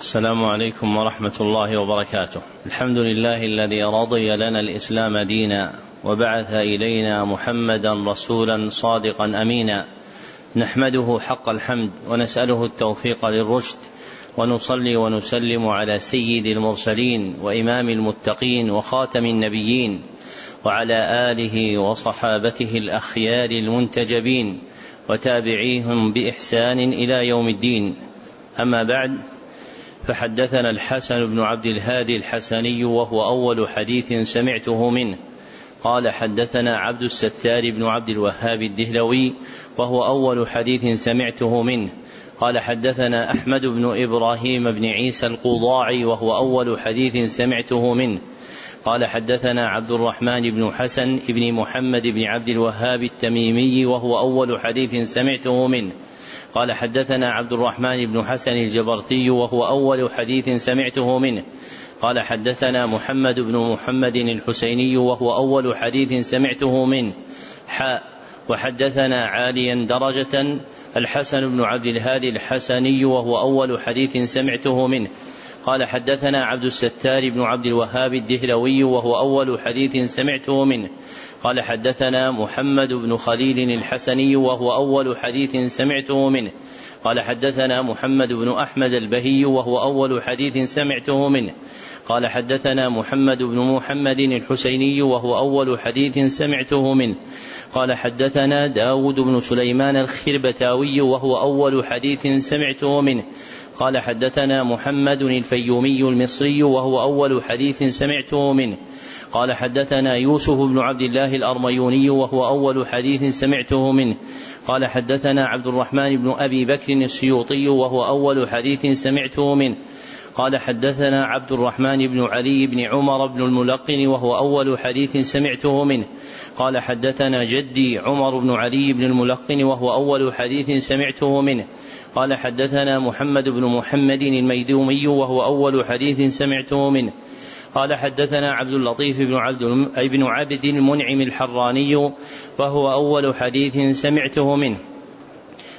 السلام عليكم ورحمة الله وبركاته. الحمد لله الذي رضي لنا الإسلام دينا وبعث إلينا محمدا رسولا صادقا أمينا. نحمده حق الحمد ونسأله التوفيق للرشد ونصلي ونسلم على سيد المرسلين وإمام المتقين وخاتم النبيين وعلى آله وصحابته الأخيار المنتجبين وتابعيهم بإحسان إلى يوم الدين. أما بعد فحدثنا الحسن بن عبد الهادي الحسني وهو أول حديث سمعته منه. قال حدثنا عبد الستار بن عبد الوهاب الدهلوي وهو أول حديث سمعته منه. قال حدثنا أحمد بن إبراهيم بن عيسى القضاعي وهو أول حديث سمعته منه. قال حدثنا عبد الرحمن بن حسن بن محمد بن عبد الوهاب التميمي وهو أول حديث سمعته منه. قال حدثنا عبد الرحمن بن حسن الجبرتي وهو أول حديث سمعته منه. قال حدثنا محمد بن محمد الحسيني وهو أول حديث سمعته منه. حاء وحدثنا عاليا درجة الحسن بن عبد الهادي الحسني وهو أول حديث سمعته منه. قال حدثنا عبد الستار بن عبد الوهاب الدهلوي وهو أول حديث سمعته منه. قال حدثنا محمد بن خليل الحسني وهو أول حديث سمعته منه. قال حدثنا محمد بن أحمد البهي وهو أول حديث سمعته منه. قال حدثنا محمد بن محمد الحسيني وهو أول حديث سمعته منه. قال حدثنا داود بن سليمان الخربتاوي وهو أول حديث سمعته منه. قال حدثنا محمد الفيومي المصري وهو أول حديث سمعته منه. قال حدثنا يوسف بن عبد الله الأرميوني وهو أول حديث سمعته منه. قال حدثنا عبد الرحمن بن أبي بكر السيوطي وهو أول حديث سمعته منه. قال حدثنا عبد الرحمن بن علي بن عمر بن الملقن وهو أول حديث سمعته منه. قال حدثنا جدي عمر بن علي بن الملقن وهو أول حديث سمعته منه. قال حدثنا محمد بن محمد الميدومي وهو أول حديث سمعته منه. قال حدثنا عبد اللطيف بن عبد بن عبد المنعم الحراني وهو أول حديث سمعته منه.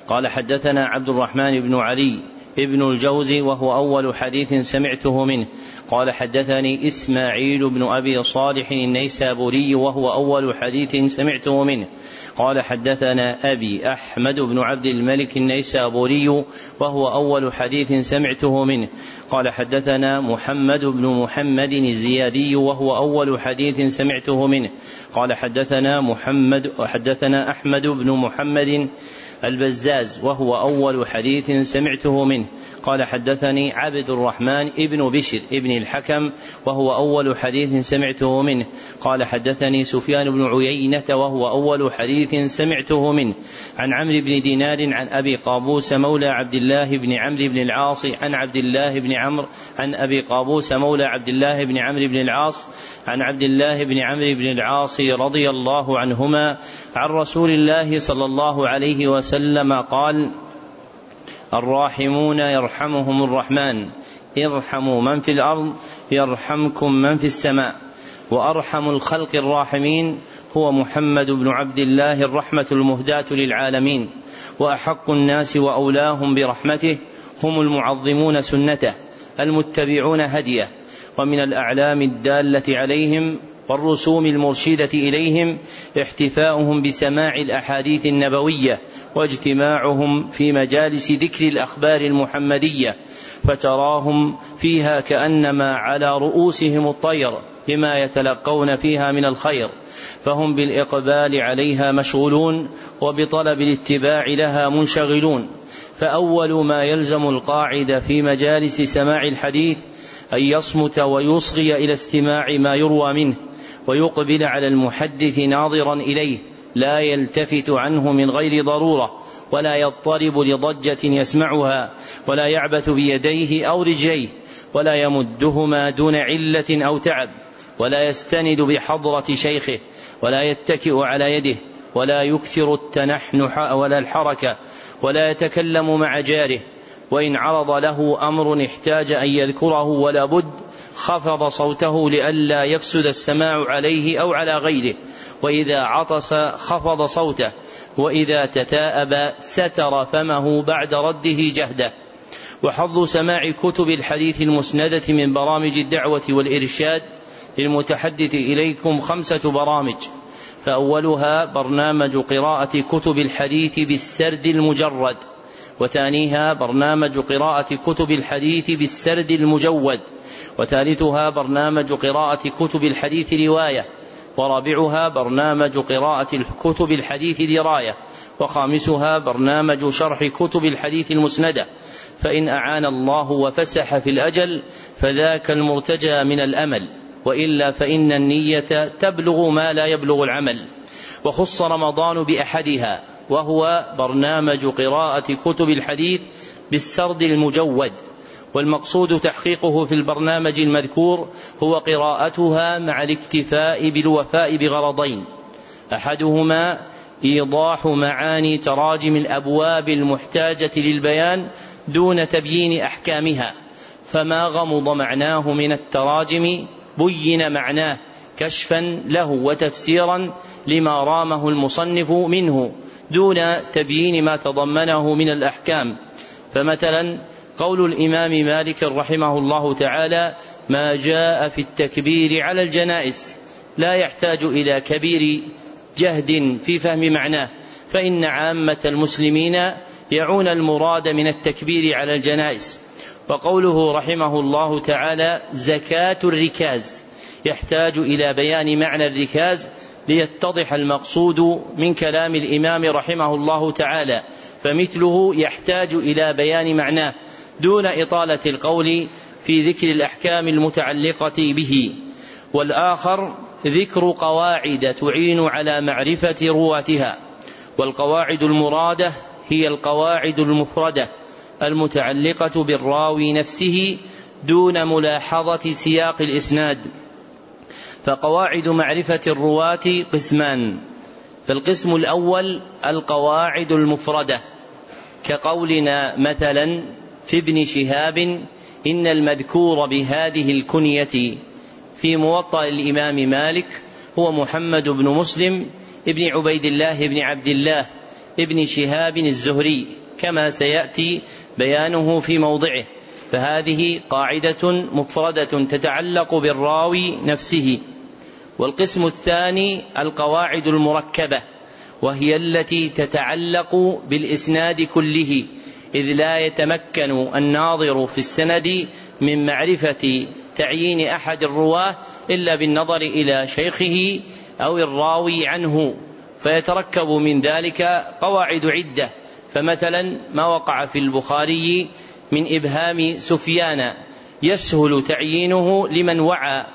قال حدثنا عبد الرحمن بن علي ابن الجوزي وهو أول حديث سمعته منه. قال حدثني إسماعيل بن أبي صالح النيسابوري وهو أول حديث سمعته منه. قال حدثنا أبي أحمد بن عبد الملك النيسابوري وهو أول حديث سمعته منه. قال حدثنا محمد بن محمد الزيادي وهو أول حديث سمعته منه. قال حدثنا محمد حدثنا أحمد بن محمد البزاز وهو أول حديث سمعته منه. قال حدثني عبد الرحمن ابن بشر ابن الحكم وهو أول حديث سمعته منه. قال حدثني سفيان بن عيينة وهو أول حديث سمعته منه. عن عمرو بن دينار عن أبي قابوس مولى عبد الله بن عمرو بن العاص عن عبد الله بن عمرو عن أبي قابوس مولى عبد الله بن عمرو بن العاص عن عبد الله بن عمرو بن العاص رضي الله عنهما عن رسول الله صلى الله عليه وسلم قال الراحمون يرحمهم الرحمن. ارحموا من في الأرض يرحمكم من في السماء. وأرحم الخلق الراحمين هو محمد بن عبد الله الرحمة المهداة للعالمين. وأحق الناس وأولاهم برحمته هم المعظمون سنته المتبعون هديه. ومن الأعلام الدالة عليهم والرسوم المرشدة إليهم احتفاؤهم بسماع الأحاديث النبوية واجتماعهم في مجالس ذكر الأخبار المحمدية فتراهم فيها كأنما على رؤوسهم الطير بما يتلقون فيها من الخير فهم بالإقبال عليها مشغولون وبطلب الاتباع لها منشغلون. فأول ما يلزم القاعد في مجالس سماع الحديث أن يصمت ويصغي إلى استماع ما يروى منه ويقبل على المحدث ناظرا إليه. لا يلتفت عنه من غير ضرورة ولا يضطرب لضجة يسمعها ولا يعبث بيديه أو رجليه ولا يمدهما دون علة أو تعب ولا يستند بحضرة شيخه ولا يتكئ على يده ولا يكثر التنحنح ولا الحركة ولا يتكلم مع جاره وإن عرض له أمر احتاج أن يذكره ولا بد خفض صوته لئلا يفسد السماع عليه أو على غيره. وإذا عطس خفض صوته وإذا تثاءب ستر فمه بعد رده جهده. وحظ سماع كتب الحديث المسندة من برامج الدعوة والإرشاد للمتحدث إليكم خمسة برامج. فأولها برنامج قراءة كتب الحديث بالسرد المجرد. وثانيها برنامج قراءة كتب الحديث بالسرد المجود وثالثها برنامج قراءة كتب الحديث رواية ورابعها برنامج قراءة كتب الحديث دراية وخامسها برنامج شرح كتب الحديث المسندة. فإن أعان الله وفسح في الأجل فذاك المرتجى من الأمل وإلا فإن النية تبلغ ما لا يبلغ العمل. وخص رمضان بأحدها وهو برنامج قراءة كتب الحديث بالسرد المجود والمقصود تحقيقه في البرنامج المذكور هو قراءتها مع الاكتفاء بالوفاء بغرضين أحدهما إيضاح معاني تراجم الأبواب المحتاجة للبيان دون تبيين أحكامها فما غمض معناه من التراجم بين معناه كشفا له وتفسيرا لما رامه المصنف منه دون تبيين ما تضمنه من الأحكام. فمثلا قول الإمام مالك رحمه الله تعالى ما جاء في التكبير على الجنائز لا يحتاج إلى كبير جهد في فهم معناه فإن عامة المسلمين يعون المراد من التكبير على الجنائز وقوله رحمه الله تعالى زكاة الركاز يحتاج إلى بيان معنى الركاز ليتضح المقصود من كلام الإمام رحمه الله تعالى فمثله يحتاج إلى بيان معناه دون إطالة القول في ذكر الأحكام المتعلقة به. والآخر ذكر قواعد تعين على معرفة رواتها والقواعد المرادة هي القواعد المفردة المتعلقة بالراوي نفسه دون ملاحظة سياق الإسناد. فقواعد معرفة الرواة قسمان. فالقسم الأول القواعد المفردة. كقولنا مثلا في ابن شهاب إن المذكور بهذه الكنية في موطأ الإمام مالك هو محمد بن مسلم ابن عبيد الله بن عبد الله ابن شهاب الزهري كما سيأتي بيانه في موضعه. فهذه قاعدة مفردة تتعلق بالراوي نفسه. والقسم الثاني القواعد المركبة وهي التي تتعلق بالإسناد كله إذ لا يتمكن الناظر في السند من معرفة تعيين أحد الرواة إلا بالنظر إلى شيخه أو الراوي عنه فيتركب من ذلك قواعد عدة فمثلا ما وقع في البخاري من إبهام سفيان يسهل تعيينه لمن وعى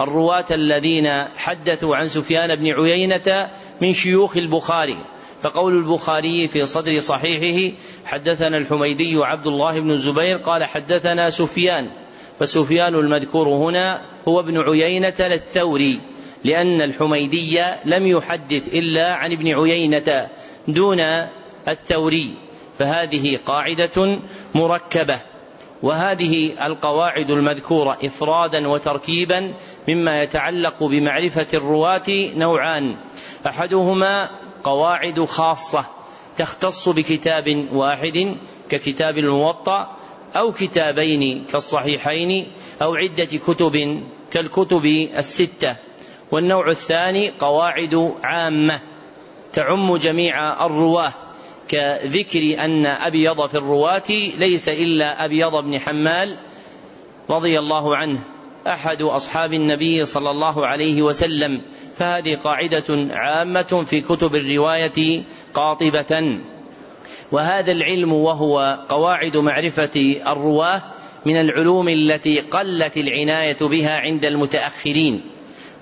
الرواة الذين حدثوا عن سفيان بن عيينة من شيوخ البخاري. فقول البخاري في صدر صحيحه حدثنا الحميدي عبد الله بن الزبير قال حدثنا سفيان. فسفيان المذكور هنا هو ابن عيينة الثوري لأن الحميدي لم يحدث إلا عن ابن عيينة دون الثوري. فهذه قاعدة مركبة. وهذه القواعد المذكورة إفرادا وتركيبا مما يتعلق بمعرفة الرواة نوعان. أحدهما قواعد خاصة تختص بكتاب واحد ككتاب الموطأ أو كتابين كالصحيحين أو عدة كتب كالكتب الستة. والنوع الثاني قواعد عامة تعم جميع الرواة. كذكر أن أبيض في الرواة ليس إلا أبيض بن حمال رضي الله عنه أحد أصحاب النبي صلى الله عليه وسلم. فهذه قاعدة عامة في كتب الرواية قاطبة. وهذا العلم وهو قواعد معرفة الرواة من العلوم التي قلت العناية بها عند المتأخرين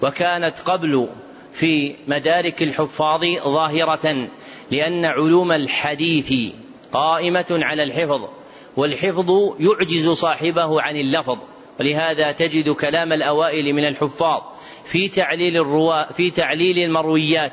وكانت قبل في مدارك الحفاظ ظاهرة. لأن علوم الحديث قائمة على الحفظ والحفظ يعجز صاحبه عن اللفظ ولهذا تجد كلام الأوائل من الحفاظ في تعليل الرواة في تعليل المرويات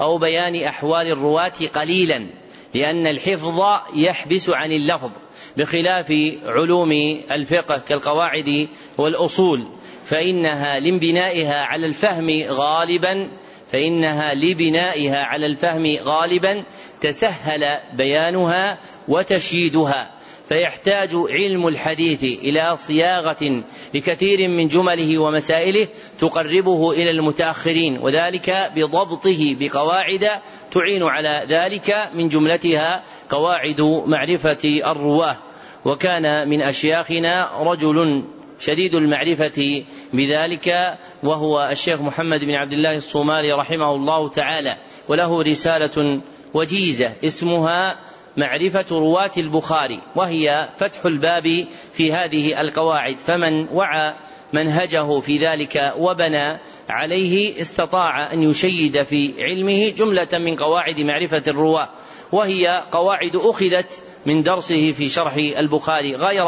أو بيان أحوال الرواة قليلا لأن الحفظ يحبس عن اللفظ بخلاف علوم الفقه كالقواعد والأصول فإنها لانبنائها على الفهم غالبا فإنها لبنائها على الفهم غالبا تسهل بيانها وتشييدها. فيحتاج علم الحديث إلى صياغة لكثير من جمله ومسائله تقربه إلى المتأخرين وذلك بضبطه بقواعد تعين على ذلك من جملتها قواعد معرفة الرواة. وكان من أشياخنا رجل شديد المعرفة بذلك وهو الشيخ محمد بن عبد الله الصومالي رحمه الله تعالى. وله رسالة وجيزة اسمها معرفة رواة البخاري وهي فتح الباب في هذه القواعد. فمن وعى منهجه في ذلك وبنى عليه استطاع أن يشيد في علمه جملة من قواعد معرفة الرواة. وهي قواعد أخذت من درسه في شرح البخاري غير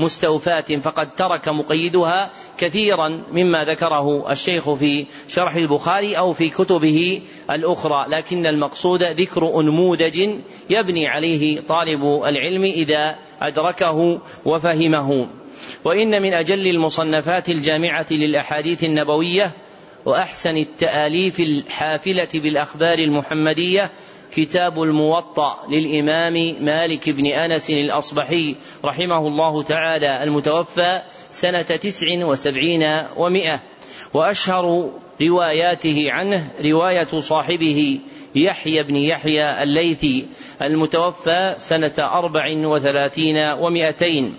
مستوفاة فقد ترك مقيدها كثيرا مما ذكره الشيخ في شرح البخاري أو في كتبه الأخرى. لكن المقصود ذكر أنموذج يبني عليه طالب العلم إذا أدركه وفهمه. وإن من أجل المصنفات الجامعة للأحاديث النبوية وأحسن التآليف الحافلة بالأخبار المحمدية كتاب الموطأ للإمام مالك بن أنس الأصبحي رحمه الله تعالى المتوفى سنة تسع وسبعين ومائة وأشهر رواياته عنه رواية صاحبه يحيى بن يحيى الليثي المتوفى سنة أربع وثلاثين ومائتين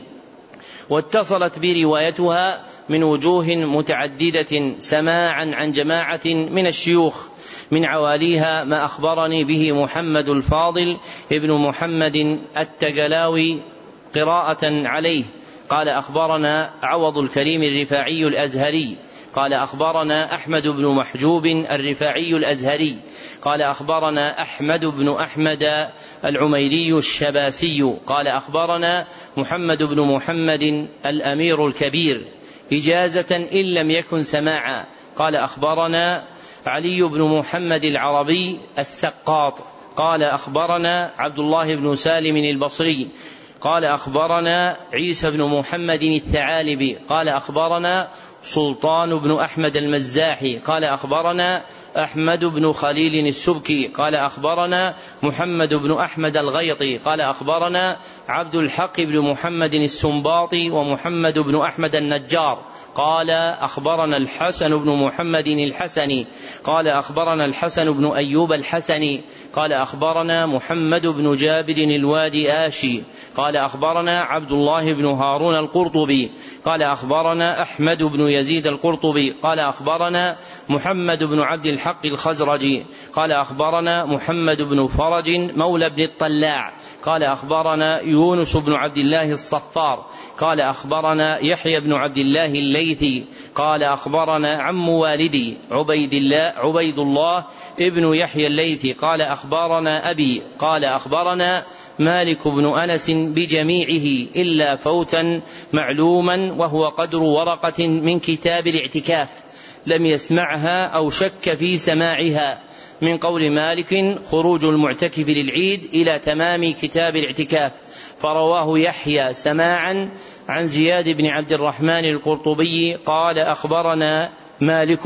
واتصلت بروايتها من وجوه متعددة سماعا عن جماعة من الشيوخ. من عواليها ما أخبرني به محمد الفاضل ابن محمد التجلاوي قراءة عليه. قال أخبرنا عوض الكريم الرفاعي الأزهري. قال أخبرنا أحمد بن محجوب الرفاعي الأزهري. قال أخبرنا أحمد بن أحمد العميري الشباسي. قال أخبرنا محمد بن محمد الأمير الكبير. إجازة إن لم يكن سماعا. قال أخبرنا علي بن محمد العربي السقاط قال أخبرنا عبد الله بن سالم البصري. قال أخبرنا عيسى بن محمد الثعالبي. قال أخبرنا سلطان بن أحمد المزاحي. قال أخبرنا أحمد بن خليل السبكي. قال أخبرنا محمد بن أحمد الغيطي. قال أخبرنا عبد الحق بن محمد السنباطي ومحمد بن أحمد النجار. قال أخبرنا الحسن بن محمد الحسني قال أخبرنا الحسن بن أيوب الحسني قال أخبرنا محمد بن جابر الوادي آشي. قال أخبرنا عبد الله بن هارون القرطبي. قال أخبرنا أحمد بن يزيد القرطبي. قال أخبرنا محمد بن عبد الحق الخزرجي. قال أخبرنا محمد بن فرج مولى بن الطلاع. قال أخبرنا يونس بن عبد الله الصفار. قال أخبرنا يحيى بن عبد الله الليثي. قال أخبرنا عم والدي عبيد الله عبيد الله ابن يحيى الليثي. قال أخبرنا أبي. قال أخبرنا مالك بن أنس بجميعه إلا فوتا معلوما وهو قدر ورقة من كتاب الاعتكاف. لم يسمعها أو شك في سماعها. من قول مالك خروج المعتكف للعيد إلى تمام كتاب الاعتكاف. فرواه يحيى سماعا عن زياد بن عبد الرحمن القرطبي قال أخبرنا مالك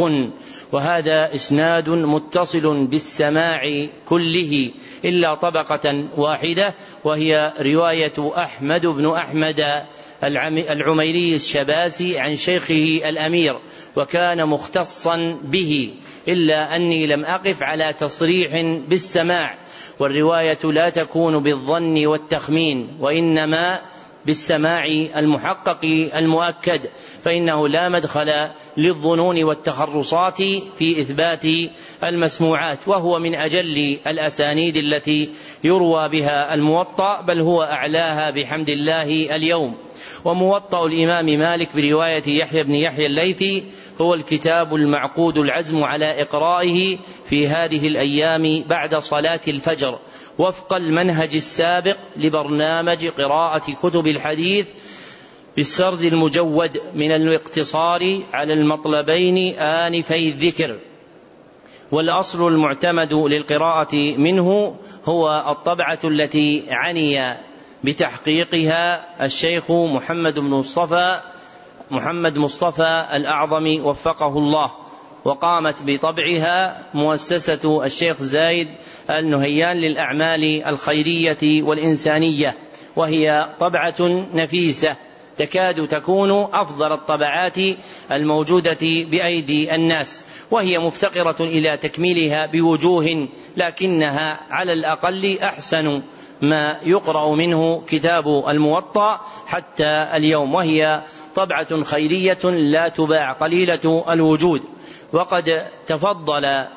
وهذا إسناد متصل بالسماع كله إلا طبقة واحدة وهي رواية أحمد بن أحمد العميري الشباسي عن شيخه الأمير وكان مختصا به إلا أني لم أقف على تصريح بالسماع والرواية لا تكون بالظن والتخمين وإنما بالسماع المحقق المؤكد فإنه لا مدخل للظنون والتخرصات في إثبات المسموعات وهو من أجل الأسانيد التي يروى بها الموطأ بل هو أعلاها بحمد الله اليوم. وموطأ الإمام مالك برواية يحيى بن يحيى الليثي هو الكتاب المعقود العزم على إقرائه في هذه الأيام بعد صلاة الفجر. وفق المنهج السابق لبرنامج قراءة كتب الحديث بالسرد المجود من الاقتصار على المطلبين آنفي الذكر. والأصل المعتمد للقراءة منه هو الطبعة التي عني بتحقيقها الشيخ محمد بن مصطفى محمد مصطفى الأعظم وفقه الله. وقامت بطبعها مؤسسة الشيخ زايد النهيان للأعمال الخيرية والإنسانية وهي طبعة نفيسة تكاد تكون أفضل الطبعات الموجودة بأيدي الناس وهي مفتقرة إلى تكميلها بوجوه لكنها على الأقل أحسن ما يقرأ منه كتاب الموطأ حتى اليوم وهي طبعة خيرية لا تباع قليلة الوجود. وقد تفضل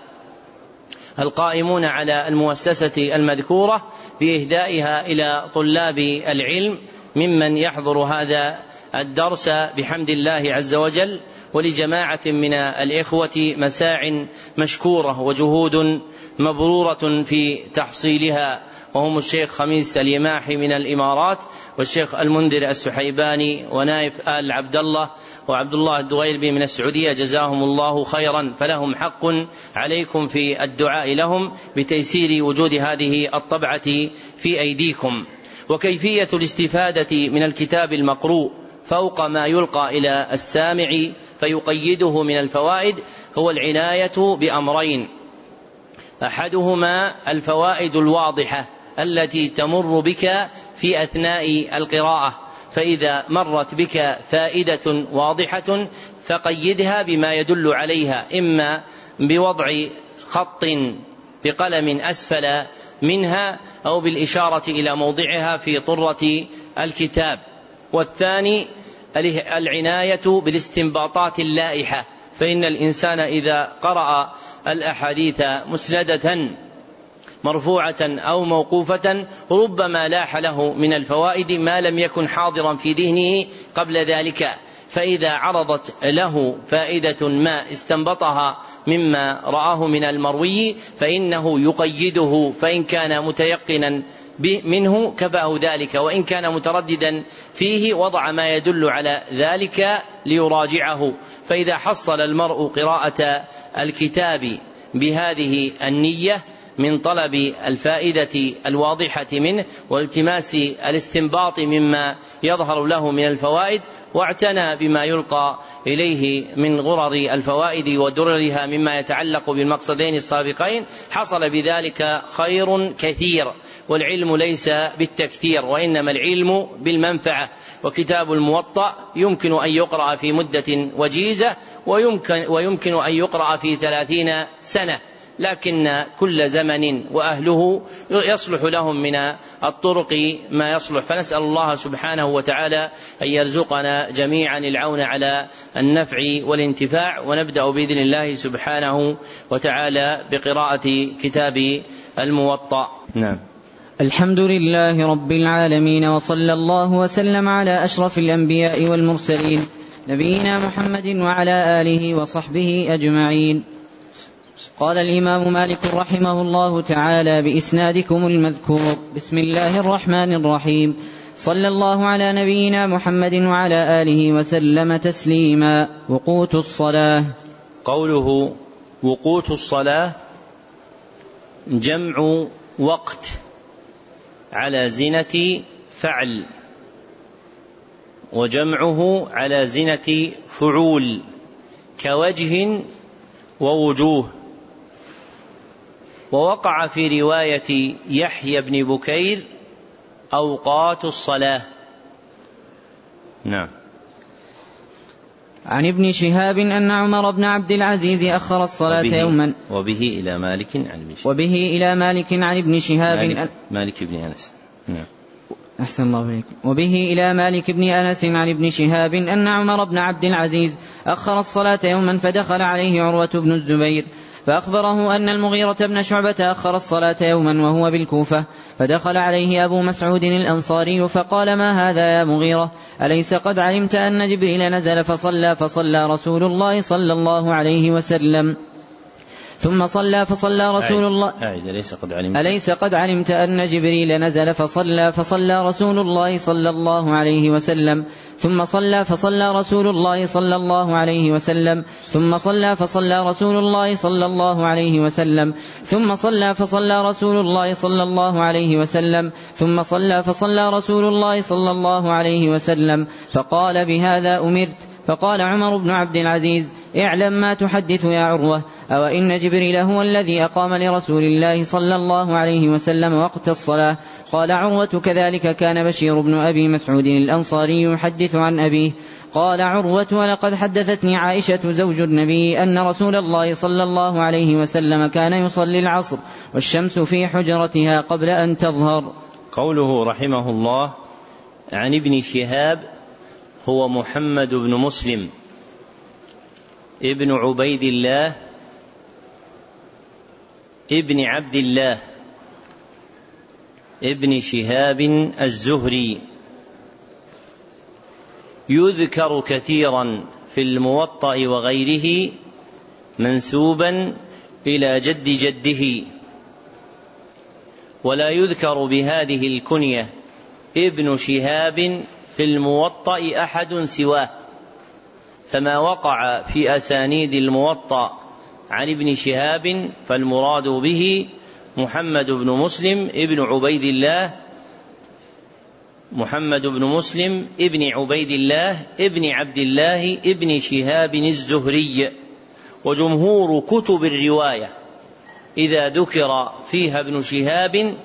القائمون على المؤسسة المذكورة بإهدائها إلى طلاب العلم ممن يحضر هذا الدرس بحمد الله عز وجل ولجماعة من الإخوة مساع مشكورة وجهود مبرورة في تحصيلها. وهم الشيخ خميس اليماحي من الإمارات والشيخ المنذر السحيباني ونائف آل عبد الله وعبد الله الدغيربي من السعودية جزاهم الله خيرا. فلهم حق عليكم في الدعاء لهم بتيسير وجود هذه الطبعة في أيديكم. وكيفية الاستفادة من الكتاب المقروء فوق ما يلقى إلى السامع فيقيده من الفوائد هو العناية بأمرين. أحدهما الفوائد الواضحة. التي تمر بك في أثناء القراءة. فإذا مرت بك فائدة واضحة فقيدها بما يدل عليها إما بوضع خط بقلم أسفل منها أو بالإشارة إلى موضعها في طرة الكتاب. والثاني العناية بالاستنباطات اللائحة. فإن الإنسان إذا قرأ الأحاديث مسندة مرفوعة أو موقوفة ربما لاح له من الفوائد ما لم يكن حاضرا في ذهنه قبل ذلك. فإذا عرضت له فائدة ما استنبطها مما رآه من المروي فإنه يقيده فإن كان متيقنا منه كفاه ذلك وإن كان مترددا فيه وضع ما يدل على ذلك ليراجعه. فإذا حصل المرء قراءة الكتاب بهذه النية من طلب الفائدة الواضحة منه والتماس الاستنباط مما يظهر له من الفوائد واعتنى بما يلقى إليه من غرر الفوائد ودررها مما يتعلق بالمقصدين السابقين. حصل بذلك خير كثير والعلم ليس بالتكثير وإنما العلم بالمنفعة. وكتاب الموطأ يمكن أن يقرأ في مدة وجيزة ويمكن, ويمكن أن يقرأ في ثلاثين سنة. لكن كل زمن وأهله يصلح لهم من الطرق ما يصلح. فنسأل الله سبحانه وتعالى أن يرزقنا جميعا العون على النفع والانتفاع ونبدأ بإذن الله سبحانه وتعالى بقراءة كتاب الموطأ. نعم. الحمد لله رب العالمين وصلى الله وسلم على أشرف الأنبياء والمرسلين نبينا محمد وعلى آله وصحبه أجمعين. قال الإمام مالك رحمه الله تعالى بإسنادكم المذكور. بسم الله الرحمن الرحيم. صلى الله على نبينا محمد وعلى آله وسلم تسليما. وقوت الصلاة. قوله وقوت الصلاة جمع وقت على زنة فعل وجمعه على زنة فعول كوجه ووجوه. ووقع في رواية يحيى بن بكير أوقات الصلاة. نعم. عن ابن شهاب أن عمر بن عبد العزيز أخر الصلاة وبه يوما. وبه إلى مالك عن ابن شهاب. وبه إلى مالك عن ابن شهاب. مالك, مالك بن أنس. نعم. أحسن الله إليكم وبه إلى مالك بن أنس عن ابن شهاب أن عمر بن عبد العزيز أخر الصلاة يوما فدخل عليه عروة بن الزبير فأخبره أن المغيرة بن شعبة أخر الصلاة يوما وهو بالكوفة فدخل عليه أبو مسعود الأنصاري فقال ما هذا يا مغيرة؟ أليس قد علمت أن جبريل نزل فصلى فصلى رسول الله صلى الله عليه وسلم؟ ثم صلى فصلى رسول الله أعيد. أليس قد علمت؟ أليس قد علمت أن جبريل نزل فصلى فصلى رسول الله صلى الله عليه وسلم؟ ثم صلى فصلى رسول الله صلى الله عليه وسلم. ثم صلى فصلى رسول الله صلى الله عليه وسلم. ثم صلى فصلى رسول الله صلى الله عليه وسلم. ثم صلى فصلى رسول الله صلى الله عليه وسلم. فقال بهذا أمرت. فقال عمر بن عبد العزيز اعلم ما تحدث يا عروة. أو إن جبريل هو الذي أقام لرسول الله صلى الله عليه وسلم وقت الصلاة. قال عروة كذلك كان بشير بن أبي مسعود الأنصاري يحدث عن أبيه. قال عروة ولقد حدثتني عائشة زوج النبي أن رسول الله صلى الله عليه وسلم كان يصلي العصر والشمس في حجرتها قبل أن تظهر. قوله رحمه الله عن ابن شهاب هو محمد بن مسلم ابن عبيد الله ابن عبد الله ابن شهاب الزهري. يذكر كثيرا في الموطأ وغيره منسوبا إلى جد جده. ولا يذكر بهذه الكنية ابن شهاب في الموطأ أحد سواه. فما وقع في أسانيد الموطأ عن ابن شهاب فالمراد به محمد بن مسلم ابن عبيد الله محمد بن مسلم ابن عبيد الله ابن عبد الله ابن شهاب الزهري وجمهور كتب الرواية. إذا ذكر فيها ابن شهاب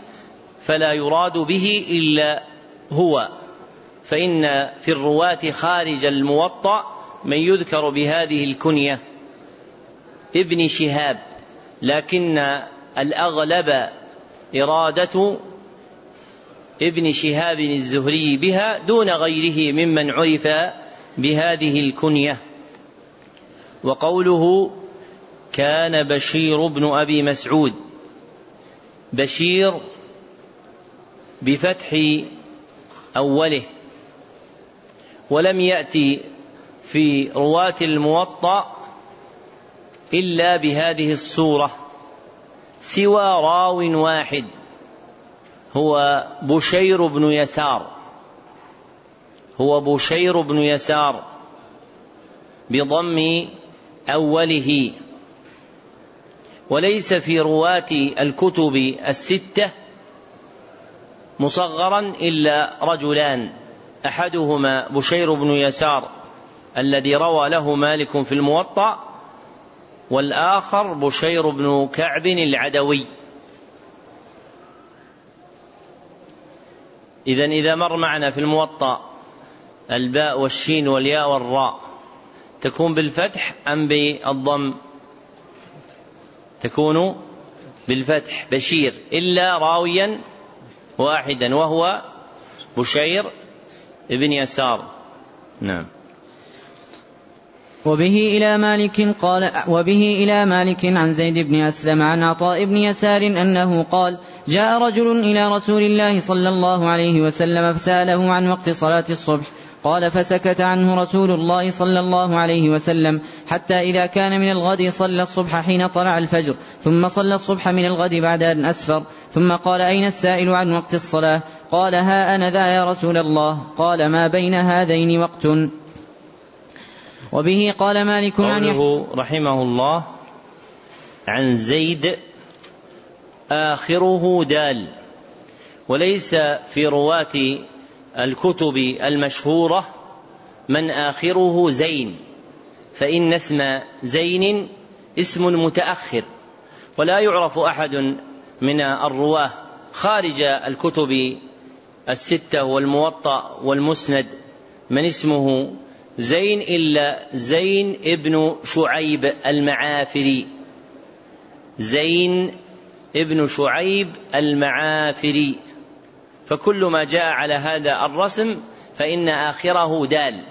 فلا يراد به إلا هو. فإن في الرواة خارج الموطأ من يذكر بهذه الكنية ابن شهاب لكن الأغلب إرادة ابن شهاب الزهري بها دون غيره ممن عرف بهذه الكنية. وقوله كان بشير بن أبي مسعود بشير بفتح أوله ولم يأتي في رواة الموطأ إلا بهذه الصورة. سوى راو واحد هو بشير بن يسار. هو بشير بن يسار بضم أوله. وليس في رواة الكتب الستة مصغرا إلا رجلان أحدهما بشير بن يسار الذي روى له مالك في الموطأ والآخر بشير بن كعب العدوي. إذا إذا مر معنا في الموطأ الباء والشين والياء والراء تكون بالفتح أم بالضم؟ تكون بالفتح بشير إلا راويا واحدا وهو بشير بن يسار. نعم. وبه إلى مالك قال وبه إلى مالك عن زيد بن أسلم عن عطاء بن يسار أنه قال جاء رجل إلى رسول الله صلى الله عليه وسلم فسأله عن وقت صلاة الصبح قال فسكت عنه رسول الله صلى الله عليه وسلم حتى إذا كان من الغد صلى الصبح حين طلع الفجر ثم صلى الصبح من الغد بعد أن أسفر ثم قال أين السائل عن وقت الصلاة؟ قال ها أنا ذا يا رسول الله قال ما بين هذين وقت؟ وبه قال مالك عن قوله رحمه الله عن زيد آخره دال. وليس في رواة الكتب المشهورة من آخره زين. فإن اسم زين اسم متأخر. ولا يعرف أحد من الرواة خارج الكتب الستة والموطأ والمسند من اسمه زين إلا زين ابن شعيب المعافري. زين ابن شعيب المعافري. فكل ما جاء على هذا الرسم فإن آخره دال.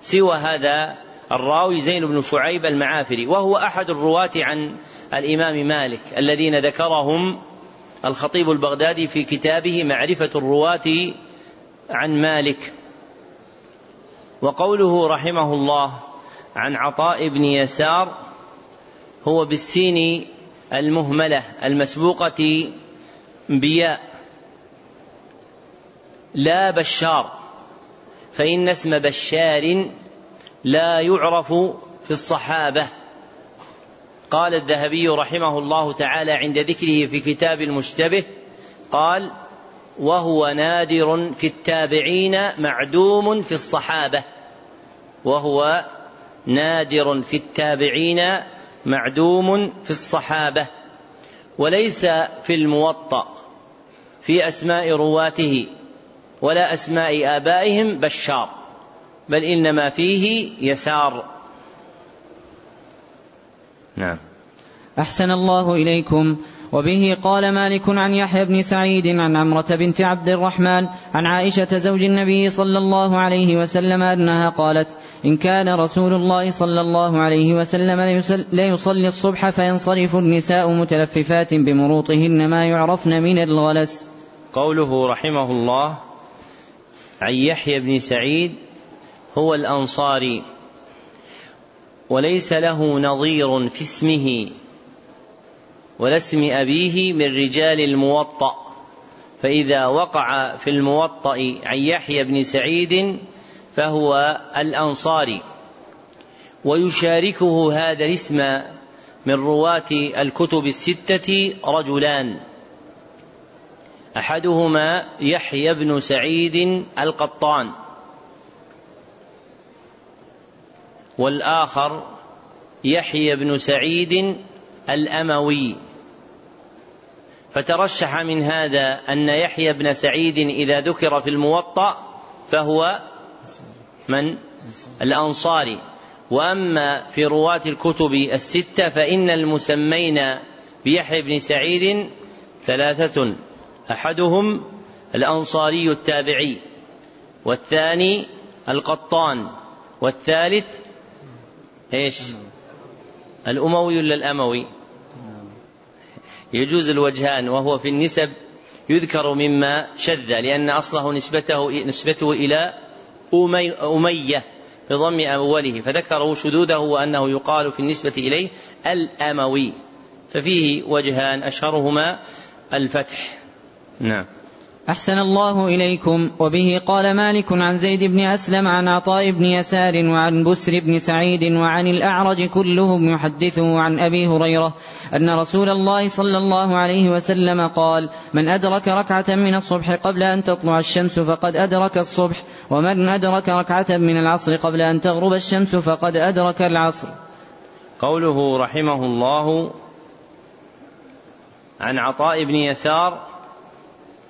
سوى هذا الراوي زين بن شعيب المعافري وهو أحد الرواة عن الإمام مالك الذين ذكرهم الخطيب البغدادي في كتابه معرفة الرواة عن مالك. وقوله رحمه الله عن عطاء بن يسار هو بالسين المهملة المسبوقة بياء. لا بشار فإن اسم بشار لا يعرف في الصحابة. قال الذهبي رحمه الله تعالى عند ذكره في كتاب المشتبه قال وهو نادر في التابعين معدوم في الصحابة. وهو نادر في التابعين معدوم في الصحابة. وليس في الموطأ في أسماء رواته ولا أسماء آبائهم بشار بل إنما فيه يسار. نعم. أحسن الله إليكم. وبه قال مالك عن يحيى بن سعيد عن عمرة بنت عبد الرحمن عن عائشة زوج النبي صلى الله عليه وسلم أنها قالت إن كان رسول الله صلى الله عليه وسلم ليصلي الصبح فينصرف النساء متلففات بمروطهن ما يعرفن من الغلس. قوله رحمه الله عن يحيى بن سعيد هو الأنصاري وليس له نظير في اسمه. ولا اسم أبيه من رجال الموطأ. فإذا وقع في الموطأ عن يحيى بن سعيد فهو الأنصاري. ويشاركه هذا الاسم من رواة الكتب الستة رجلان. أحدهما يحيى بن سعيد القطان. والآخر يحيى بن سعيد الأموي. فترشح من هذا أن يحيى بن سعيد إذا ذكر في الموطأ فهو من الأنصاري وأما في رواة الكتب الستة فإن المسمين بيحيى بن سعيد ثلاثة أحدهم الأنصاري التابعي والثاني القطان والثالث إيش؟ الأموي ولا الأموي؟ يجوز الوجهان وهو في النسب يذكر مما شذ لأن أصله نسبته نسبته إلى أمي أمية بضم أوله فذكروا شذوذه وأنه يقال في النسبة إليه الأموي ففيه وجهان أشهرهما الفتح. نعم. أحسن الله إليكم. وبه قال مالك عن زيد بن أسلم عن عطاء بن يسار وعن بسر بن سعيد وعن الأعرج كلهم يحدثه عن أبي هريرة أن رسول الله صلى الله عليه وسلم قال من أدرك ركعة من الصبح قبل أن تطلع الشمس فقد أدرك الصبح. ومن أدرك ركعة من العصر قبل أن تغرب الشمس فقد أدرك العصر. قوله رحمه الله عن عطاء بن يسار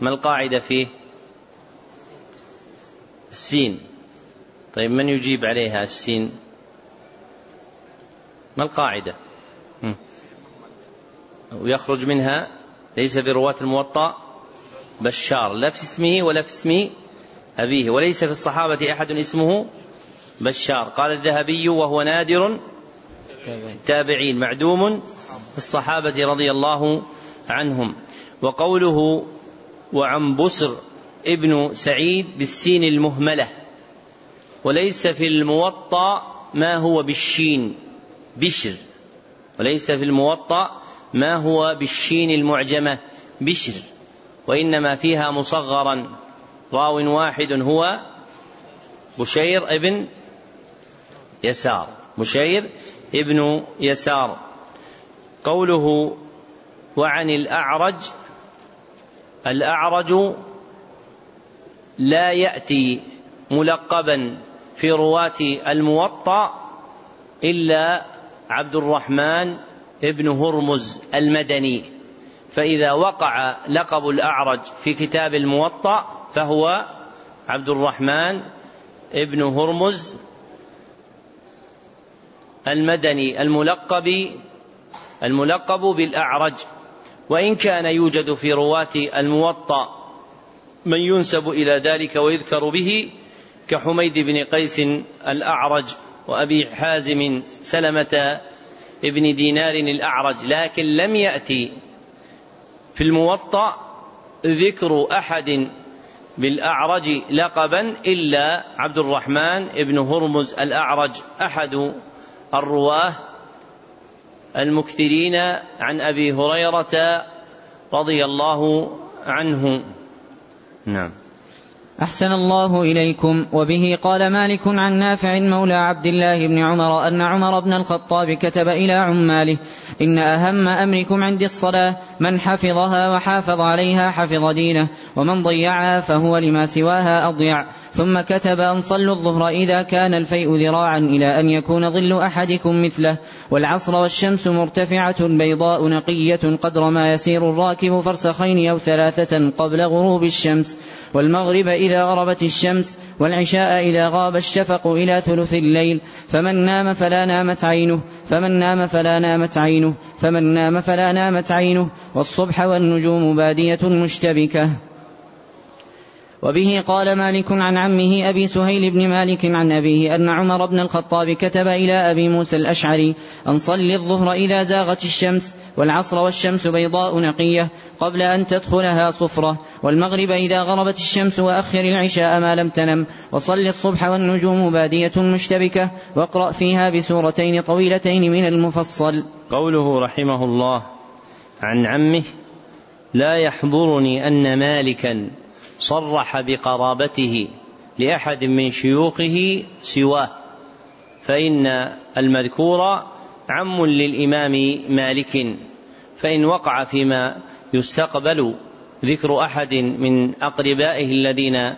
ما القاعدة فيه؟ السين. طيب من يجيب عليها السين؟ ما القاعدة؟ ويخرج منها ليس في رواة الموطأ بشار لا في اسمه ولا في اسم أبيه وليس في الصحابة أحد اسمه بشار. قال الذهبي وهو نادر التابعين معدوم في الصحابة رضي الله عنهم. وقوله وعن بسر ابن سعيد بالسين المهملة وليس في الموطأ ما هو بالشين بشر وليس في الموطأ ما هو بالشين المعجمة بشر وإنما فيها مصغرا راو واحد هو بشير ابن يسار بشير ابن يسار. قوله وعن الأعرج الأعرج لا يأتي ملقبا في رواة الموطأ إلا عبد الرحمن ابن هرمز المدني. فإذا وقع لقب الأعرج في كتاب الموطأ فهو عبد الرحمن ابن هرمز المدني الملقب الملقب بالأعرج. وإن كان يوجد في رواة الموطأ من ينسب إلى ذلك ويذكر به كحميد بن قيس الأعرج وأبي حازم سلمة ابن دينار الأعرج لكن لم يأتي في الموطأ ذكر أحد بالأعرج لقبا إلا عبد الرحمن بن هرمز الأعرج أحد الرواة المكثرين عن أبي هريرة رضي الله عنه. نعم. أحسن الله إليكم. وبه قال مالك عن نافع مولى عبد الله بن عمر أن عمر بن الخطاب كتب إلى عماله إن أهم أمركم عندي الصلاة من حفظها وحافظ عليها حفظ دينه ومن ضيعها فهو لما سواها أضيع. ثم كتب أن صلوا الظهر إذا كان الفيء ذراعا إلى أن يكون ظل أحدكم مثله. والعصر والشمس مرتفعة بيضاء نقية قدر ما يسير الراكب فرسخين أو ثلاثة قبل غروب الشمس. والمغرب إذا غربت الشمس والعشاء إذا غاب الشفق إلى ثلث الليل. فمن نام فلا نامت عينه فمن نام فلا نامت عينه فمن نام فلا نامت عينه. والصبح والنجوم بادية مشتبكة. وبه قال مالك عن عمه أبي سهيل بن مالك عن أبيه أن عمر بن الخطاب كتب إلى أبي موسى الأشعري أن صل الظهر إذا زاغت الشمس والعصر والشمس بيضاء نقية قبل أن تدخلها صفرة والمغرب إذا غربت الشمس وأخر العشاء ما لم تنم وصل الصبح والنجوم بادية مشتبكة واقرأ فيها بسورتين طويلتين من المفصل. قوله رحمه الله عن عمه لا يحضرني أن مالكا. صرح بقرابته لأحد من شيوخه سواه فإن المذكور عم للإمام مالك فإن وقع فيما يستقبل ذكر أحد من أقربائه الذين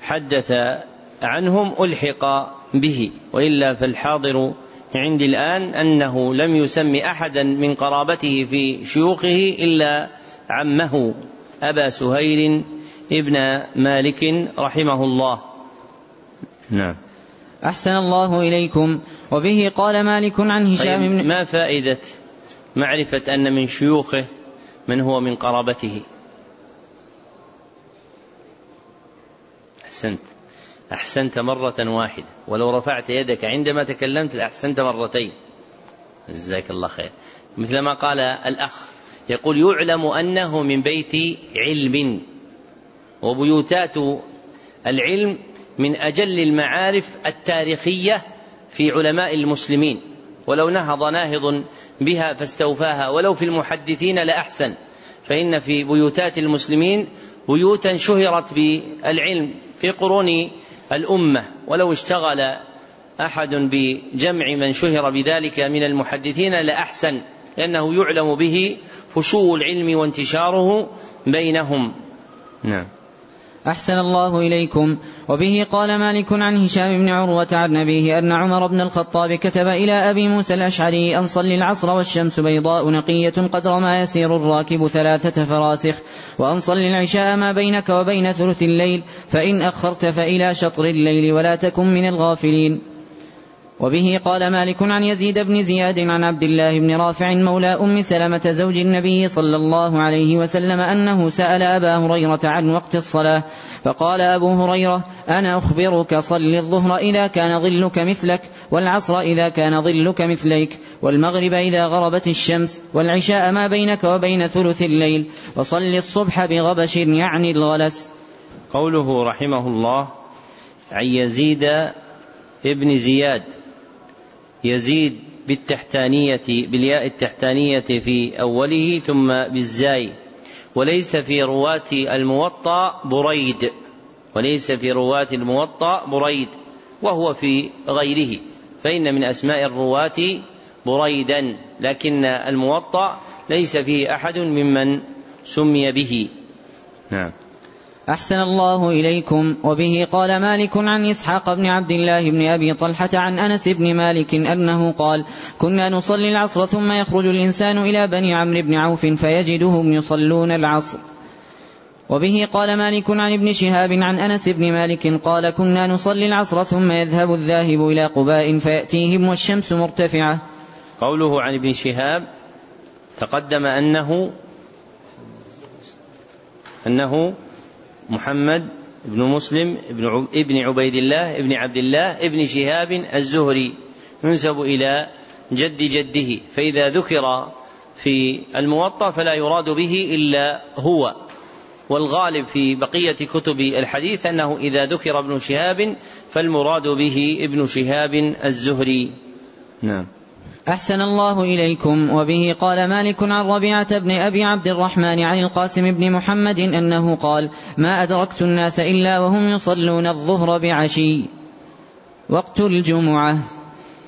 حدث عنهم ألحق به وإلا فالحاضر عندي الآن أنه لم يسم أحدا من قرابته في شيوخه إلا عمه أبا سهيل ابن مالك رحمه الله. نعم. أحسن الله إليكم. وبه قال مالك عن هشام طيب بن ما فائدة معرفة أن من شيوخه من هو من قرابته؟ أحسنت. أحسنت مرة واحدة. ولو رفعت يدك عندما تكلمت لأحسنت مرتين. جزاك الله خير. مثل ما قال الأخ يقول يعلم أنه من بيت علم. وبيوتات العلم من أجل المعارف التاريخية في علماء المسلمين. ولو نهض ناهض بها فاستوفاها ولو في المحدثين لأحسن. فإن في بيوتات المسلمين بيوتا شهرت بالعلم في قرون الأمة. ولو اشتغل أحد بجمع من شهر بذلك من المحدثين لأحسن. لأنه يعلم به فشو العلم وانتشاره بينهم. نعم. أحسن الله إليكم. وبه قال مالك عن هشام بن عروة عن أبيه أن عمر بن الخطاب كتب إلى أبي موسى الأشعري أن صل العصر والشمس بيضاء نقية قدر ما يسير الراكب ثلاثة فراسخ وأن صل العشاء ما بينك وبين ثلث الليل فإن أخرت فإلى شطر الليل ولا تكن من الغافلين. وبه قال مالك عن يزيد بن زياد عن عبد الله بن رافع مولى أم سلمة زوج النبي صلى الله عليه وسلم أنه سأل أبا هريرة عن وقت الصلاة فقال أبو هريرة أنا أخبرك صل الظهر إذا كان ظلك مثلك والعصر إذا كان ظلك مثليك والمغرب إذا غربت الشمس والعشاء ما بينك وبين ثلث الليل وصل الصبح بغبش يعني الغلس. قوله رحمه الله عن يزيد ابن زياد يزيد بالتحتانية بالياء التحتانية في أوله ثم بالزاي. وليس في رواة الموطأ بريد. وليس في رواة الموطأ بريد وهو في غيره. فإن من أسماء الرواة بريدا لكن الموطأ ليس فيه أحد ممن سمي به. نعم. أحسن الله إليكم. وبه قال مالك عن إسحاق بن عبد الله بن أبي طلحة عن أنس بن مالك أنه قال كنا نصلي العصر ثم يخرج الإنسان إلى بني عمرو بن عوف فيجدهم يصلون العصر. وبه قال مالك عن ابن شهاب عن أنس بن مالك قال كنا نصلي العصر ثم يذهب الذاهب إلى قباء فيأتيهم والشمس مرتفعة. قوله عن ابن شهاب تقدم أنه أنه محمد بن مسلم بن عبيد الله ابن عبد الله ابن شهاب الزهري ينسب إلى جد جده فإذا ذكر في الموطأ فلا يراد به إلا هو. والغالب في بقية كتب الحديث أنه إذا ذكر ابن شهاب فالمراد به ابن شهاب الزهري. نعم. أحسن الله إليكم. وبه قال مالك عن ربيعة بن أبي عبد الرحمن عن القاسم بن محمد أنه قال ما أدركت الناس إلا وهم يصلون الظهر بعشي. وقت الجمعة.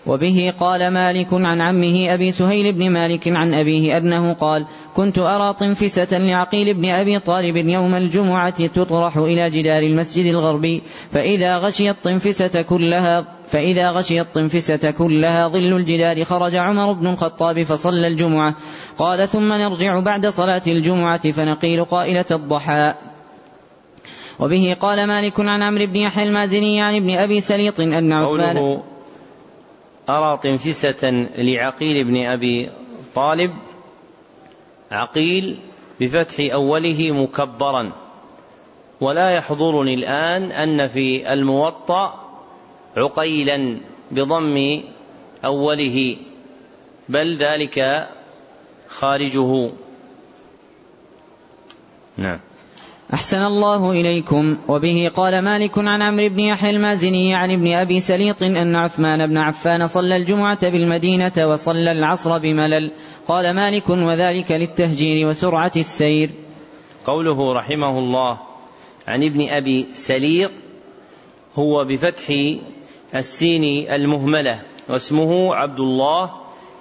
وبه قال مالك عن عمه أبي سهيل بن مالك عن أبيه أنه قال كنت أرى طنفسة لعقيل بن أبي طالب يوم الجمعة تطرح إلى جدار المسجد الغربي فإذا غشي الطنفسة كلها فإذا غشي الطنفسة كلها ظل الجدار خرج عمر بن الخطاب فصلى الجمعة قال ثم نرجع بعد صلاة الجمعة فنقيل قائلة الضحى. وبه قال مالك عن عمرو بن يحيى المازني عن ابن أبي سليط أن عثمان أرى طنفسة لعقيل بن أبي طالب عقيل بفتح أوله مكبرا. ولا يحضرني الآن أن في الموطأ عقيلا بضم أوله بل ذلك خارجه. نعم. أحسن الله إليكم. وبه قال مالك عن عمرو بن يحيى المازني عن ابن أبي سليط أن عثمان بن عفان صلى الجمعة بالمدينة وصلى العصر بملل. قال مالك وذلك للتهجير وسرعة السير. قوله رحمه الله عن ابن أبي سليط هو بفتح السين المهملة واسمه عبد الله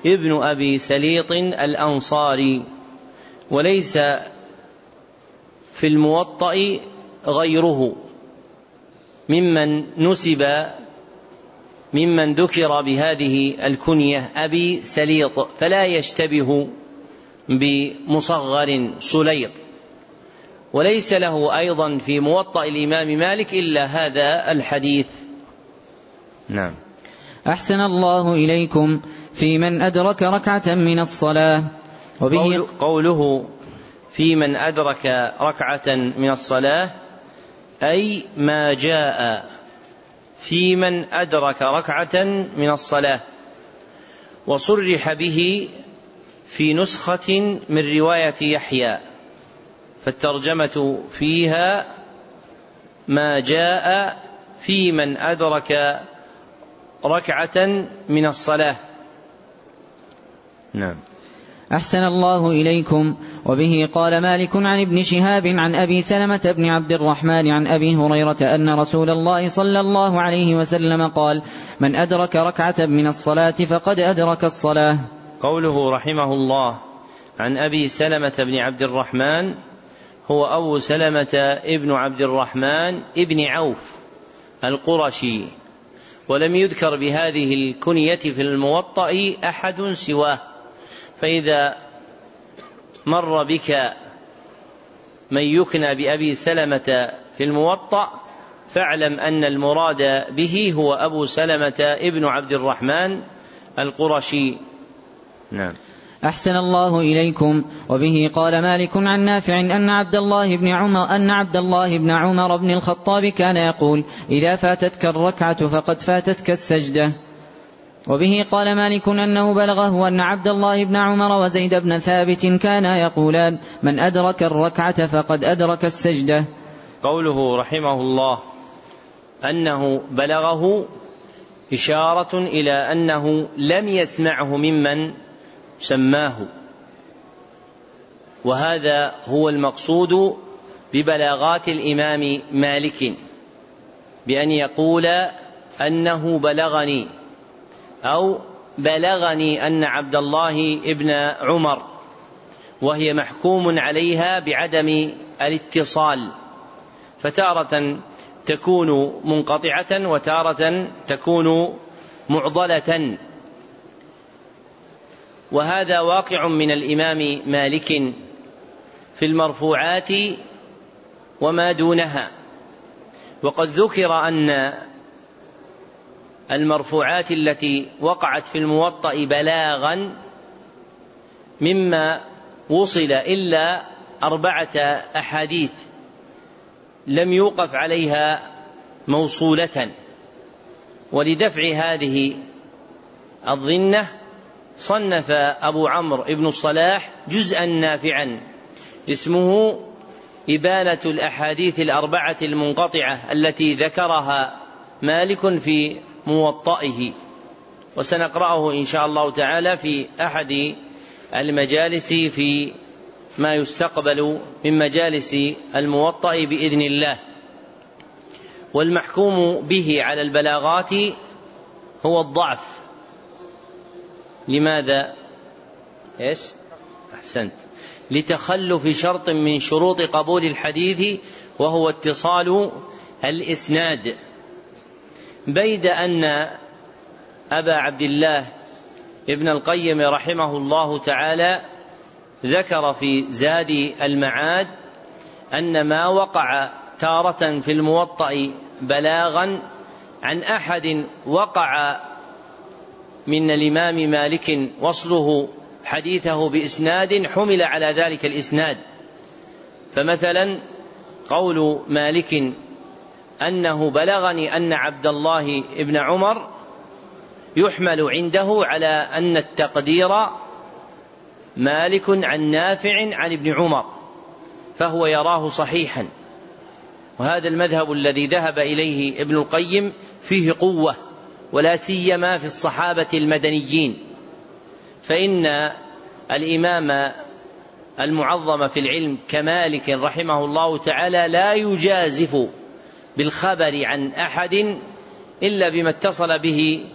ابن أبي سليط الأنصاري وليس في الموطأ غيره ممن نسب ممن ذكر بهذه الكنية أبي سليط فلا يشتبه بمصغر سليط. وليس له أيضا في موطأ الإمام مالك إلا هذا الحديث. نعم. أحسن الله إليكم في من أدرك ركعة من الصلاة وبه قوله في من أدرك ركعة من الصلاة أي ما جاء في من أدرك ركعة من الصلاة وصرح به في نسخة من رواية يحيى فالترجمة فيها ما جاء في من أدرك ركعة من الصلاة. نعم. أحسن الله إليكم. وبه قال مالك عن ابن شهاب عن أبي سلمة بن عبد الرحمن عن أبي هريرة أن رسول الله صلى الله عليه وسلم قال من أدرك ركعة من الصلاة فقد أدرك الصلاة. قوله رحمه الله عن أبي سلمة بن عبد الرحمن هو أبو سلمة ابن عبد الرحمن ابن عوف القرشي ولم يذكر بهذه الكنية في الموطأ أحد سواه. فإذا مر بك من يكنى بأبي سلمة في الموطأ فاعلم أن المراد به هو أبو سلمة ابن عبد الرحمن القرشي. نعم. أحسن الله إليكم. وبه قال مالك عن نافع أن عبد الله بن عمر أن عبد الله بن عمر بن الخطاب كان يقول إذا فاتتك الركعة فقد فاتتك السجدة. وبه قال مالك أنه بلغه أن عبد الله بن عمر وزيد بن ثابت كانا يقولان من أدرك الركعة فقد أدرك السجدة. قوله رحمه الله أنه بلغه إشارة إلى أنه لم يسمعه ممن سماه. وهذا هو المقصود ببلاغات الإمام مالك بأن يقول أنه بلغني. أو بلغني أن عبد الله ابن عمر وهي محكوم عليها بعدم الاتصال فتارة تكون منقطعة وتارة تكون معضلة. وهذا واقع من الإمام مالك في المرفوعات وما دونها. وقد ذكر أن المرفوعات التي وقعت في الموطأ بلاغا مما وصل إلا أربعة أحاديث لم يوقف عليها موصولة ولدفع هذه الظنة صنف أبو عمرو بن الصلاح جزءا نافعا اسمه إبانة الأحاديث الأربعة المنقطعة التي ذكرها مالك في موطئه وسنقرأه إن شاء الله تعالى في أحد المجالس في ما يستقبل من مجالس الموطأ بإذن الله. والمحكوم به على البلاغات هو الضعف. لماذا؟ إيش؟ أحسنت. لتخلف شرط من شروط قبول الحديث وهو اتصال الإسناد. بيد أن أبا عبد الله ابن القيم رحمه الله تعالى ذكر في زاد المعاد أن ما وقع تارة في الموطأ بلاغا عن أحد وقع من الإمام مالك وصله حديثه بإسناد حمل على ذلك الإسناد. فمثلا قول مالك أنه بلغني أن عبد الله بن عمر يحمل عنده على أن التقدير مالك عن نافع عن ابن عمر فهو يراه صحيحا. وهذا المذهب الذي ذهب إليه ابن القيم فيه قوة ولا سيما في الصحابة المدنيين. فإن الإمام المعظم في العلم كمالك رحمه الله تعالى لا يجازف بالخبر عن أحد إلا بما اتصل به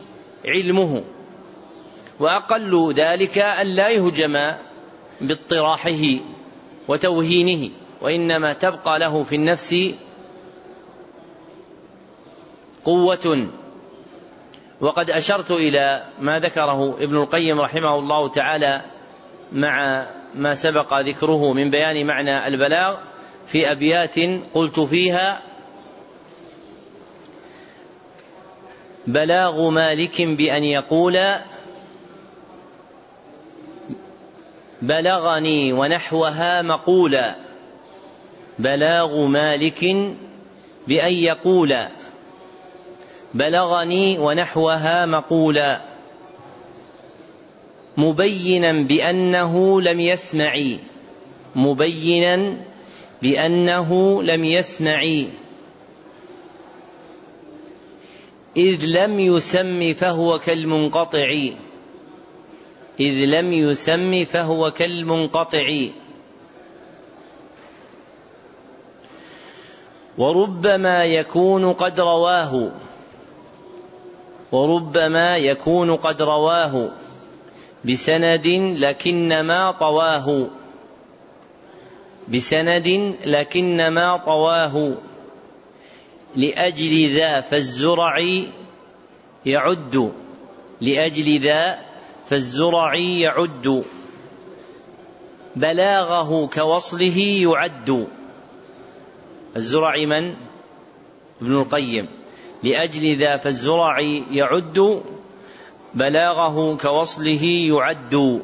علمه. وأقل ذلك أن لا يهجم باطراحه وتوهينه وإنما تبقى له في النفس قوة. وقد أشرت إلى ما ذكره ابن القيم رحمه الله تعالى مع ما سبق ذكره من بيان معنى البلاغ في أبيات قلت فيها بلاغ مالك بأن يقول بلغني ونحوها مقولا بلاغ مالك بأن يقول بلغني ونحوها مقولا مبينا بأنه لم يسمع. مبينا بأنه لم يسمع. إذ لم يسم فهو كالمنقطع. إذ لم يسم فهو كالمنقطع. وربما يكون قد رواه. وربما يكون قد رواه. بسند لكنما طواه. بسند لكنما طواه. لأجل ذا فالزرع يعد. لأجل ذا فالزرع يعد. بلاغه كوصله يعد. الزرع من؟ ابن القيم. لأجل ذا فالزرع يعد. بلاغه كوصله يعد.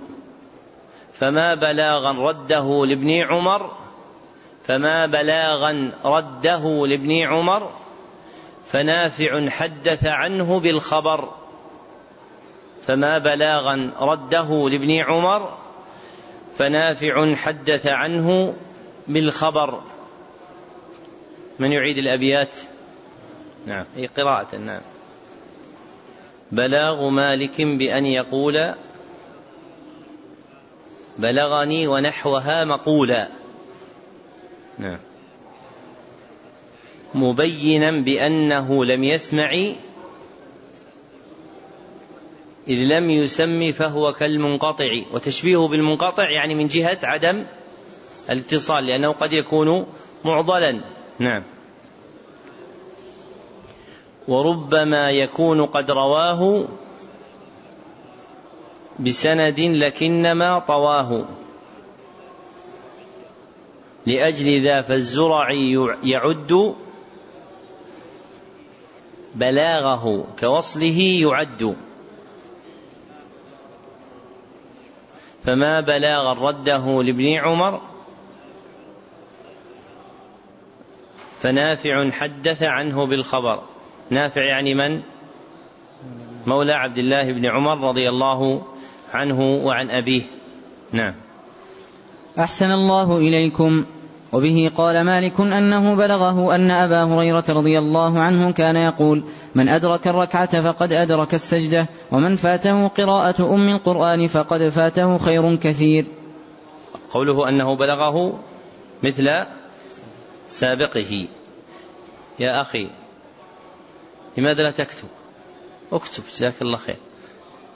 فما بلاغا رده لابن عمر؟ فما بلاغا رده لابن عمر فنافع حدث عنه بالخبر. فما بلاغا رده لابن عمر فنافع حدث عنه بالخبر. من يعيد الأبيات؟ نعم. هي قراءة نعم. بلاغ مالك بأن يقول بلغني ونحوها مقولا. نعم. مبينا بأنه لم يسمع إذ لم يسم فهو كالمنقطع. وتشبيهه بالمنقطع يعني من جهة عدم الاتصال لأنه قد يكون معضلا. نعم. وربما يكون قد رواه بسند لكنما طواه. لأجل ذا فالزرع يعد بلاغه كوصله يعد. فما بلاغا رده لابن عمر؟ فنافع حدث عنه بالخبر. نافع يعني من؟ مولى عبد الله بن عمر رضي الله عنه وعن أبيه. نعم. أحسن الله إليكم. وبه قال مالك أنه بلغه أن أبا هريرة رضي الله عنه كان يقول من أدرك الركعة فقد أدرك السجدة ومن فاته قراءة أم القرآن فقد فاته خير كثير. قوله أنه بلغه مثل سابقه. يا أخي لماذا لا تكتب؟ أكتب جزاك الله خير.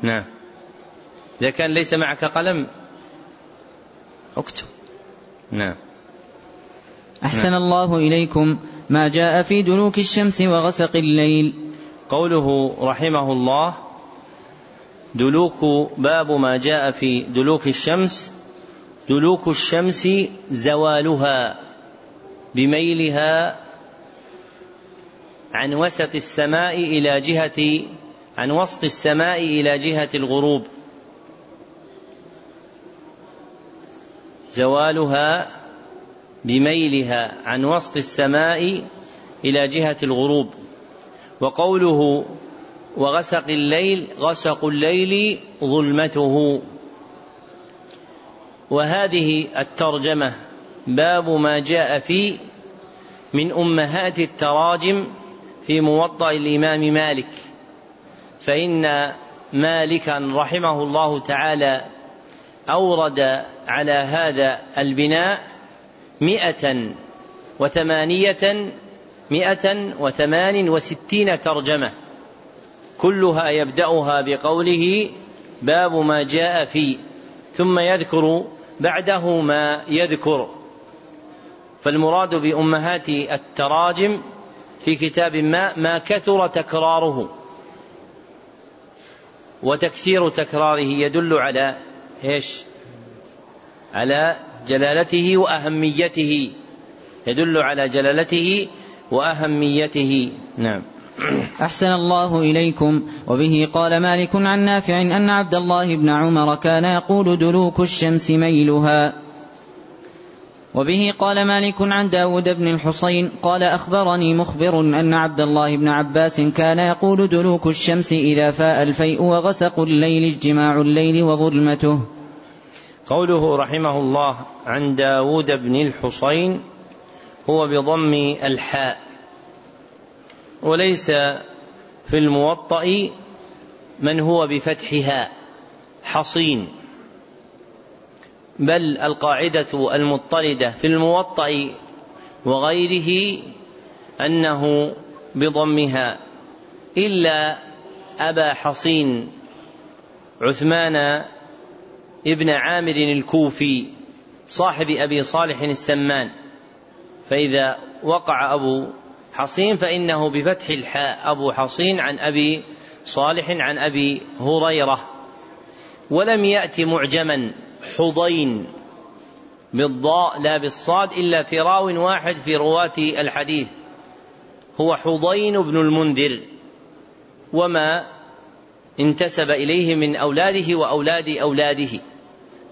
نعم. إذا كان ليس معك قلم أكتب. نعم. أحسن نعم. الله إليكم ما جاء في دلوك الشمس وغسق الليل. قوله رحمه الله دلوك باب ما جاء في دلوك الشمس. دلوك الشمس زوالها بميلها عن وسط السماء إلى جهة عن وسط السماء إلى جهة الغروب. زوالها بميلها عن وسط السماء إلى جهة الغروب. وقوله وغسق الليل غسق الليل ظلمته. وهذه الترجمة باب ما جاء في من أمهات التراجم في موطأ الإمام مالك. فإن مالكا رحمه الله تعالى أورد على هذا البناء مئة وثمانية مئة وثمان وستين ترجمة. كلها يبدأها بقوله باب ما جاء في ثم يذكر بعده ما يذكر. فالمراد بأمهات التراجم في كتاب ما ما كثر تكراره. وتكثير تكراره يدل على إيش؟ على جلالته وأهميته. يدل على جلالته وأهميته. نعم. أحسن الله إليكم. وبه قال مالك عن نافع أن عبد الله بن عمر كان يقول دلوك الشمس ميلها. وبه قال مالك عن داود بن الحصين قال أخبرني مخبر أن عبد الله بن عباس كان يقول دلوك الشمس إذا فاء الفيء وغسق الليل اجتماع الليل وظلمته. قوله رحمه الله عن داود بن الحصين هو بضم الحاء. وليس في الموطأ من هو بفتحها حصين. بل القاعدة المضطردة في الموطأ وغيره أنه بضمها. إلا أبا حصين عثمان ابن عامر الكوفي صاحب أبي صالح السمان. فإذا وقع أبو حصين فإنه بفتح الحاء أبو حصين عن أبي صالح عن أبي هريرة. ولم يأت معجما حضين بالضاء لا بالصاد إلا في راو واحد في رواة الحديث. هو حضين بن المنذر. وما انتسب إليه من أولاده وأولاد أولاده.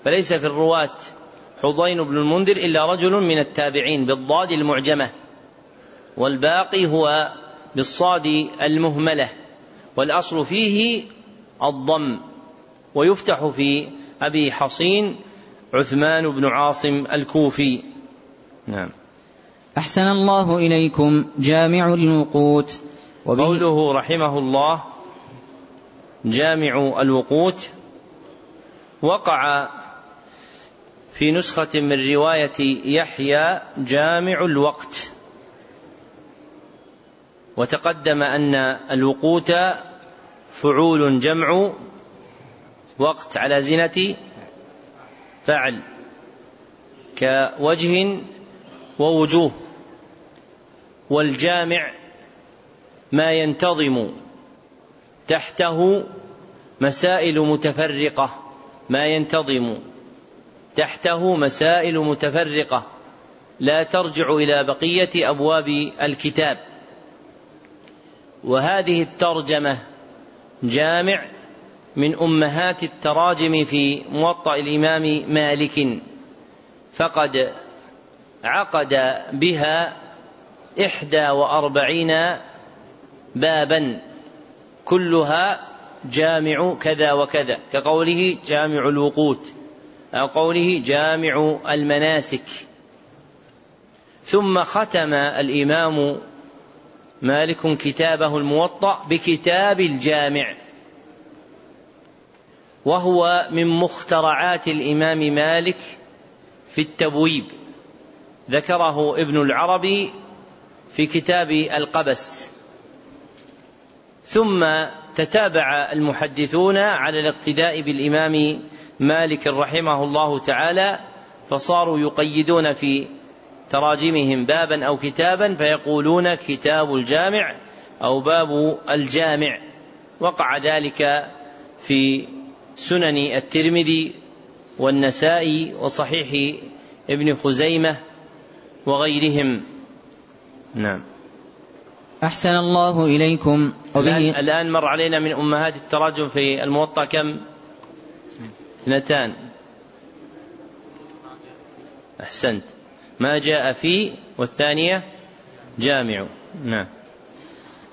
فليس في الرواة حضين بن المنذر إلا رجل من التابعين بالضاد المعجمة والباقي هو بالصاد المهملة والأصل فيه الضم ويفتح في أبي حصين عثمان بن عاصم الكوفي. نعم. أحسن الله إليكم جامع الوقوت. قوله رحمه الله جامع الوقوت وقع في نسخة من رواية يحيى جامع الوقت. وتقدم أن الوقوت فعول جمع وقت على زنة فعل كوجه ووجوه والجامع ما ينتظم تحته مسائل متفرقة ما ينتظم. تحته مسائل متفرقة لا ترجع إلى بقية أبواب الكتاب. وهذه الترجمة جامع من أمهات التراجم في موطأ الإمام مالك فقد عقد بها إحدى وأربعين بابا كلها جامع كذا وكذا كقوله جامع الوقوت. أو قوله جامع المناسك. ثم ختم الإمام مالك كتابه الموطأ بكتاب الجامع. وهو من مخترعات الإمام مالك في التبويب. ذكره ابن العربي في كتاب القبس. ثم تتابع المحدثون على الاقتداء بالإمام مالك رحمه الله تعالى فصاروا يقيدون في تراجمهم بابا أو كتابا فيقولون كتاب الجامع أو باب الجامع. وقع ذلك في سنن الترمذي والنسائي وصحيح ابن خزيمة وغيرهم. نعم. أحسن الله إليكم. الآن, الآن مر علينا من أمهات التراجم في الموطأ كم؟ اثنتان. أحسنت. ما جاء في والثانية جامع. نعم.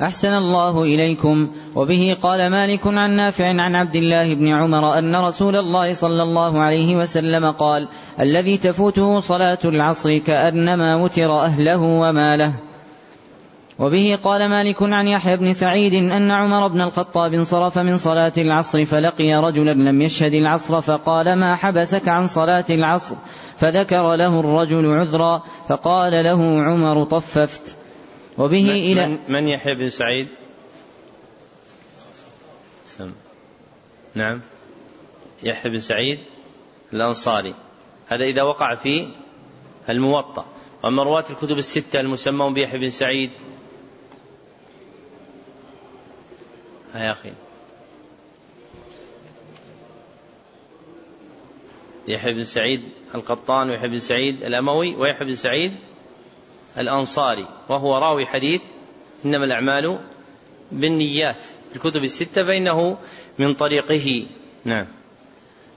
أحسن الله إليكم. وبه قال مالك عن نافع عن عبد الله بن عمر أن رسول الله صلى الله عليه وسلم قال الذي تفوته صلاة العصر كأنما وتر أهله وماله. وبه قال مالك عن يحيى بن سعيد أن عمر بن الخطاب انصرف من صلاة العصر فلقي رجلا لم يشهد العصر فقال ما حبسك عن صلاة العصر؟ فذكر له الرجل عذرا فقال له عمر طففت. وبه من إلى من يحيى بن سعيد؟ سم. نعم. يحيى بن سعيد الأنصاري. هذا إذا وقع في الموطأ. وأما رواة الكتب الستة المسمون بيحيى بن سعيد يا أخي. يحيى بن سعيد القطان ويحيى بن سعيد الأموي ويحيى بن سعيد الأنصاري وهو راوي حديث إنما الأعمال بالنيات الكتب الستة فإنه من طريقه. نعم.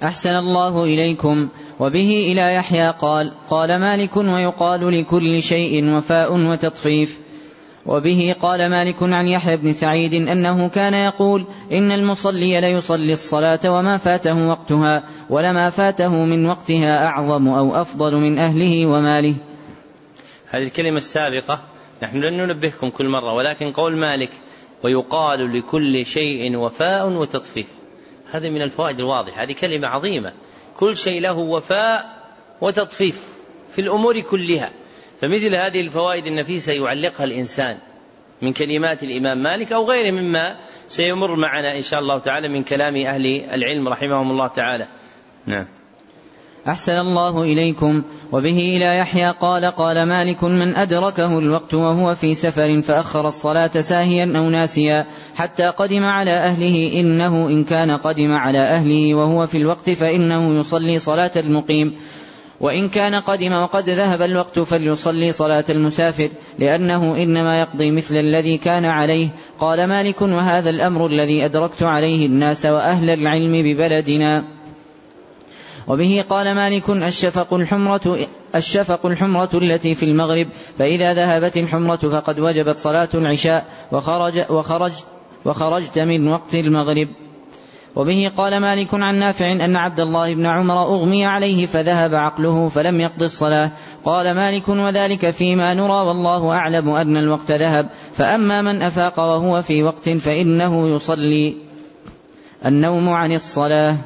أحسن الله إليكم. وبه إلى يحيى قال قال مالك ويقال لكل شيء وفاء وتطفيف. وبه قال مالك عن يحيى بن سعيد أنه كان يقول إن المصلي ليصلي الصلاة وما فاته وقتها ولما فاته من وقتها أعظم أو أفضل من أهله وماله. هذه الكلمة السابقة. نحن لن ننبهكم كل مرة ولكن قول مالك ويقال لكل شيء وفاء وتطفيف. هذه من الفوائد الواضحة هذه كلمة عظيمة. كل شيء له وفاء وتطفيف في الأمور كلها. فمثل هذه الفوائد النفيسة يعلقها الإنسان من كلمات الإمام مالك أو غيره مما سيمر معنا إن شاء الله تعالى من كلام أهل العلم رحمهم الله تعالى. نعم. أحسن الله إليكم. وبه إلى يحيى قال قال مالك من أدركه الوقت وهو في سفر فأخر الصلاة ساهيا أو ناسيا حتى قدم على أهله إنه إن كان قدم على أهله وهو في الوقت فإنه يصلي صلاة المقيم وإن كان قدم وقد ذهب الوقت فليصلي صلاة المسافر لأنه إنما يقضي مثل الذي كان عليه. قال مالك وهذا الأمر الذي أدركت عليه الناس وأهل العلم ببلدنا. وبه قال مالك الشفق الحمرة الشفق الحمرة التي في المغرب فإذا ذهبت الحمرة فقد وجبت صلاة العشاء وخرج وخرج وخرجت من وقت المغرب. وبه قال مالك عن نافع أن عبد الله بن عمر أغمي عليه فذهب عقله فلم يقض الصلاة. قال مالك وذلك فيما نرى والله أعلم أن الوقت ذهب. فأما من أفاق وهو في وقت فإنه يصلي النوم عن الصلاة.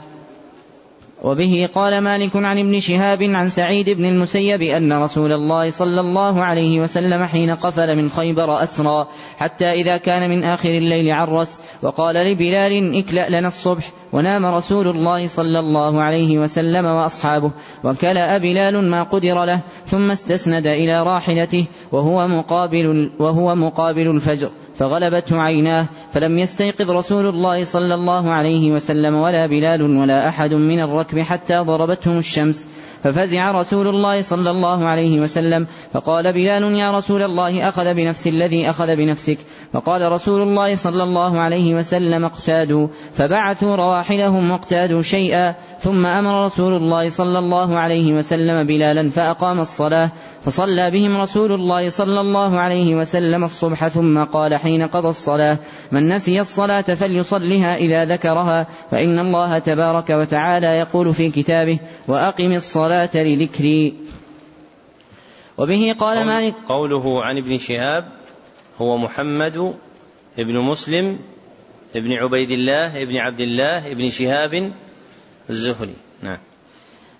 وبه قال مالك عن ابن شهاب عن سعيد بن المسيب أن رسول الله صلى الله عليه وسلم حين قفل من خيبر أسرى حتى إذا كان من آخر الليل عرس وقال لبلال اكلأ لنا الصبح ونام رسول الله صلى الله عليه وسلم وأصحابه وكلأ بلال ما قدر له ثم استسند إلى راحلته وهو مقابل وهو مقابل الفجر فغلبته عيناه فلم يستيقظ رسول الله صلى الله عليه وسلم ولا بلال ولا أحد من الركب حتى ضربتهم الشمس. ففزع رسول الله صلى الله عليه وسلم فقال بلال يا رسول الله أخذ بنفس الذي أخذ بنفسك. فقال رسول الله صلى الله عليه وسلم اقتادوا. فبعثوا رواحلهم واقتادوا شيئا ثم أمر رسول الله صلى الله عليه وسلم بلالا فأقام الصلاة فصلى بهم رسول الله صلى الله عليه وسلم الصبح ثم قال حين قضى الصلاة من نسي الصلاة فليصلها إذا ذكرها فإن الله تبارك وتعالى يقول في كتابه وأقم الصلاة لذكري وبه قال مالك قوله عن ابن شهاب هو محمد ابن مسلم ابن عبيد الله ابن عبد الله ابن شهاب الزهري. نعم.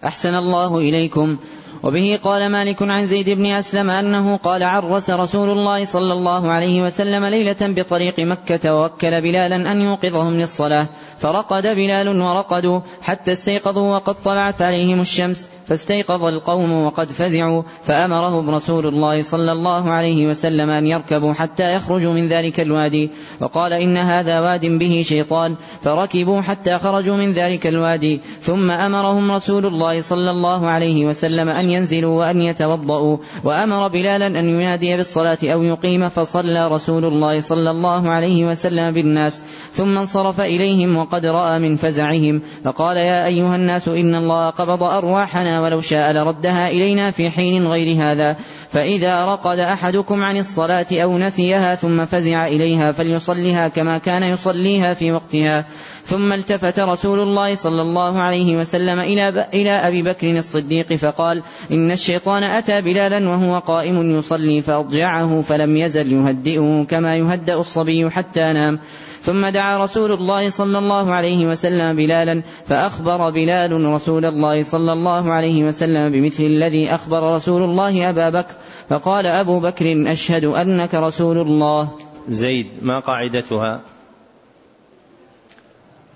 أحسن الله إليكم. وبه قال مالك عن زيد بن أسلم أنه قال عرس رسول الله صلى الله عليه وسلم ليلة بطريق مكة ووكل بلالا أن يوقظهم للصلاة. فرقد بلال ورقدوا حتى استيقظوا وقد طلعت عليهم الشمس فاستيقظ القوم وقد فزعوا فأمرهم رسول الله صلى الله عليه وسلم أن يركبوا حتى يخرجوا من ذلك الوادي. وقال إن هذا واد به شيطان فركبوا حتى خرجوا من ذلك الوادي. ثم أمرهم رسول الله صلى الله عليه وسلم أن ينزلوا وأن يتوضأوا وأمر بلالا أن ينادي بالصلاة أو يقيم فصلى رسول الله صلى الله عليه وسلم بالناس ثم انصرف إليهم وقد رأى من فزعهم فقال يا أيها الناس إن الله قبض أرواحنا ولو شاء لردها إلينا في حين غير هذا. فإذا رقد أحدكم عن الصلاة أو نسيها ثم فزع إليها فليصلها كما كان يصليها في وقتها. ثم التفت رسول الله صلى الله عليه وسلم إلى, إلى أبي بكر الصديق فقال إن الشيطان أتى بلالا وهو قائم يصلي فأضجعه فلم يزل يهدئه كما يهدأ الصبي حتى نام. ثم دعا رسول الله صلى الله عليه وسلم بلالا فأخبر بلال رسول الله صلى الله عليه وسلم بمثل الذي أخبر رسول الله أبا بكر فقال أبو بكر أشهد أنك رسول الله. زيد ما قاعدتها؟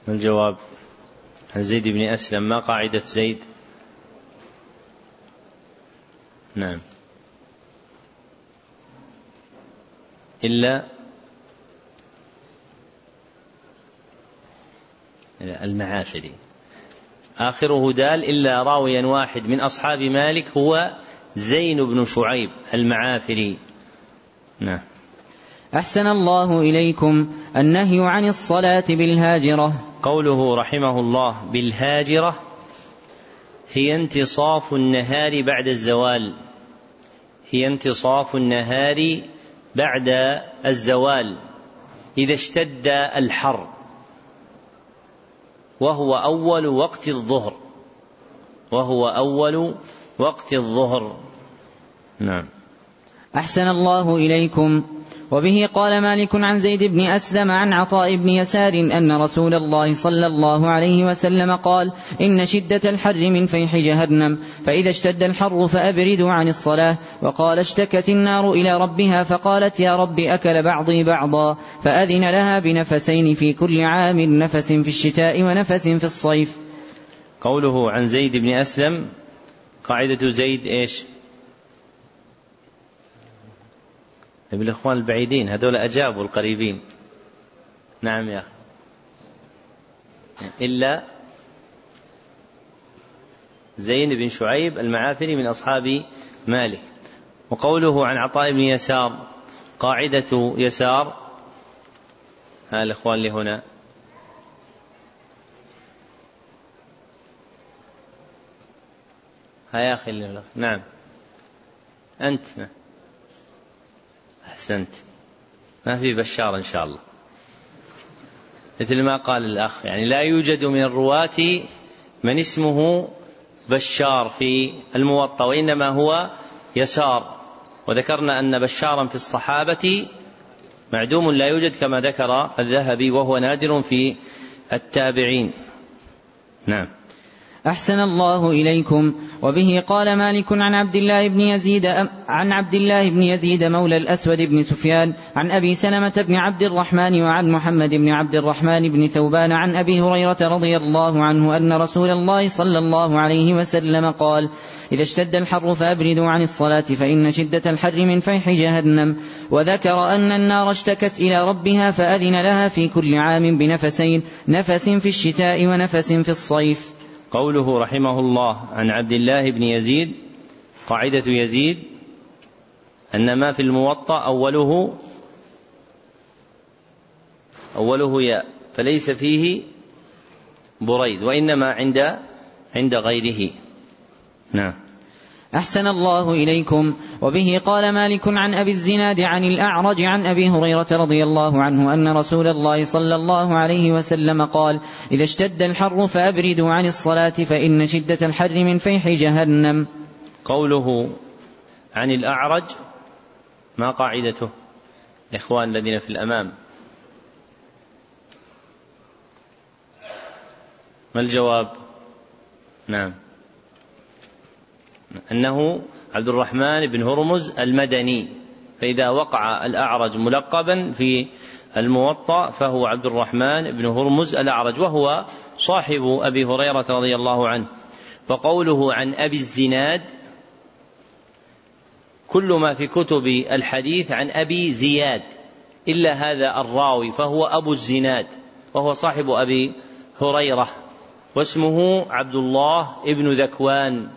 الجواب عن زيد بن أسلم ما قاعدة زيد؟ نعم. إلا المعافري آخره دال إلا راويا واحد من أصحاب مالك هو زين بن شعيب المعافري نعم. أحسن الله إليكم النهي عن الصلاة بالهاجرة. قوله رحمه الله بالهاجرة هي انتصاف النهار بعد الزوال. هي انتصاف النهار بعد الزوال. إذا اشتد الحر. وهو أول وقت الظهر. وهو أول وقت الظهر. نعم. أحسن الله إليكم. وبه قال مالك عن زيد بن أسلم عن عطاء بن يسار أن رسول الله صلى الله عليه وسلم قال إن شدة الحر من فيح جهنم فإذا اشتد الحر فأبردوا عن الصلاة. وقال اشتكت النار إلى ربها فقالت يا رب أكل بعضي بعضا. فأذن لها بنفسين في كل عام نفس في الشتاء ونفس في الصيف. قوله عن زيد بن أسلم قاعدة زيد إيش؟ بالإخوان البعيدين هذول أجابوا القريبين. نعم يا أخي. إلا زين بن شعيب المعافري من أصحاب مالك. وقوله عن عطاء بن يسار قاعدة يسار ها الإخوان اللي هنا. ها يا أخي نعم. أنت. نعم. أحسنت. ما في بشار إن شاء الله. مثل ما قال الأخ يعني لا يوجد من الرواة من اسمه بشار في الموطأ وإنما هو يسار. وذكرنا أن بشارا في الصحابة معدوم لا يوجد كما ذكر الذهبي وهو نادر في التابعين. نعم. أحسن الله إليكم. وبه قال مالك عن عبد الله بن يزيد عن عبد الله بن يزيد مولى الأسود بن سفيان عن أبي سلمة بن عبد الرحمن وعن محمد بن عبد الرحمن بن ثوبان عن أبي هريرة رضي الله عنه أن رسول الله صلى الله عليه وسلم قال إذا اشتد الحر فأبردوا عن الصلاة فإن شدة الحر من فيح جهنم. وذكر أن النار اشتكت إلى ربها فأذن لها في كل عام بنفسين نفس في الشتاء ونفس في الصيف. قوله رحمه الله عن عبد الله بن يزيد قاعدة يزيد أن ما في الموطأ أوله أوله ياء فليس فيه بريد وإنما عند عند غيره. نعم. أحسن الله إليكم. وبه قال مالك عن أبي الزناد عن الأعرج عن أبي هريرة رضي الله عنه أن رسول الله صلى الله عليه وسلم قال إذا اشتد الحر فأبردوا عن الصلاة فإن شدة الحر من فيح جهنم. قوله عن الأعرج ما قاعدته؟ الإخوان الذين في الأمام. ما الجواب؟ نعم. أنه عبد الرحمن بن هرمز المدني فإذا وقع الأعرج ملقبا في الموطأ فهو عبد الرحمن بن هرمز الأعرج وهو صاحب أبي هريرة رضي الله عنه. وقوله عن أبي الزناد كل ما في كتب الحديث عن أبي زياد إلا هذا الراوي فهو أبو الزناد وهو صاحب أبي هريرة واسمه عبد الله ابن ذكوان.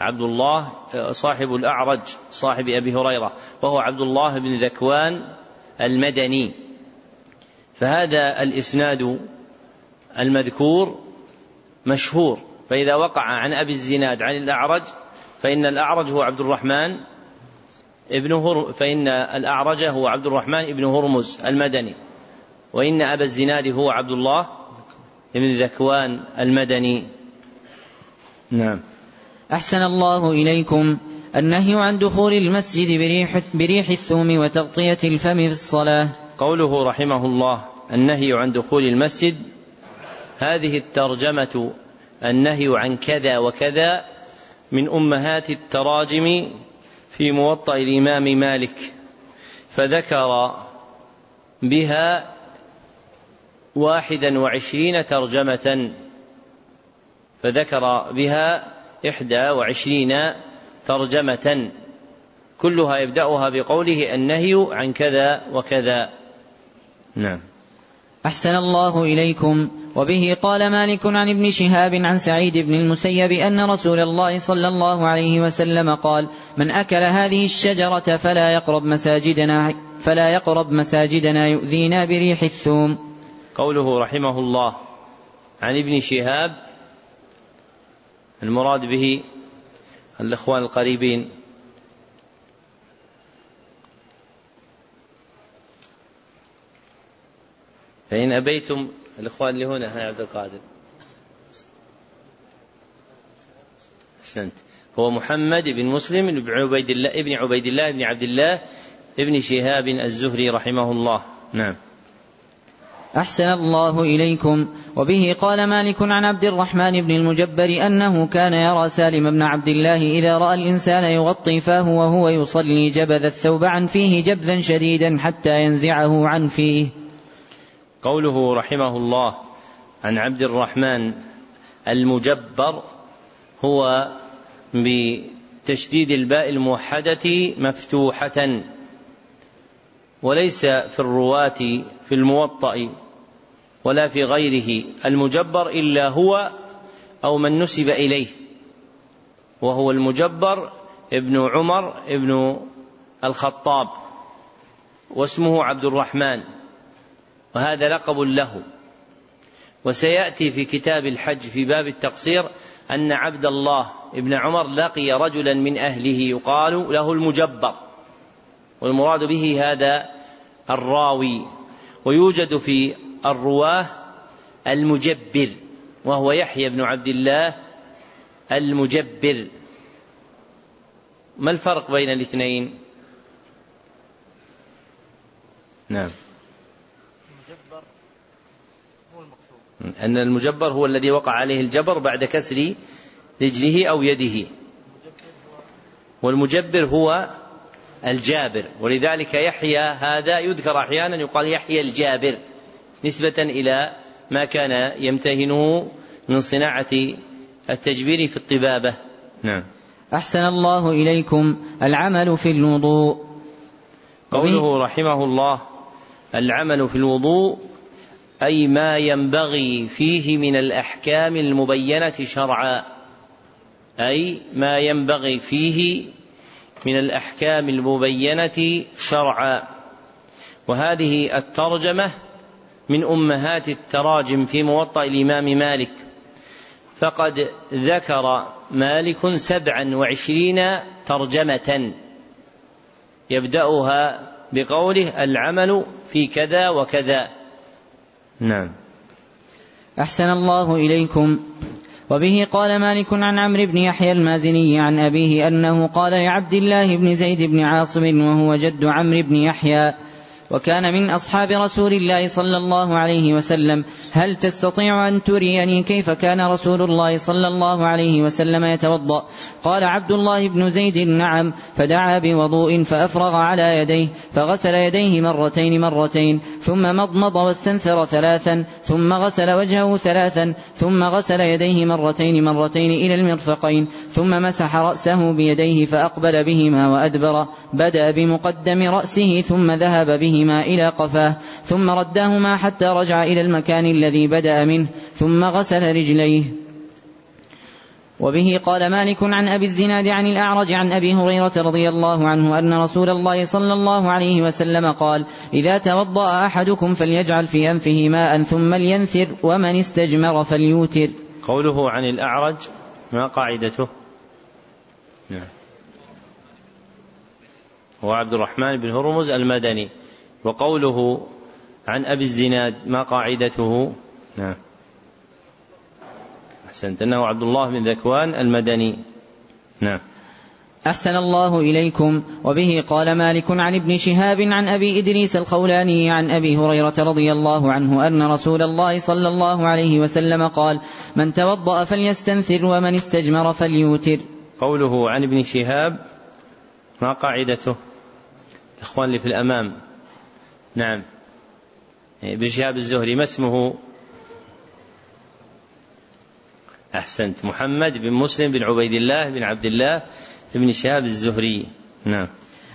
عبد الله صاحب الأعرج صاحب أبي هريرة وهو عبد الله بن ذكوان المدني. فهذا الإسناد المذكور مشهور. فإذا وقع عن أبي الزناد عن الأعرج فإن الأعرج هو عبد الرحمن ابن هر فإن الأعرج هو عبد الرحمن ابن هرمز المدني. وإن أبا الزناد هو عبد الله بن ذكوان المدني. نعم. أحسن الله إليكم. النهي عن دخول المسجد بريح, بريح الثوم وتغطية الفم في الصلاة. قوله رحمه الله النهي عن دخول المسجد. هذه الترجمة النهي عن كذا وكذا من أمهات التراجم في موطأ الإمام مالك. فذكر بها واحدا وعشرين ترجمة. فذكر بها إحدى وعشرين ترجمة. كلها يبدأها بقوله النهي عن كذا وكذا. نعم. أحسن الله إليكم. وبه قال مالك عن ابن شهاب عن سعيد بن المسيب أن رسول الله صلى الله عليه وسلم قال من أكل هذه الشجرة فلا يقرب مساجدنا فلا يقرب مساجدنا يؤذينا بريح الثوم. قوله رحمه الله عن ابن شهاب المراد به الإخوان القريبين. فإن أبيتم الإخوان اللي هنا يا عبد القادر. أحسنت. هو محمد بن مسلم بن عبيد الله ابن عبيد الله بن عبد الله ابن شهاب الزهري رحمه الله. نعم. أحسن الله إليكم. وبه قال مالك عن عبد الرحمن بن المجبر أنه كان يرى سالم بن عبد الله إذا رأى الإنسان يغطي فاه وهو يصلي جبذ الثوب عن فيه جبذا شديدا حتى ينزعه عن فيه. قوله رحمه الله عن عبد الرحمن المجبر هو بتشديد الباء الموحدة مفتوحة وليس في الرواة في الموطأ. ولا في غيره. المجبر إلا هو أو من نسب إليه. وهو المجبر ابن عمر ابن الخطاب واسمه عبد الرحمن وهذا لقب له. وسيأتي في كتاب الحج في باب التقصير أن عبد الله ابن عمر لقي رجلا من أهله يقال له المجبر. والمراد به هذا الراوي. ويوجد في الرواة المجبر وهو يحيى بن عبد الله المجبر. ما الفرق بين الاثنين؟ نعم. المجبر هو المقصود. أن المجبر هو الذي وقع عليه الجبر بعد كسر رجله أو يده. والمجبر هو الجابر ولذلك يحيى هذا يذكر أحيانا يقال يحيى الجابر. نسبة إلى ما كان يمتهنه من صناعة التجبير في الطبابة. نعم. أحسن الله إليكم العمل في الوضوء. قوله رحمه الله العمل في الوضوء أي ما ينبغي فيه من الأحكام المبينة شرعا. أي ما ينبغي فيه من الأحكام المبينة شرعا. وهذه الترجمة من أمهات التراجم في موطأ الإمام مالك. فقد ذكر مالك سبعا وعشرين ترجمة. يبدأها بقوله العمل في كذا وكذا. نعم. أحسن الله إليكم. وبه قال مالك عن عمرو بن يحيى المازني عن أبيه أنه قال لعبد الله بن زيد بن عاصم وهو جد عمرو بن يحيى وكان من أصحاب رسول الله صلى الله عليه وسلم. هل تستطيع أن تريني كيف كان رسول الله صلى الله عليه وسلم يتوضأ؟ قال عبد الله بن زيد نعم. فدعا بوضوء فأفرغ على يديه فغسل يديه مرتين مرتين ثم مضمض واستنثر ثلاثا ثم غسل وجهه ثلاثا ثم غسل يديه مرتين مرتين إلى المرفقين ثم مسح رأسه بيديه فأقبل بهما وأدبر. بدأ بمقدم رأسه ثم ذهب بهما إلى قفاه ثم رداهما حتى رجع إلى المكان الذي بدأ منه ثم غسل رجليه. وبه قال مالك عن أبي الزناد عن الأعرج عن أبي هريرة رضي الله عنه أن رسول الله صلى الله عليه وسلم قال إذا توضأ أحدكم فليجعل في أنفه ماء ثم لينثر ومن استجمر فليوتر. قوله عن الأعرج ما قاعدته؟ نعم. هو عبد الرحمن بن هرمز المدني. وقوله عن أبي الزناد ما قاعدته؟ نعم. أحسنت. أنه عبد الله بن ذكوان المدني. نعم. أحسن الله إليكم. وبه قال مالك عن ابن شهاب عن أبي إدريس الخولاني عن أبي هريرة رضي الله عنه أن رسول الله صلى الله عليه وسلم قال من توضأ فليستنثر ومن استجمر فليوتر. قوله عن ابن شهاب ما قاعدته؟ الإخوان اللي في الأمام. نعم. ابن شهاب الزهري ما اسمه؟ أحسنت. محمد بن مسلم بن عبيد الله بن عبد الله بن شهاب الزهري. نعم.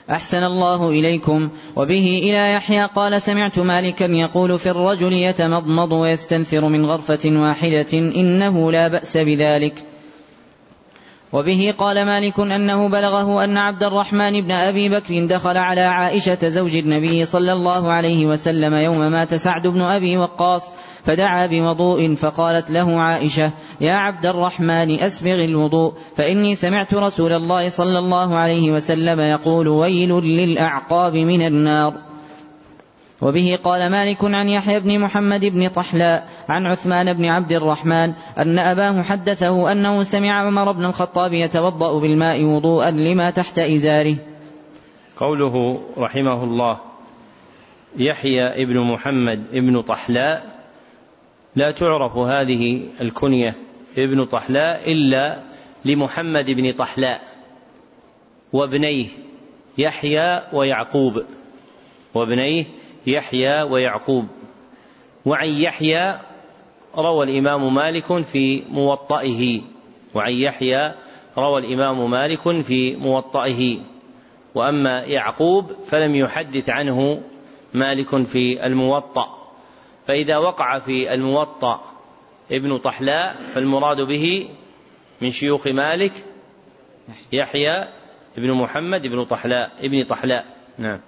أحسن الله إليكم. وبه إلى يحيى قال سمعت مالكا يقول في الرجل يتمضمض ويستنثر من غرفة واحدة إنه لا بأس بذلك. وبه قال مالك أنه بلغه أن عبد الرحمن بن أبي بكر دخل على عائشة زوج النبي صلى الله عليه وسلم يوم مات سعد بن أبي وقاص فدعا بوضوء فقالت له عائشة يا عبد الرحمن أسبغ الوضوء فإني سمعت رسول الله صلى الله عليه وسلم يقول ويل للأعقاب من النار وبه قال مالك عن يحيى بن محمد بن طحلاء عن عثمان بن عبد الرحمن أن أباه حدثه أنه سمع عمر بن الخطاب يتوضأ بالماء وضوءا لما تحت إزاره. قوله رحمه الله يحيى ابن محمد ابن طحلاء لا تعرف هذه الكنية ابن طحلاء إلا لمحمد بن طحلاء وابنيه يحيى ويعقوب وابنيه يحيى ويعقوب. وعن يحيى روى الإمام مالك في موطئه. وعن يحيى روى الإمام مالك في موطئه. وأما يعقوب فلم يحدث عنه مالك في الموطأ. فإذا وقع في الموطأ ابن طحلاء فالمراد به من شيوخ مالك يحيى ابن محمد ابن طحلاء ابن طحلاء. نعم.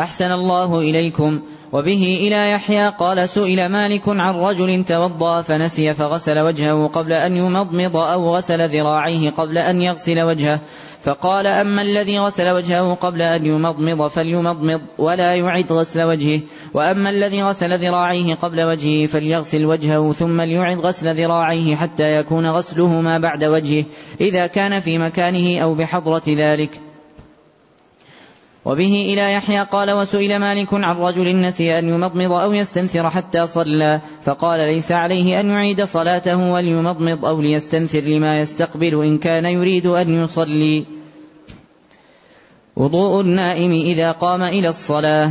أحسن الله إليكم. وبه إلى يحيى قال سئل مالك عن رجل توضأ فنسي فغسل وجهه قبل أن يمضمض أو غسل ذراعيه قبل أن يغسل وجهه. فقال أما الذي غسل وجهه قبل أن يمضمض فليمضمض ولا يعد غسل وجهه. وأما الذي غسل ذراعيه قبل وجهه فليغسل وجهه ثم ليعد غسل ذراعيه حتى يكون غسلهما بعد وجهه إذا كان في مكانه أو بحضرة ذلك. وبه إلى يحيى قال وسئل مالك عن رجل نسي أن يمضمض أو يستنثر حتى صلى فقال ليس عليه أن يعيد صلاته وليمضمض أو ليستنثر لما يستقبل إن كان يريد أن يصلي. وضوء النائم إذا قام إلى الصلاة.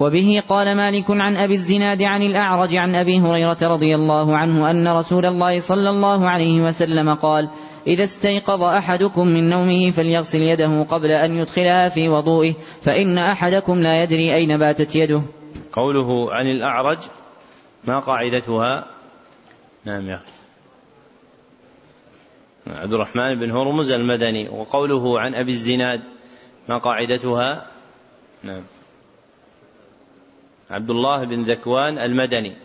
وبه قال مالك عن أبي الزناد عن الأعرج عن أبي هريرة رضي الله عنه أن رسول الله صلى الله عليه وسلم قال إذا استيقظ أحدكم من نومه فليغسل يده قبل أن يدخلها في وضوئه فإن أحدكم لا يدري أين باتت يده. قوله عن الأعرج ما قاعدتها؟ نعم يا أخي. عبد الرحمن بن هرمز المدني. وقوله عن أبي الزناد ما قاعدتها؟ نعم. عبد الله بن ذكوان المدني.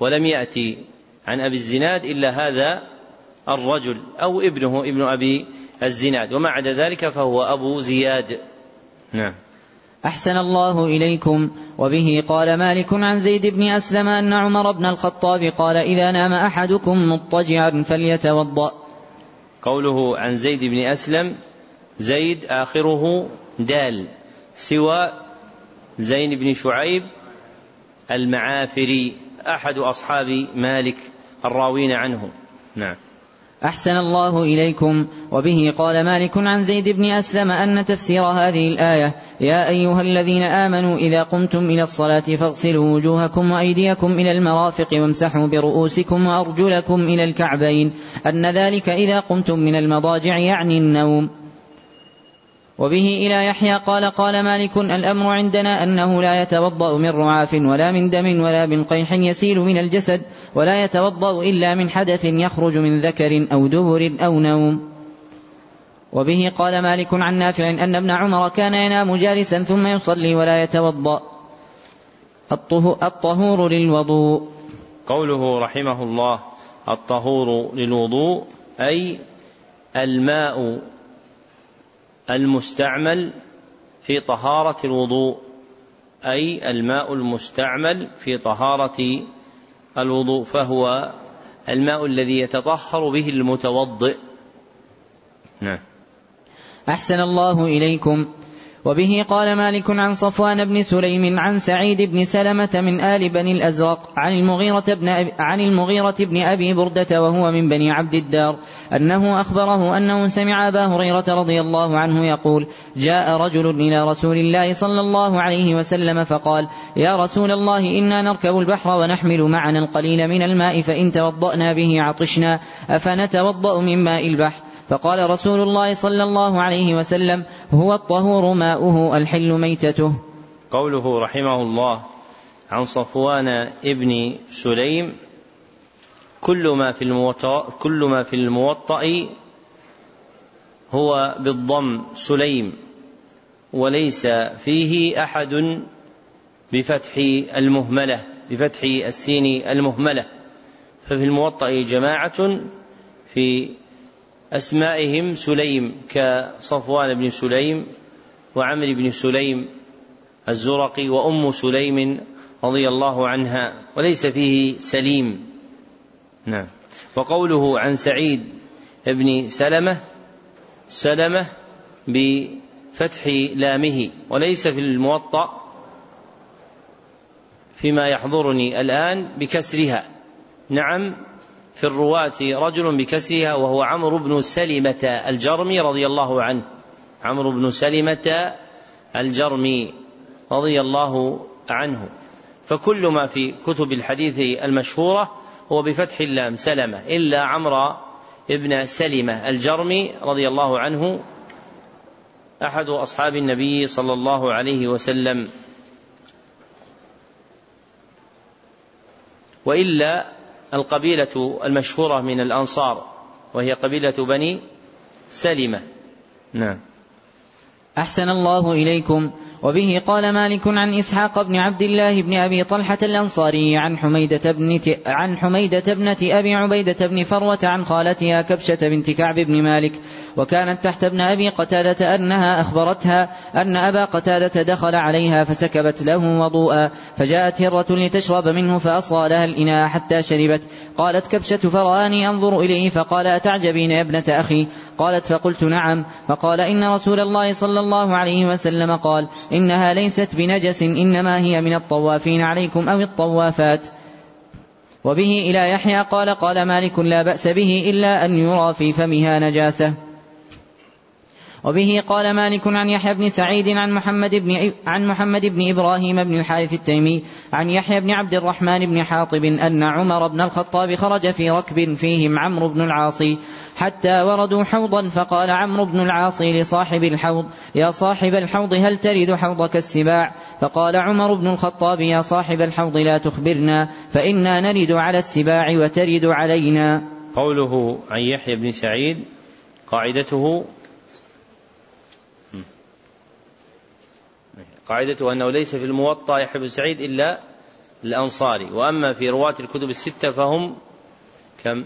ولم يأتي عن أبي الزناد إلا هذا الرجل أو ابنه ابن أبي الزناد. وما عدا ذلك فهو أبو زياد. نعم. أحسن الله إليكم. وبه قال مالك عن زيد بن أسلم أن عمر بن الخطاب قال إذا نام أحدكم مضطجعا فليتوضأ. قوله عن زيد بن أسلم زيد آخره دال سوى زين بن شعيب المعافري أحد أصحاب مالك الراوين عنه. نعم. أحسن الله إليكم. وبه قال مالك عن زيد بن أسلم أن تفسير هذه الآية يا أيها الذين آمنوا إذا قمتم إلى الصلاة فاغسلوا وجوهكم وأيديكم إلى المرافق وامسحوا برؤوسكم وأرجلكم إلى الكعبين أن ذلك إذا قمتم من المضاجع يعني النوم. وبه إلى يحيى قال قال مالك الأمر عندنا أنه لا يتوضأ من رعاف ولا من دم ولا من قيح يسيل من الجسد ولا يتوضأ إلا من حدث يخرج من ذكر أو دبر أو نوم. وبه قال مالك عن نافع أن ابن عمر كان ينام جالسا ثم يصلي ولا يتوضأ. الطهور للوضوء. قوله رحمه الله الطهور للوضوء أي الماء المستعمل في طهارة الوضوء أي الماء المستعمل في طهارة الوضوء فهو الماء الذي يتطهر به المتوضئ. نعم. أحسن الله إليكم. وبه قال مالك عن صفوان بن سليم عن سعيد بن سلمة من آل بني الأزرق عن المغيرة بن أبي عن المغيرة بن أبي بردة وهو من بني عبد الدار أنه أخبره أنه سمع أبا هريرة رضي الله عنه يقول جاء رجل إلى رسول الله صلى الله عليه وسلم فقال يا رسول الله إنا نركب البحر ونحمل معنا القليل من الماء فإن توضأنا به عطشنا أفنتوضأ من ماء البحر؟ فقال رسول الله صلى الله عليه وسلم هو الطهور ماؤه الحل ميتته. قوله رحمه الله عن صفوان ابن سليم كل ما في الموطأ كل ما في الموطأ هو بالضم سليم وليس فيه أحد بفتح المهملة بفتح السين المهملة. ففي الموطأ جماعة في أسمائهم سليم كصفوان بن سليم وعمر بن سليم الزرقي وأم سليم رضي الله عنها وليس فيه سليم. نعم. وقوله عن سعيد بن سلمة سلمة بفتح لامه وليس في الموطأ فيما يحضرني الآن بكسرها. نعم. في الرواة رجل بكسرها وهو عمرو بن سلمة الجرمي رضي الله عنه. عمرو بن سلمة الجرمي رضي الله عنه. فكل ما في كتب الحديث المشهورة هو بفتح اللام سلمة إلا عمرو ابن سلمة الجرمي رضي الله عنه. أحد أصحاب النبي صلى الله عليه وسلم. وإلا القبيلة المشهورة من الأنصار وهي قبيلة بني سلمة. نعم. أحسن الله إليكم. وبه قال مالك عن إسحاق بن عبد الله بن أبي طلحة الأنصاري عن حميدة بن عن حميدة ابنة أبي عبيدة بن فروة عن خالتها كبشة بنت كعب بن مالك وكانت تحت ابن أبي قتادة أنها أخبرتها أن أبا قتادة دخل عليها فسكبت له وضوءا فجاءت هرة لتشرب منه فأصغى لها الإناء حتى شربت. قالت كبشة فرآني أنظر إليه؟ فقال أتعجبين يا ابنة أخي؟ قالت فقلت نعم. فقال إن رسول الله صلى الله عليه وسلم قال إنها ليست بنجس إنما هي من الطوافين عليكم أو الطوافات. وبه إلى يحيى قال قال مالك لا بأس به إلا أن يرى في فمها نجاسة. وبه قال مالك عن يحيى بن سعيد عن محمد بن عن محمد بن إبراهيم بن الحارث التيمي عن يحيى بن عبد الرحمن بن حاطب أن عمر بن الخطاب خرج في ركب فيهم عمرو بن العاص حتى وردوا حوضا فقال عمرو بن العاص لصاحب الحوض يا صاحب الحوض هل ترد حوضك السباع؟ فقال عمر بن الخطاب يا صاحب الحوض لا تخبرنا فإنا نرد على السباع وترد علينا. قوله عن يحيى بن سعيد قاعدته قاعدته أنه ليس في الموطأ يحيى بن سعيد إلا الأنصاري وأما في رواة الكتب الستة فهم كم؟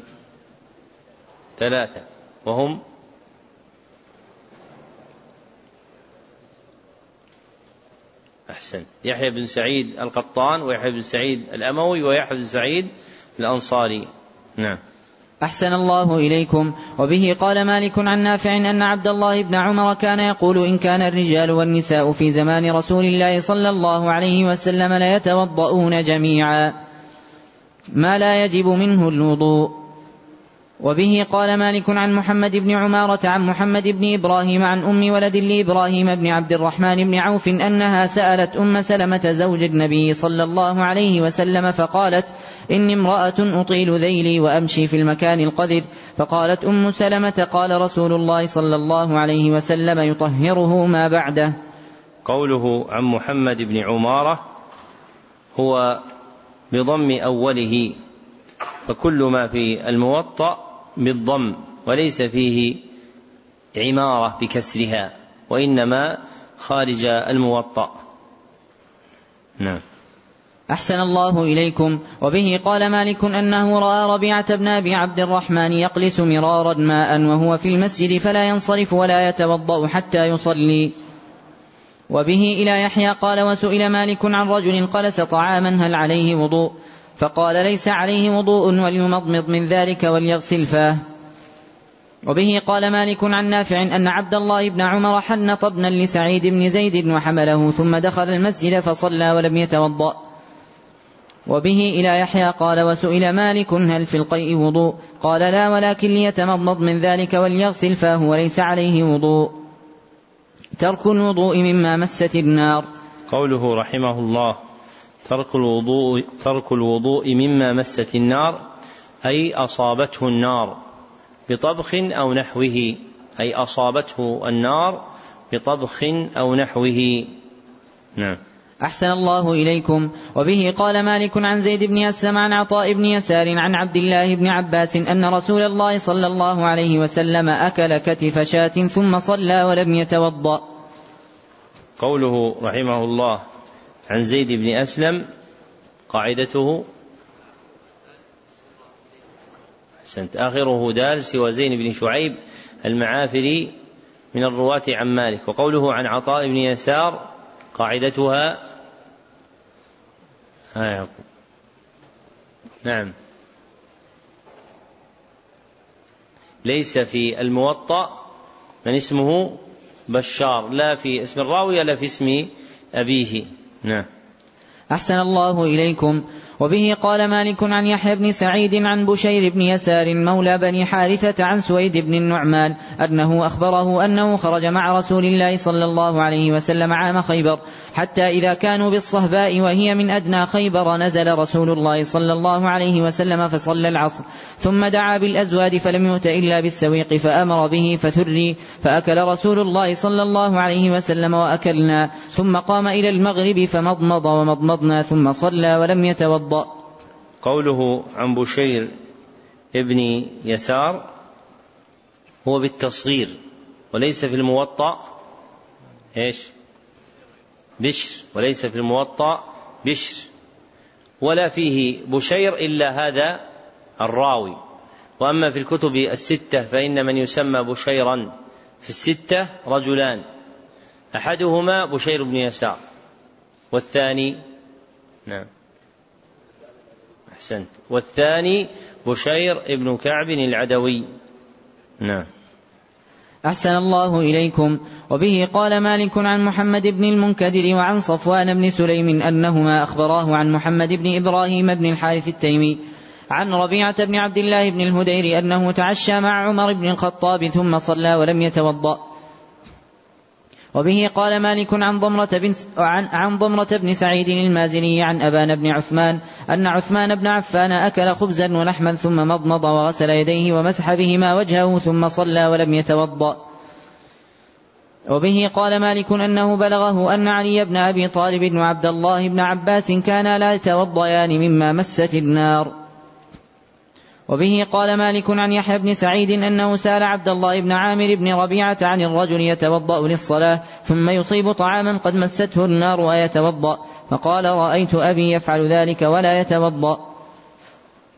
ثلاثة وهم أحسن يحيى بن سعيد القطان ويحيى بن سعيد الأموي ويحيى بن سعيد الأنصاري. نعم. أحسن الله إليكم. وبه قال مالك عن نافع أن عبد الله بن عمر كان يقول إن كان الرجال والنساء في زمان رسول الله صلى الله عليه وسلم ليتوضؤون جميعا ما لا يجب منه الوضوء. وبه قال مالك عن محمد بن عمارة عن محمد بن إبراهيم عن أم ولد لإبراهيم بن عبد الرحمن بن عوف أنها سألت أم سلمة زوج النبي صلى الله عليه وسلم فقالت إني امرأة أطيل ذيلي وأمشي في المكان القذر. فقالت أم سلمة قال رسول الله صلى الله عليه وسلم يطهره ما بعده. قوله عن محمد بن عمارة هو بضم أوله فكل ما في الموطأ بالضم وليس فيه عمارة بكسرها وإنما خارج الموطأ. نعم. أحسن الله إليكم. وبه قال مالك أنه رأى ربيعة بن أبي عبد الرحمن يقلس مرارا ماء وهو في المسجد فلا ينصرف ولا يتوضأ حتى يصلي. وبه إلى يحيى قال وسئل مالك عن رجل قلس طعاما هل عليه وضوء؟ فقال ليس عليه وضوء وليمضمض من ذلك وليغسل فاه. وبه قال مالك عن نافع أن عبد الله بن عمر حنط ابنا لسعيد بن زيد وحمله ثم دخل المسجد فصلى ولم يتوضأ. وبه إلى يحيى قال وسئل مالك هل في القيء وضوء؟ قال لا ولكن ليتمضمض من ذلك وليغسل فاه وليس عليه وضوء. ترك الوضوء مما مست النار. قوله رحمه الله ترك الوضوء ترك الوضوء مما مست النار أي أصابته النار بطبخ أو نحوه أي أصابته النار بطبخ أو نحوه. نعم. أحسن الله إليكم. وبه قال مالك عن زيد بن أسلم عن عطاء بن يسار عن عبد الله بن عباس أن رسول الله صلى الله عليه وسلم أكل كتف شاة ثم صلى ولم يتوضأ. قوله رحمه الله عن زيد بن أسلم قاعدته أحسنت. آخره دال سوى زين بن شعيب المعافري من الرواة عن مالك. وقوله عن عطاء بن يسار قاعدتها ها يعقوب. نعم. ليس في الموطأ من اسمه بشار لا في اسم الراوي ولا في اسم أبيه. نعم. أحسن الله إليكم. وبه قال مالك عن يحيى بن سعيد عن بشير بن يسار مولى بني حارثة عن سويد بن النعمان أنه أخبره أنه خرج مع رسول الله صلى الله عليه وسلم عام خيبر حتى إذا كانوا بالصهباء وهي من أدنى خيبر نزل رسول الله صلى الله عليه وسلم فصلى العصر ثم دعا بالأزواد فلم يؤت إلا بالسويق فأمر به فثري فأكل رسول الله صلى الله عليه وسلم وأكلنا ثم قام إلى المغرب فمضمض ومضمضنا ثم صلى ولم يتوضأ قوله عن بشير ابن يسار هو بالتصغير وليس في الموطأ. إيش؟ بشر. وليس في الموطأ بشر. ولا فيه بشير إلا هذا الراوي. وأما في الكتب الستة فإن من يسمى بشيرا في الستة رجلان. أحدهما بشير بن يسار والثاني نعم. أحسنت. والثاني بشير ابن كعب العدوي. نعم. أحسن الله إليكم. وبه قال مالك عن محمد بن المنكدر وعن صفوان بن سليم أنهما أخبراه عن محمد بن إبراهيم بن الحارث التيمي. عن ربيعة بن عبد الله بن الهدير أنه تعشى مع عمر بن الخطاب ثم صلى ولم يتوضأ. وبه قال مالك عن ضمرة بن عن, عن ضمرة بن سعيد المازني عن أبان بن عثمان أن عثمان بن عفان أكل خبزا ولحما ثم مضمض وغسل يديه ومسح بهما وجهه ثم صلى ولم يتوضأ. وبه قال مالك أنه بلغه أن علي بن أبي طالب وعبد الله بن عباس كانا لا يتوضيان مما مست النار. وبه قال مالك عن يحيى بن سعيد أنه سأل عبد الله بن عامر بن ربيعة عن الرجل يتوضأ للصلاة ثم يصيب طعاما قد مسته النار ويتوضأ فقال رأيت أبي يفعل ذلك ولا يتوضأ.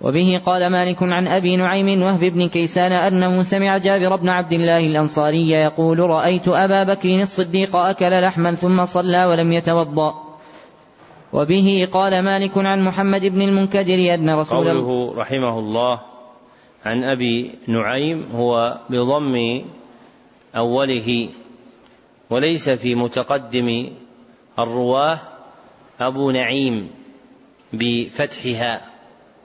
وبه قال مالك عن أبي نعيم وهب بن كيسان أنه سمع جابر بن عبد الله الأنصاري يقول رأيت أبا بكر الصديق أكل لحما ثم صلى ولم يتوضأ. وبه قال مالك عن محمد بن المنكدر أن رسول قوله رحمه الله عن أبي نعيم هو بضم أوله وليس في متقدم الرواة أبو نعيم بفتحها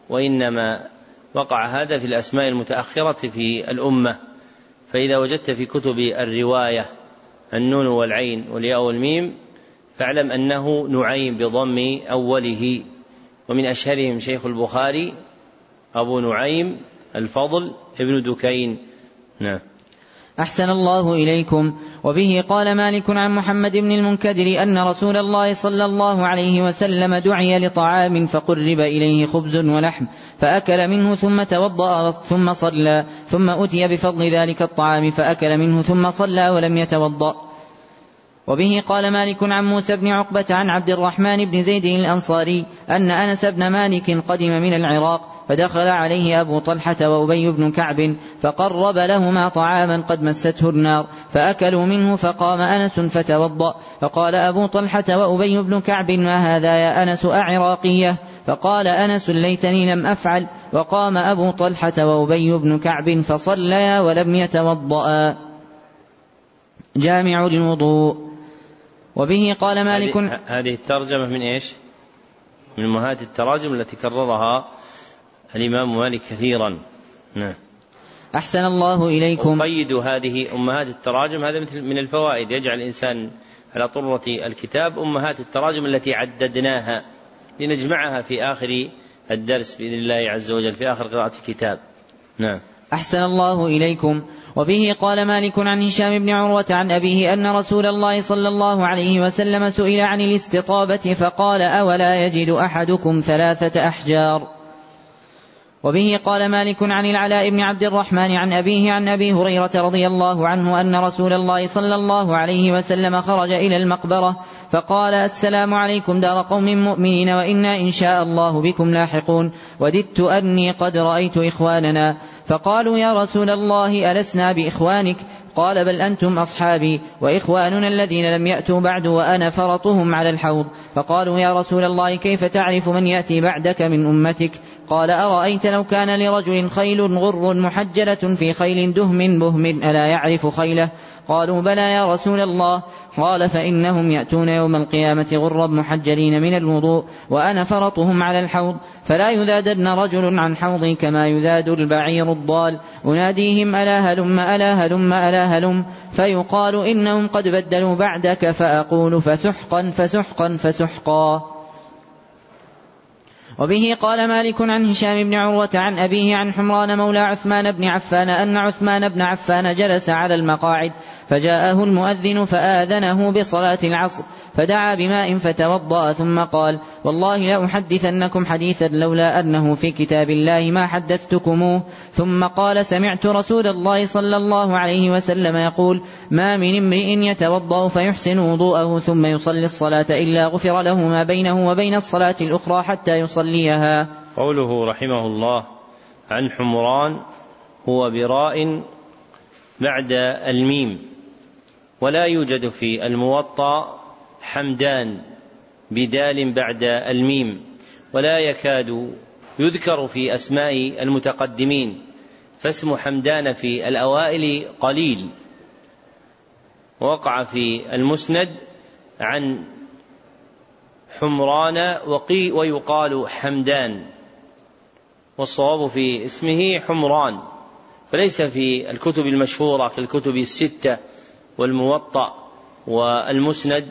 وإنما وقع هذا في الأسماء المتأخرة في الأمة فإذا وجدت في كتب الرواية النون والعين والياء والميم فاعلم أنه نعيم بضم أوله. ومن أشهرهم شيخ البخاري أبو نعيم الفضل ابن دكين. نعم. أحسن الله إليكم. وبه قال مالك عن محمد بن المنكدر أن رسول الله صلى الله عليه وسلم دعي لطعام فقرب إليه خبز ولحم فأكل منه ثم توضأ ثم صلى ثم أتي بفضل ذلك الطعام فأكل منه ثم صلى ولم يتوضأ. وبه قال مالك عن موسى بن عقبة عن عبد الرحمن بن زيد الأنصاري أن أنس بن مالك قدم من العراق فدخل عليه أبو طلحة وأبي بن كعب فقرب لهما طعاما قد مسته النار فأكلوا منه فقام أنس فتوضأ فقال أبو طلحة وأبي بن كعب ما هذا يا أنس أعراقية فقال أنس ليتني لم أفعل وقام أبو طلحة وأبي بن كعب فصليا ولم يتوضأ جامع الوضوء. وبه قال مالك هذه الترجمة من إيش؟ من أمهات التراجم التي كررها الإمام مالك كثيرا. نعم. أحسن الله إليكم. قيد هذه أمهات التراجم هذا مثل من الفوائد. يجعل الإنسان على طرة الكتاب أمهات التراجم التي عددناها لنجمعها في آخر الدرس بإذن الله عز وجل في آخر قراءة الكتاب. نعم. أحسن الله إليكم. وبه قال مالك عن هشام بن عروة عن أبيه أن رسول الله صلى الله عليه وسلم سئل عن الاستطابة فقال أولا يجد أحدكم ثلاثة أحجار؟ وبه قال مالك عن العلاء بن عبد الرحمن عن أبيه عن أبي هريرة رضي الله عنه أن رسول الله صلى الله عليه وسلم خرج إلى المقبرة فقال السلام عليكم دار قوم مؤمنين وإنا إن شاء الله بكم لاحقون وددت أني قد رأيت إخواننا فقالوا يا رسول الله ألسنا بإخوانك قال بل أنتم أصحابي وإخواننا الذين لم يأتوا بعد وأنا فرطهم على الحوض. فقالوا يا رسول الله كيف تعرف من يأتي بعدك من أمتك؟ قال أرأيت لو كان لرجل خيل غر محجلة في خيل دهم بهم ألا يعرف خيله؟ قالوا بلى يا رسول الله. قال فإنهم يأتون يوم القيامة غرا محجلين من الوضوء وأنا فرطهم على الحوض فلا يذادن رجل عن حوضي كما يذاد البعير الضال. أناديهم ألا هلم ألا هلم ألا هلم. فيقال إنهم قد بدلوا بعدك فأقول فسحقا فسحقا فسحقا. وبه قال مالك عن هشام بن عروة عن أبيه عن حمران مولى عثمان بن عفان أن عثمان بن عفان جلس على المقاعد فجاءه المؤذن فآذنه بصلاة العصر فدعا بماء فتوضأ ثم قال والله لأحدثنكم حديثا لولا أنه في كتاب الله ما حدثتكموه ثم قال سمعت رسول الله صلى الله عليه وسلم يقول ما من امرئ يتوضأ فيحسن وضوءه ثم يصلي الصلاة إلا غفر له ما بينه وبين الصلاة الأخرى حتى يصليها. قوله رحمه الله عن حمران هو براء بعد الميم ولا يوجد في الموطأ حمدان بدال بعد الميم ولا يكاد يذكر في أسماء المتقدمين فاسم حمدان في الأوائل قليل. وقع في المسند عن حمران وقي ويقال حمدان. والصواب في اسمه حمران فليس في الكتب المشهورة كالكتب الستة والموطأ والمسند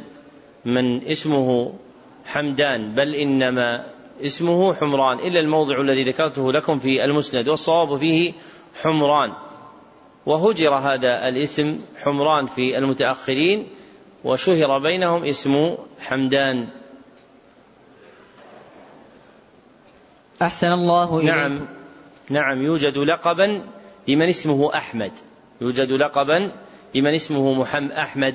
من اسمه حمدان بل إنما اسمه حمران إلا الموضع الذي ذكرته لكم في المسند. والصواب فيه حمران. وهجر هذا الاسم حمران في المتأخرين وشهر بينهم اسم حمدان. أحسن الله إليك نعم. نعم يوجد لقبا لمن اسمه أحمد. يوجد لقبا لمن اسمه محمد أحمد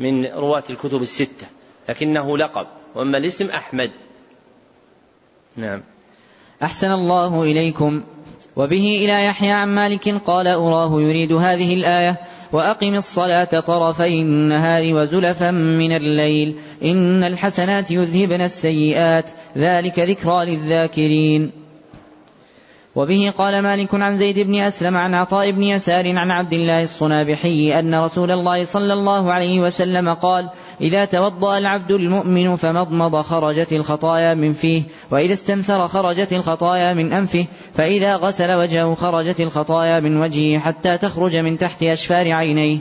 من رواة الكتب الستة. لكنه لقب. وأما الاسم أحمد. نعم. أحسن الله إليكم. وبه إلى يحيى عن مالك قال أراه يريد هذه الآية. وأقم الصلاة طرفي النهار وزلفا من الليل إن الحسنات يذهبن السيئات ذلك ذكرى للذاكرين وبه قال مالك عن زيد بن أسلم عن عطاء بن يسار عن عبد الله الصنابحي أن رسول الله صلى الله عليه وسلم قال إذا توضأ العبد المؤمن فمضمض خرجت الخطايا من فيه وإذا استنثر خرجت الخطايا من أنفه فإذا غسل وجهه خرجت الخطايا من وجهه حتى تخرج من تحت أشفار عينيه.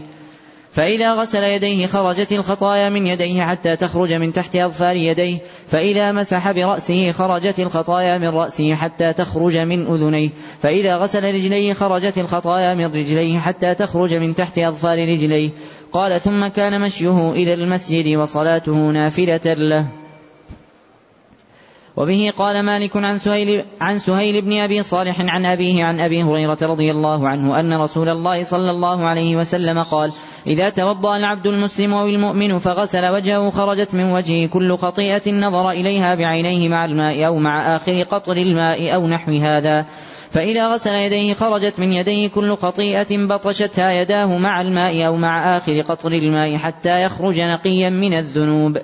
فإذا غسل يديه خرجت الخطايا من يديه حتى تخرج من تحت أظفار يديه فإذا مسح برأسه خرجت الخطايا من رأسه حتى تخرج من أذنيه فإذا غسل رجليه خرجت الخطايا من رجليه حتى تخرج من تحت أظفار رجليه. قال ثم كان مشيه إلى المسجد وصلاته نافلة له. وبه قال مالك عن سهيل, عن سهيل بن أبي صالح عن أبيه عن أبي هريرة رضي الله عنه أن رسول الله صلى الله عليه وسلم قال إذا توضأ العبد المسلم أو المؤمن فغسل وجهه خرجت من وجهه كل خطيئة نظر إليها بعينيه مع الماء أو مع آخر قطر الماء أو نحو هذا. فإذا غسل يديه خرجت من يديه كل خطيئة بطشتها يداه مع الماء أو مع آخر قطر الماء حتى يخرج نقيا من الذنوب.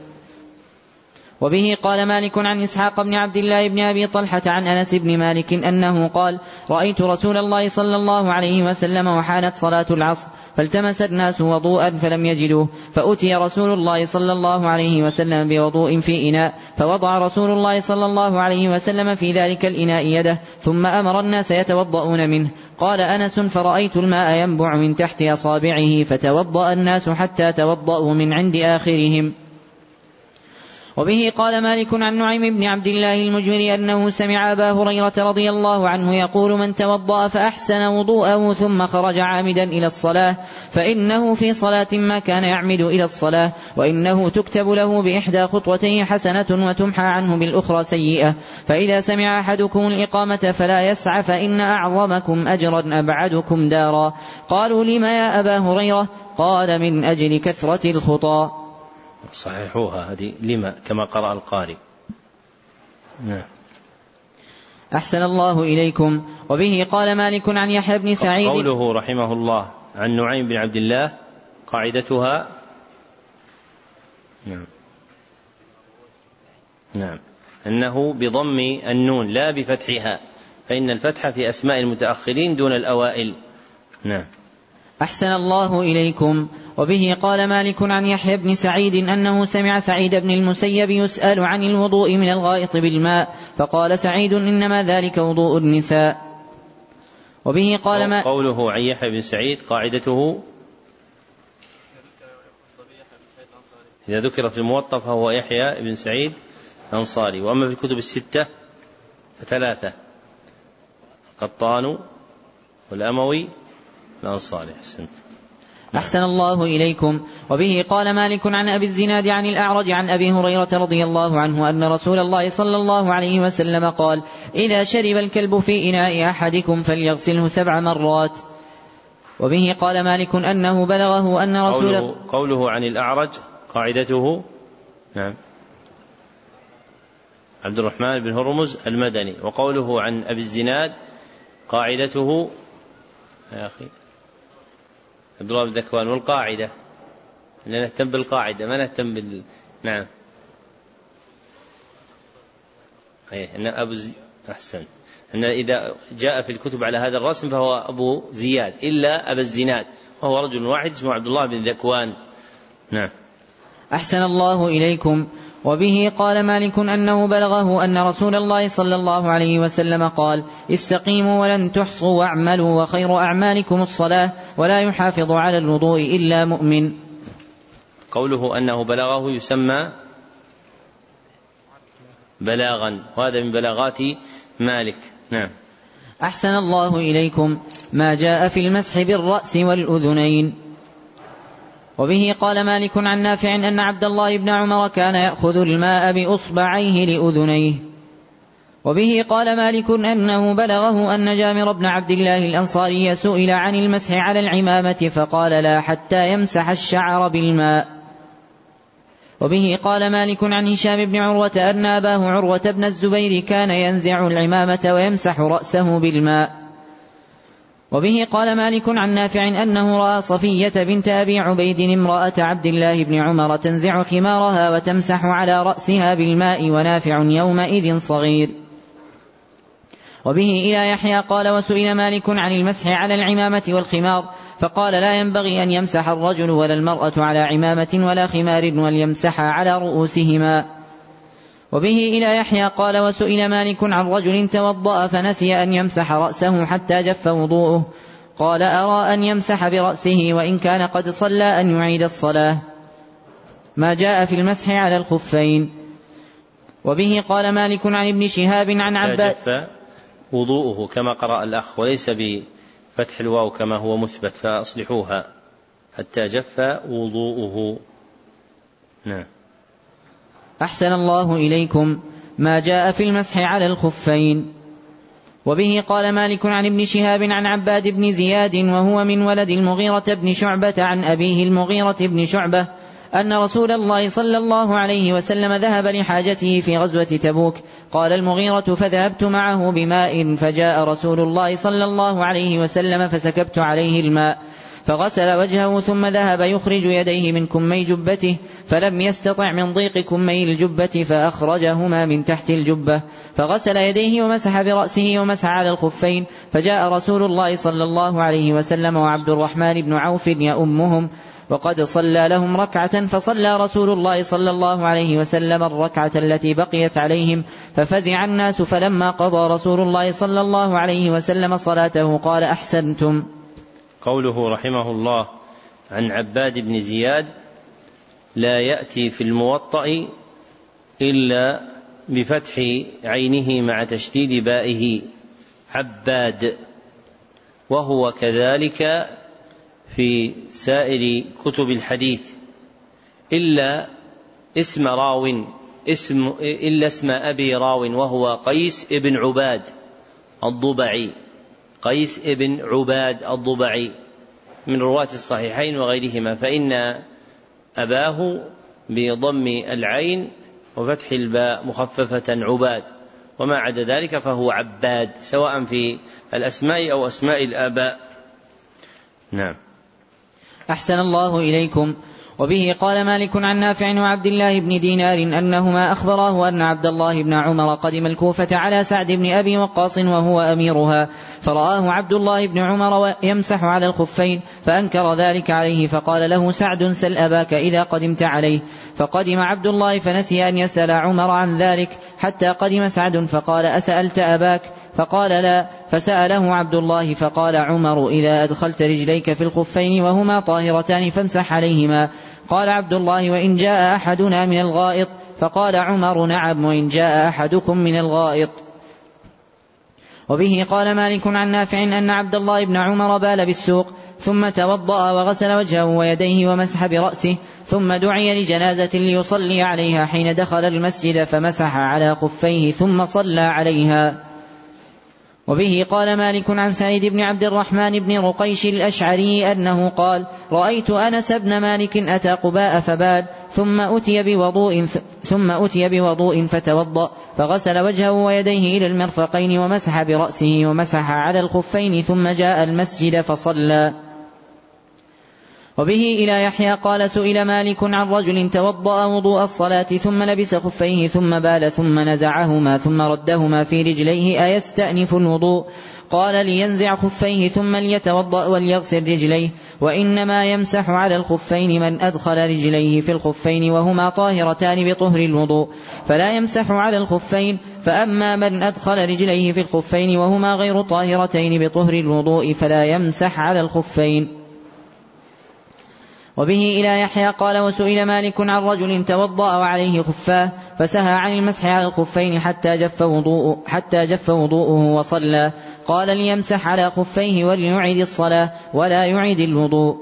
وبه قال مالك عن إسحاق بن عبد الله بن أبي طلحة عن أنس بن مالك أنه قال رأيت رسول الله صلى الله عليه وسلم وحانت صلاة العصر فالتمس الناس وضوءا فلم يجدوه فأتي رسول الله صلى الله عليه وسلم بوضوء في إناء فوضع رسول الله صلى الله عليه وسلم في ذلك الإناء يده ثم أمر الناس يتوضؤون منه قال أنس فرأيت الماء ينبع من تحت أصابعه فتوضأ الناس حتى توضأوا من عند آخرهم. وبه قال مالك عن نعيم بن عبد الله المجمري أنه سمع أبا هريرة رضي الله عنه يقول من توضأ فأحسن وضوءه ثم خرج عامدا إلى الصلاة فإنه في صلاة ما كان يعمد إلى الصلاة وإنه تكتب له بإحدى خطوتيه حسنة وتمحى عنه بالأخرى سيئة فإذا سمع أحدكم الإقامة فلا يسعى فإن أعظمكم أجرا أبعدكم دارا قالوا لما يا أبا هريرة؟ قال من أجل كثرة الخطى صححوها هذه لما؟ كما قرأ القارئ. نعم. أحسن الله إليكم. وبه قال مالك عن يحيى بن سعيد. قوله رحمه الله عن نعيم بن عبد الله قاعدتها. نعم. نعم. أنه بضم النون لا بفتحها فإن الفتح في أسماء المتأخرين دون الأوائل. نعم. أحسن الله إليكم. وبه قال مالك عن يحيى بن سعيد أنه سمع سعيد بن المسيب يسأل عن الوضوء من الغائط بالماء فقال سعيد إنما ذلك وضوء النساء. وبه قال ما قوله عن يحيى بن سعيد قاعدته إذا ذكر في الموطأ فهو يحيى بن سعيد الأنصاري. وأما في الكتب الستة فثلاثة قطان والأموي الأنصاري أحسنت. أحسن الله إليكم. وبه قال مالك عن أبي الزناد عن الأعرج عن أبي هريرة رضي الله عنه أن رسول الله صلى الله عليه وسلم قال إذا شرب الكلب في إناء أحدكم فليغسله سبع مرات. وبه قال مالك أنه بلغه أن رسول قوله, قوله عن الأعرج قاعدته نعم عبد الرحمن بن هرمز المدني. وقوله عن أبي الزناد قاعدته يا أخي عبد الله بن ذكوان والقاعدة نهتم بالقاعدة ما نهتم بال نعم. أيه أن أبو زي... أحسن. أن إذا جاء في الكتب على هذا الرسم فهو أبو زياد إلا أبا الزناد. وهو رجل واحد اسمه عبد الله بن ذكوان. نعم. أحسن الله إليكم. وبه قال مالك أنه بلغه أن رسول الله صلى الله عليه وسلم قال استقيموا ولن تحصوا واعملوا وخير أعمالكم الصلاة ولا يحافظ على الوضوء إلا مؤمن. قوله أنه بلغه يسمى بلاغا وهذا من بلاغات مالك. نعم. أحسن الله إليكم. ما جاء في المسح بالرأس والأذنين. وبه قال مالك عن نافع أن عبد الله بن عمر كان يأخذ الماء بأصبعيه لأذنيه. وبه قال مالك أنه بلغه أن جامر بن عبد الله الأنصاري سئل عن المسح على العمامة فقال لا حتى يمسح الشعر بالماء. وبه قال مالك عن هشام بن عروة أن أباه عروة بن الزبير كان ينزع العمامة ويمسح رأسه بالماء. وبه قال مالك عن نافع أنه رأى صفية بنت أبي عبيد امرأة عبد الله بن عمر تنزع خمارها وتمسح على رأسها بالماء ونافع يومئذ صغير. وبه إلى يحيى قال وسئل مالك عن المسح على العمامة والخمار فقال لا ينبغي أن يمسح الرجل ولا المرأة على عمامة ولا خمار وليمسح على رؤوسهما. وبه إلى يحيى قال وسئل مالك عن رجل توضأ فنسي أن يمسح رأسه حتى جف وضوءه. قال أرى أن يمسح برأسه وإن كان قد صلى أن يعيد الصلاة. ما جاء في المسح على الخفين. وبه قال مالك عن ابن شهاب عن عباد جف وضوءه كما قرأ الأخ وليس بفتح الواو كما هو مثبت فأصلحوها. حتى جف وضوءه. نعم. أحسن الله إليكم ما جاء في المسح على الخفين. وبه قال مالك عن ابن شهاب عن عباد بن زياد وهو من ولد المغيرة بن شعبة عن أبيه المغيرة بن شعبة أن رسول الله صلى الله عليه وسلم ذهب لحاجته في غزوة تبوك. قال المغيرة فذهبت معه بماء فجاء رسول الله صلى الله عليه وسلم فسكبت عليه الماء. فغسل وجهه ثم ذهب يخرج يديه من كمي جبته فلم يستطع من ضيق كمي الجبة فأخرجهما من تحت الجبة. فغسل يديه ومسح برأسه ومسح على الخفين فجاء رسول الله صلى الله عليه وسلم وعبد الرحمن بن عوف يؤمهم وقد صلى لهم ركعة فصلى رسول الله صلى الله عليه وسلم الركعة التي بقيت عليهم ففزع الناس فلما قضى رسول الله صلى الله عليه وسلم صلاته قال أحسنتم. قوله رحمه الله عن عباد بن زياد لا يأتي في الموطأ إلا بفتح عينه مع تشديد بائه عباد وهو كذلك في سائر كتب الحديث إلا اسم راو اسم إلا اسم أبي راو وهو قيس ابن عباد الضبعي. قيس ابن عباد الضبعي من رواة الصحيحين وغيرهما فإن أباه بضم العين وفتح الباء مخففة عباد وما عدا ذلك فهو عباد سواء في الأسماء أو أسماء الآباء. نعم. أحسن الله إليكم. وبه قال مالك عن نافع وعبد الله بن دينار أنهما أخبراه أن عبد الله بن عمر قدم الكوفة على سعد بن أبي وقاص وهو أميرها فرآه عبد الله بن عمر يمسح على الخفين فأنكر ذلك عليه فقال له سعد سل أباك إذا قدمت عليه فقدم عبد الله فنسي أن يسأل عمر عن ذلك حتى قدم سعد فقال أسألت أباك؟ فقال لا فسأله عبد الله فقال عمر إذا أدخلت رجليك في الخفين وهما طاهرتان فامسح عليهما. قال عبد الله وإن جاء أحدنا من الغائط فقال عمر نعم وإن جاء أحدكم من الغائط. وبه قال مالك عن نافع أن عبد الله بن عمر بال بالسوق ثم توضأ وغسل وجهه ويديه ومسح برأسه ثم دعي لجنازة ليصلي عليها حين دخل المسجد فمسح على خفيه ثم صلى عليها. وبه قال مالك عن سعيد بن عبد الرحمن بن رقيش الأشعري أنه قال رأيت أنس بن مالك أتى قباء فباد ثم أتي بوضوء ثم أتي بوضوء فتوضأ فغسل وجهه ويديه إلى المرفقين ومسح برأسه ومسح على الخفين ثم جاء المسجد فصلى. وبه إلى يحيى قال سئل مالك عن رجل توضأ وضوء الصلاة ثم لبس خفيه ثم بال ثم نزعهما ثم ردهما في رجليه أيستأنف الوضوء؟ قال لينزع خفيه ثم ليتوضأ وليغسل رجليه وإنما يمسح على الخفين من أدخل رجليه في الخفين وهما طاهرتان بطهر الوضوء فلا يمسح على الخفين فأما من أدخل رجليه في الخفين وهما غير طاهرتين بطهر الوضوء فلا يمسح على الخفين. وبه إلى يحيى قال وسئل مالك عن رجل توضأ وعليه خفاه فسهى عن المسح على الخفين حتى جف وضوءه حتى جف وضوءه وصلى. قال ليمسح على خفيه وليعيد الصلاة ولا يعيد الوضوء.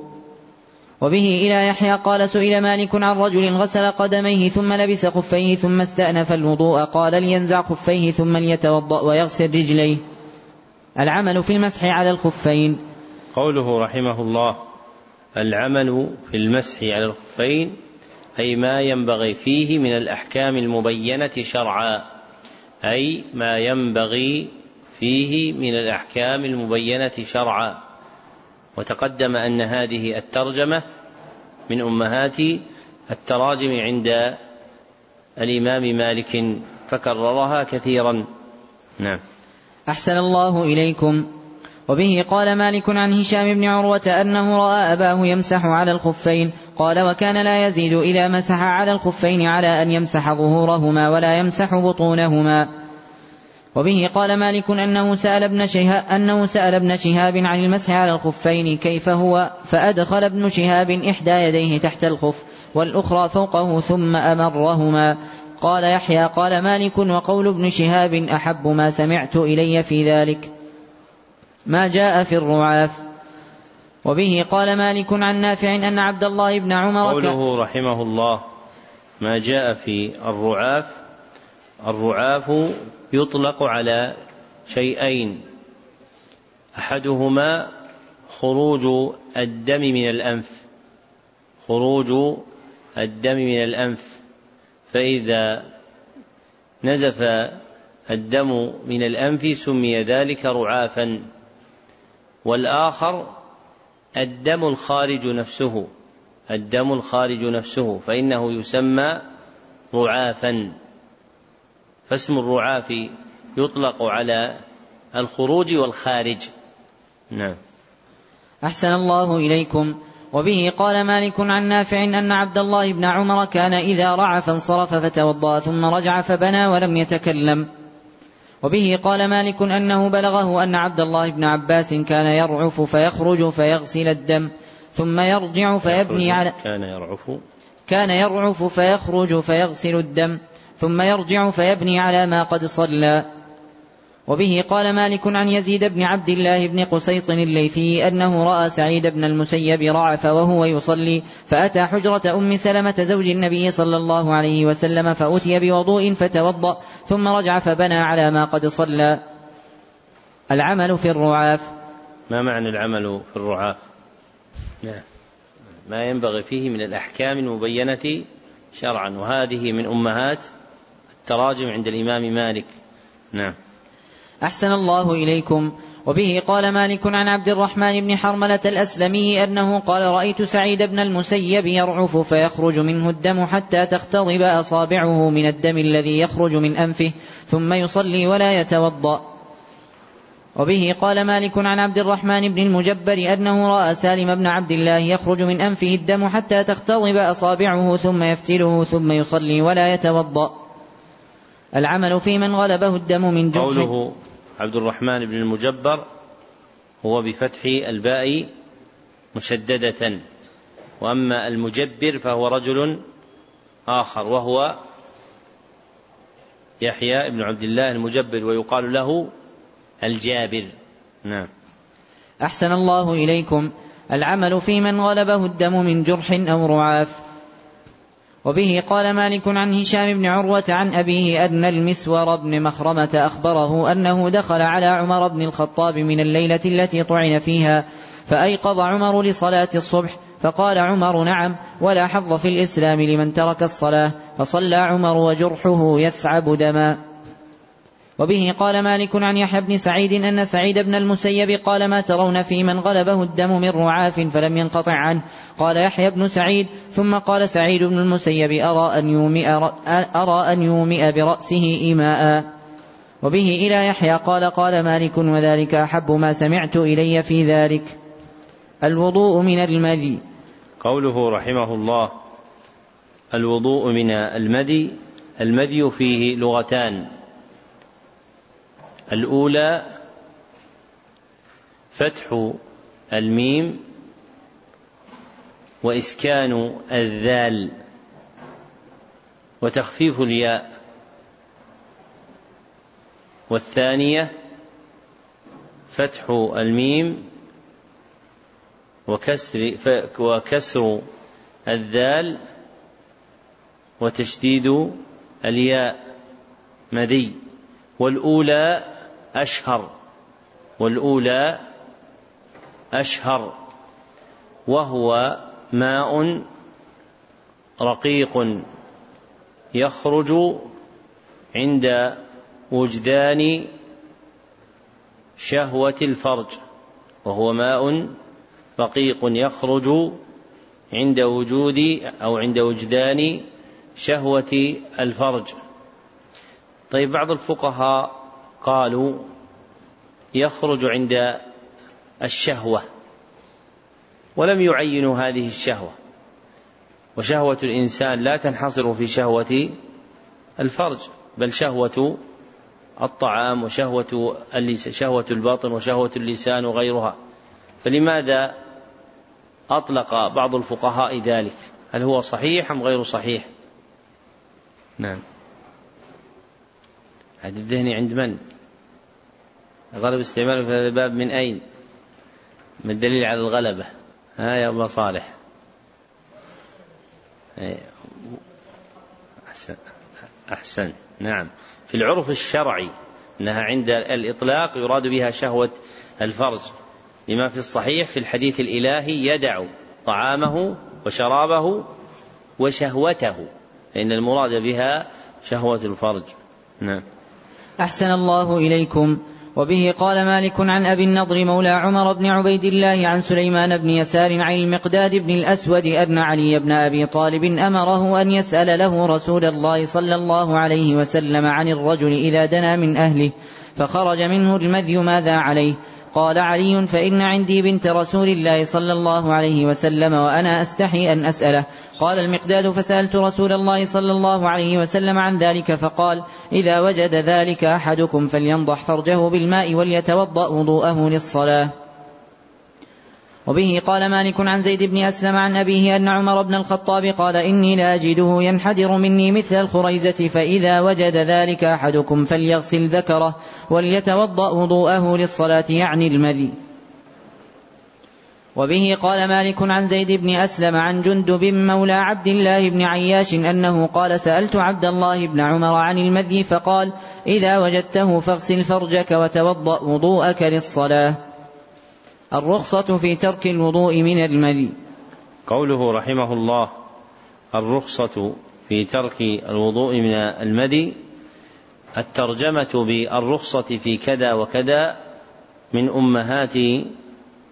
وبه إلى يحيى قال سئل مالك عن رجل غسل قدميه ثم لبس خفيه ثم استأنف الوضوء. قال لينزع خفيه ثم ليتوضأ ويغسل رجليه. العمل في المسح على الخفين. قوله رحمه الله العمل في المسح على الخفين أي ما ينبغي فيه من الأحكام المبينة شرعا أي ما ينبغي فيه من الأحكام المبينة شرعا. وتقدم أن هذه الترجمة من أمهات التراجم عند الإمام مالك فكررها كثيرا. نعم. أحسن الله إليكم. وبه قال مالك عن هشام بن عروة أنه رأى أباه يمسح على الخفين. قال وكان لا يزيد إذا مسح على الخفين على أن يمسح ظهورهما ولا يمسح بطونهما. وبه قال مالك أنه سأل ابن شهاب أنه سأل ابن شهاب عن المسح على الخفين كيف هو؟ فأدخل ابن شهاب إحدى يديه تحت الخف والأخرى فوقه ثم أمرهما. قال يحيى قال مالك وقول ابن شهاب أحب ما سمعت إلي في ذلك. ما جاء في الرعاف. وبه قال مالك عن نافع أن عبد الله بن عمر قوله رحمه الله ما جاء في الرعاف الرعاف يطلق على شيئين. أحدهما خروج الدم من الأنف خروج الدم من الأنف. فإذا نزف الدم من الأنف سمي ذلك رعافا. والآخر الدم الخارج نفسه الدم الخارج نفسه فإنه يسمى رعافا. فاسم الرعاف يطلق على الخروج والخارج. نعم. أحسن الله إليكم. وبه قال مالك عن نافع أن عبد الله بن عمر كان إذا رعف انصرف فتوضأ ثم رجع فبنى ولم يتكلم. وبه قال مالك أنه بلغه أن عبد الله بن عباس كان يرعف فيخرج فيغسل الدم ثم يرجع فيبني على كان يرعف. كان يرعف فيخرج فيغسل الدم ثم يرجع فيبني على ما قد صلى. وبه قال مالك عن يزيد بن عبد الله بن قسيط الليثي أنه رأى سعيد بن المسيب رعف وهو يصلي فأتى حجرة أم سلمة زوج النبي صلى الله عليه وسلم فأتي بوضوء فتوضأ ثم رجع فبنى على ما قد صلى. العمل في الرعاف. ما معنى العمل في الرعاف؟ نعم. ما ينبغي فيه من الأحكام المبينة شرعا وهذه من أمهات التراجم عند الإمام مالك. نعم. أحسن الله إليكم. وبه قال مالك عن عبد الرحمن بن حرملة الأسلمي أنه قال رأيت سعيد بن المسيب يرعف فيخرج منه الدم حتى تختضب أصابعه من الدم الذي يخرج من أنفه ثم يصلي ولا يتوضأ. وبه قال مالك عن عبد الرحمن بن المجبر أنه رأى سالم بن عبد الله يخرج من أنفه الدم حتى تختضب أصابعه ثم يفتله ثم يصلي ولا يتوضأ. العمل في من غلبه الدم من جرح. قوله عبد الرحمن بن المجبر هو بفتح الباء مشددة. وأما المجبر فهو رجل آخر وهو يحيى بن عبد الله المجبر ويقال له الجابر. نعم. أحسن الله إليكم. العمل في من غلبه الدم من جرح أو رعاف. وبه قال مالك عن هشام بن عروة عن أبيه أن المسور بن مخرمة أخبره أنه دخل على عمر بن الخطاب من الليلة التي طعن فيها فأيقظ عمر لصلاة الصبح فقال عمر نعم ولا حظ في الإسلام لمن ترك الصلاة فصلى عمر وجرحه يثعب دما. وبه قال مالك عن يحيى بن سعيد أن سعيد بن المسيب قال ما ترون في من غلبه الدم من رعاف فلم ينقطع عنه. قال يحيى بن سعيد ثم قال سعيد بن المسيب أرى أن يومئ, أرى أن يومئ برأسه إيماء. وبه إلى يحيى قال قال مالك وذلك أحب ما سمعت إلي في ذلك. الوضوء من المذي. قوله رحمه الله الوضوء من المذي المذي فيه لغتان. الأولى فتح الميم وإسكان الذال وتخفيف الياء والثانية فتح الميم وكسر وكسر الذال وتشديد الياء مذي والأولى أشهر والأولى أشهر وهو ماء رقيق يخرج عند وجدان شهوة الفرج وهو ماء رقيق يخرج عند وجود أو عند وجدان شهوة الفرج. طيب بعض الفقهاء قالوا يخرج عند الشهوة ولم يعينوا هذه الشهوة. وشهوة الإنسان لا تنحصر في شهوة الفرج بل شهوة الطعام وشهوة شهوة الباطن وشهوة اللسان وغيرها. فلماذا أطلق بعض الفقهاء ذلك؟ هل هو صحيح أم غير صحيح؟ نعم. هذا الذهني عند من؟ غلب استعماله في هذا الباب من أين؟ ما الدليل على الغلبة. ها يا أبا صالح. إيه. أحسن. نعم. في العرف الشرعي أنها عند الإطلاق يراد بها شهوة الفرج. لما في الصحيح في الحديث الإلهي يدع طعامه وشرابه وشهوته. فإن المراد بها شهوة الفرج. نعم. أحسن الله إليكم. وبه قال مالك عن أبي النضر مولى عمر بن عبيد الله عن سليمان بن يسار عن المقداد بن الأسود أن علي بن أبي طالب أمره أن يسأل له رسول الله صلى الله عليه وسلم عن الرجل إذا دنا من أهله فخرج منه المذي ماذا عليه؟ قال علي فإن عندي بنت رسول الله صلى الله عليه وسلم وأنا أستحي أن أسأله. قال المقداد فسألت رسول الله صلى الله عليه وسلم عن ذلك فقال إذا وجد ذلك أحدكم فلينضح فرجه بالماء وليتوضأ وضوءه للصلاة. وبه قال مالك عن زيد بن أسلم عن أبيه أن عمر بن الخطاب قال إني لأجده ينحدر مني مثل الخريزة فإذا وجد ذلك أحدكم فليغسل ذكره وليتوضأ وضوءه للصلاة يعني المذي. وبه قال مالك عن زيد بن أسلم عن جندب مولى عبد الله بن عياش أنه قال سألت عبد الله بن عمر عن المذي فقال إذا وجدته فاغسل فرجك وتوضأ وضوءك للصلاة. الرخصة في ترك الوضوء من المذي. قوله رحمه الله الرخصة في ترك الوضوء من المذي الترجمة بالرخصة في كذا وكذا من أمهات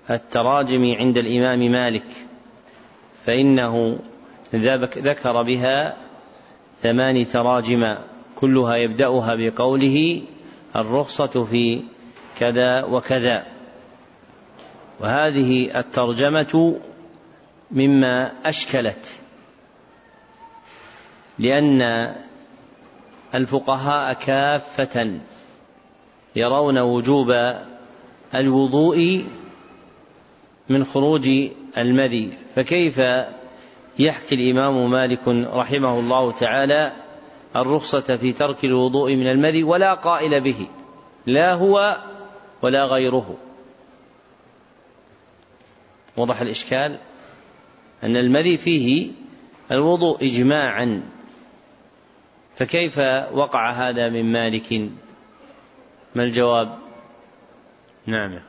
التراجم عند الإمام مالك فإنه ذكر بها ثمان تراجم كلها يبدأها بقوله الرخصة في كذا وكذا. وهذه الترجمة مما أشكلت لأن الفقهاء كافة يرون وجوب الوضوء من خروج المذي. فكيف يحكي الإمام مالك رحمه الله تعالى الرخصة في ترك الوضوء من المذي ولا قائل به؟ لا هو ولا غيره. وضح الإشكال أن المذي فيه الوضوء إجماعا فكيف وقع هذا من مالك؟ ما الجواب؟ نعم.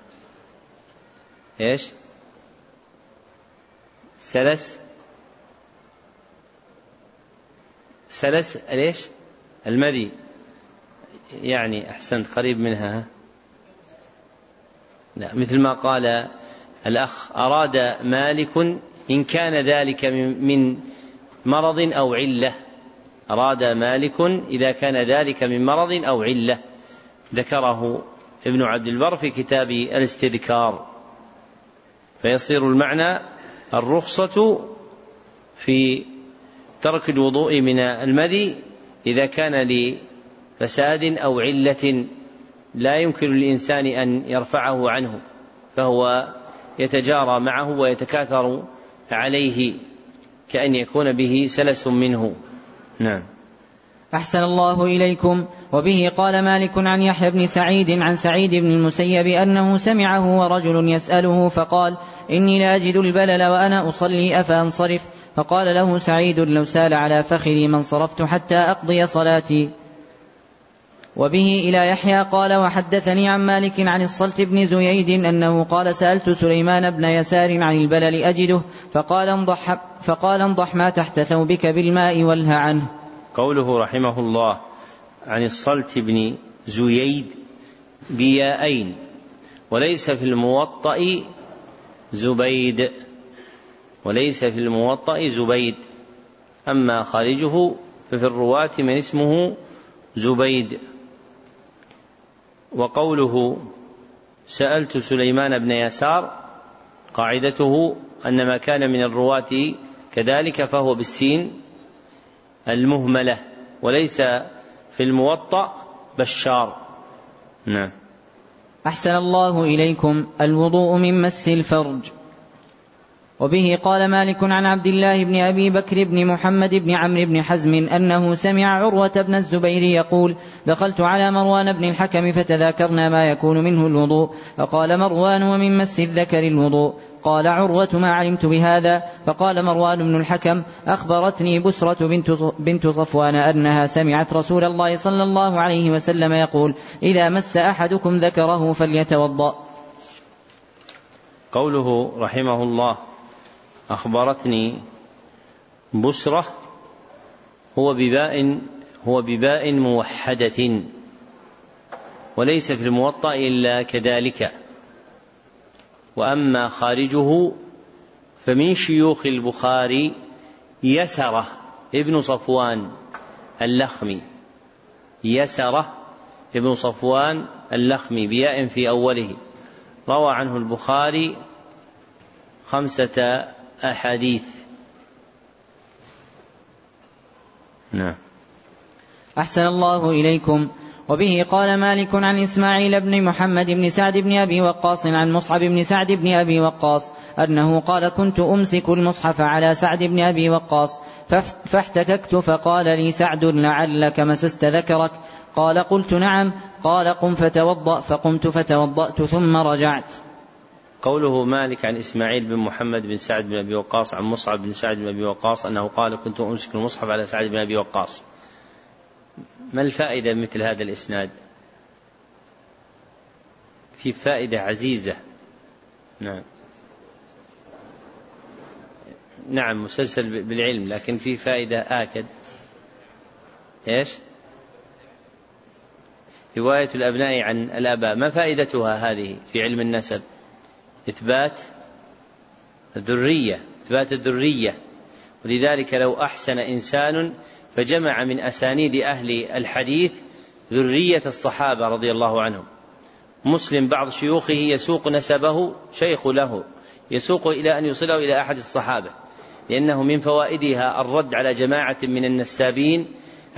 إيش؟ سلس؟ سلس ليش المذي. يعني أحسنت قريب منها. لا مثل ما قال الأخ أراد مالك إن كان ذلك من مرض أو علة. أراد مالك إذا كان ذلك من مرض أو علة. ذكره ابن عبد البر في كتاب الاستذكار. فيصير المعنى الرخصة في ترك الوضوء من المذي إذا كان لفساد أو علة لا يمكن للإنسان أن يرفعه عنه فهو يتجارى معه ويتكاثر عليه كأن يكون به سلس منه. نعم. أحسن الله إليكم. وبه قال مالك عن يحيى بن سعيد عن سعيد بن المسيب أنه سمعه ورجل يسأله فقال إني لاجد البلل وأنا أصلي أفأنصرف؟ فقال له سعيد لو سال على فخذي من صرفت حتى أقضي صلاتي. وبه إلى يحيى قال وحدثني عن مالك عن الصلت بن زييد أنه قال سألت سليمان بن يسار عن البلل أجده فقال انضح, فقال انضح ما تحت ثوبك بالماء والها عنه. قوله رحمه الله عن الصلت بن زييد بياءين وليس في الموطأ زبيد وليس في الموطأ زبيد أما خارجه ففي الرواة من اسمه زبيد. وقوله سألت سليمان بن يسار قاعدته أن ما كان من الرواة كذلك فهو بالسين المهملة وليس في الموطأ بشار. نعم. أحسن الله إليكم. الوضوء من مس الفرج. وبه قال مالك عن عبد الله بن أبي بكر بن محمد بن عمرو بن حزم أنه سمع عروة بن الزبير يقول دخلت على مروان بن الحكم فتذاكرنا ما يكون منه الوضوء. فقال مروان ومن مس الذكر الوضوء. قال عروة ما علمت بهذا؟ فقال مروان بن الحكم أخبرتني بسرة بنت, بنت صفوان أنها سمعت رسول الله صلى الله عليه وسلم يقول إذا مس أحدكم ذكره فليتوضأ. قوله رحمه الله أخبرتني بسرة هو بباء هو بباء موحدة وليس في الموطأ إلا كذلك. وأما خارجه فمن شيوخ البخاري يسرة ابن صفوان اللخمي. يسرة ابن صفوان اللخمي بياء في أوله. روى عنه البخاري خمسة أحاديث. نعم. أحسن الله إليكم. وبه قال مالك عن إسماعيل بن محمد بن سعد بن أبي وقاص عن مصعب بن سعد بن أبي وقاص أنه قال كنت أمسك المصحف على سعد بن أبي وقاص فاحتككت فقال لي سعد لعلك مسست ذكرك. قال قلت نعم. قال قم فتوضأ. فقمت فتوضأت ثم رجعت. قوله مالك عن إسماعيل بن محمد بن سعد بن أبي وقاص عن مصعب بن سعد بن أبي وقاص أنه قال كنت أمسك المصحف على سعد بن أبي وقاص. ما الفائدة مثل هذا الإسناد؟ في فائدة عزيزة. نعم. نعم مسلسل بالعلم لكن في فائدة آكد. إيش؟ رواية الأبناء عن الآباء. ما فائدتها هذه في علم النسب؟ إثبات الذرية إثبات الذرية. ولذلك لو أحسن إنسان فجمع من أسانيد أهل الحديث ذرية الصحابة رضي الله عنهم. مسلم بعض شيوخه يسوق نسبه شيخ له يسوق إلى أن يوصله إلى أحد الصحابة لأنه من فوائدها الرد على جماعة من النسابين